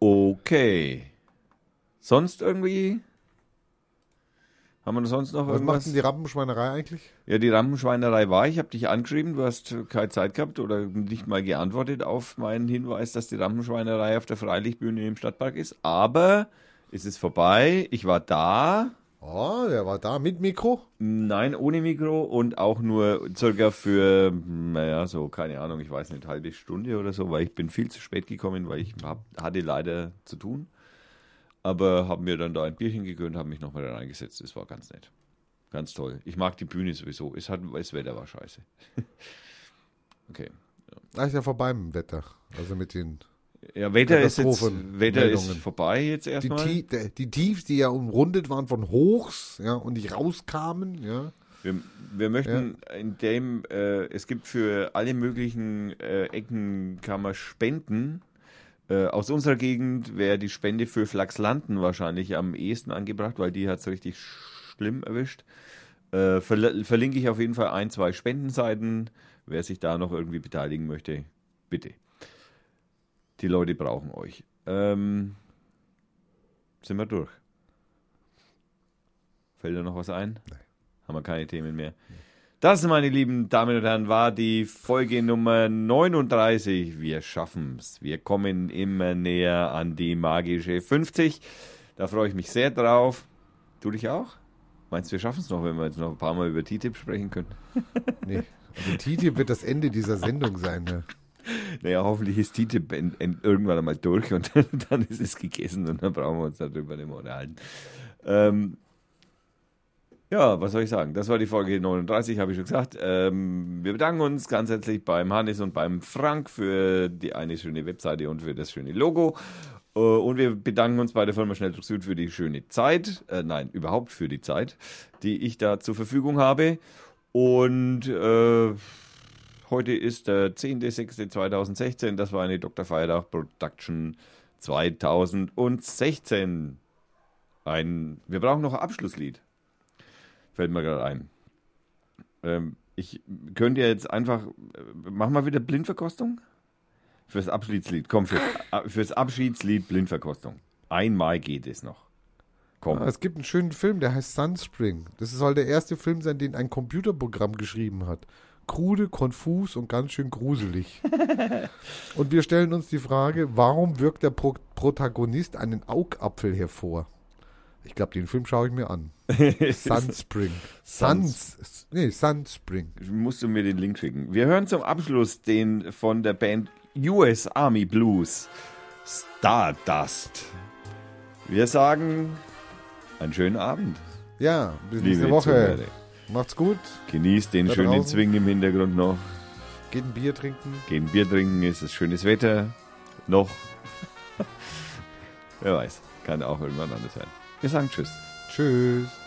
Okay. Sonst irgendwie? Haben wir sonst noch Was macht irgendwas? denn die Rampenschweinerei eigentlich? Ja, die Rampenschweinerei war. Ich habe dich angeschrieben, du hast keine Zeit gehabt oder nicht mal geantwortet auf meinen Hinweis, dass die Rampenschweinerei auf der Freilichtbühne im Stadtpark ist. Aber es ist vorbei. Ich war da Oh, der war da mit Mikro. Nein, ohne Mikro und auch nur circa für, naja, so, keine Ahnung, ich weiß nicht, halbe Stunde oder so, weil ich bin viel zu spät gekommen, weil ich hab, hatte leider zu tun. Aber haben mir dann da ein Bierchen gegönnt, haben mich nochmal da reingesetzt. Das war ganz nett. Ganz toll. Ich mag die Bühne sowieso. Es hat, das Wetter war scheiße. okay. Da ist ja vorbei mit dem Wetter. Also mit den Ja, Wetter ist jetzt, Wetter ist vorbei jetzt die, erstmal. Tie- der- die Tiefs, die ja umrundet waren von Hochs, ja, und nicht rauskamen, ja. Wir, wir möchten in dem, äh, es gibt für alle möglichen äh, Ecken, kann man spenden. Äh, aus unserer Gegend wäre die Spende für Flachslanden wahrscheinlich am ehesten angebracht, weil die hat es richtig schlimm erwischt. Äh, verl verlinke ich auf jeden Fall ein, zwei Spendenseiten. Wer sich da noch irgendwie beteiligen möchte, bitte. Die Leute brauchen euch. Ähm, sind wir durch? Fällt da noch was ein? Haben wir keine Themen mehr. Das, meine lieben Damen und Herren, war die Folge Nummer 39. Wir schaffen's. Wir kommen immer näher an die magische 50. Da freue ich mich sehr drauf. Du dich auch? Meinst du, wir schaffen es noch, wenn wir jetzt noch ein paar Mal über TTIP sprechen können? Nee. Also TTIP wird das Ende dieser Sendung sein, ne? Naja, hoffentlich ist TTIP en- en- irgendwann einmal durch und dann ist es gegessen und dann brauchen wir uns darüber nicht mehr unterhalten. Ähm, ja, was soll ich sagen? Das war die Folge 39, habe ich schon gesagt. Ähm, wir bedanken uns ganz herzlich beim Hannes und beim Frank für die eine schöne Webseite und für das schöne Logo. Äh, Und wir bedanken uns bei der Firma Schnelldruck Süd für die schöne Zeit, äh, nein, überhaupt für die Zeit, die ich da zur Verfügung habe. Und äh, Heute ist der 10.06.2016. Das war eine Dr. Feiertag Production 2016. Ein, wir brauchen noch ein Abschlusslied. Fällt mir gerade ein. Ähm, ich könnte ja jetzt einfach. Äh, machen wir wieder Blindverkostung? Fürs Abschiedslied. Komm, fürs, äh, fürs Abschiedslied Blindverkostung. Einmal geht es noch. Komm. Ah, Es gibt einen schönen Film, der heißt Sunspring. Das soll der erste Film sein, den ein Computerprogramm geschrieben hat. Krude, konfus und ganz schön gruselig. und wir stellen uns die Frage, warum wirkt der Pro Protagonist einen Augapfel hervor? Ich glaube, den Film schaue ich mir an. Sunspring. Suns, nee, Sunspring. musst du mir den Link schicken. Wir hören zum Abschluss den von der Band US Army Blues Stardust. Wir sagen einen schönen Abend, Ja, bis nächste Woche. Zuhörer. Macht's gut. Genießt den Da schönen draußen. Zwing im Hintergrund noch. Geht ein Bier trinken. Gehen Bier trinken, es ist schönes Wetter. Noch. Wer weiß, kann auch irgendwann anders sein. Wir sagen Tschüss. Tschüss.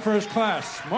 First Class.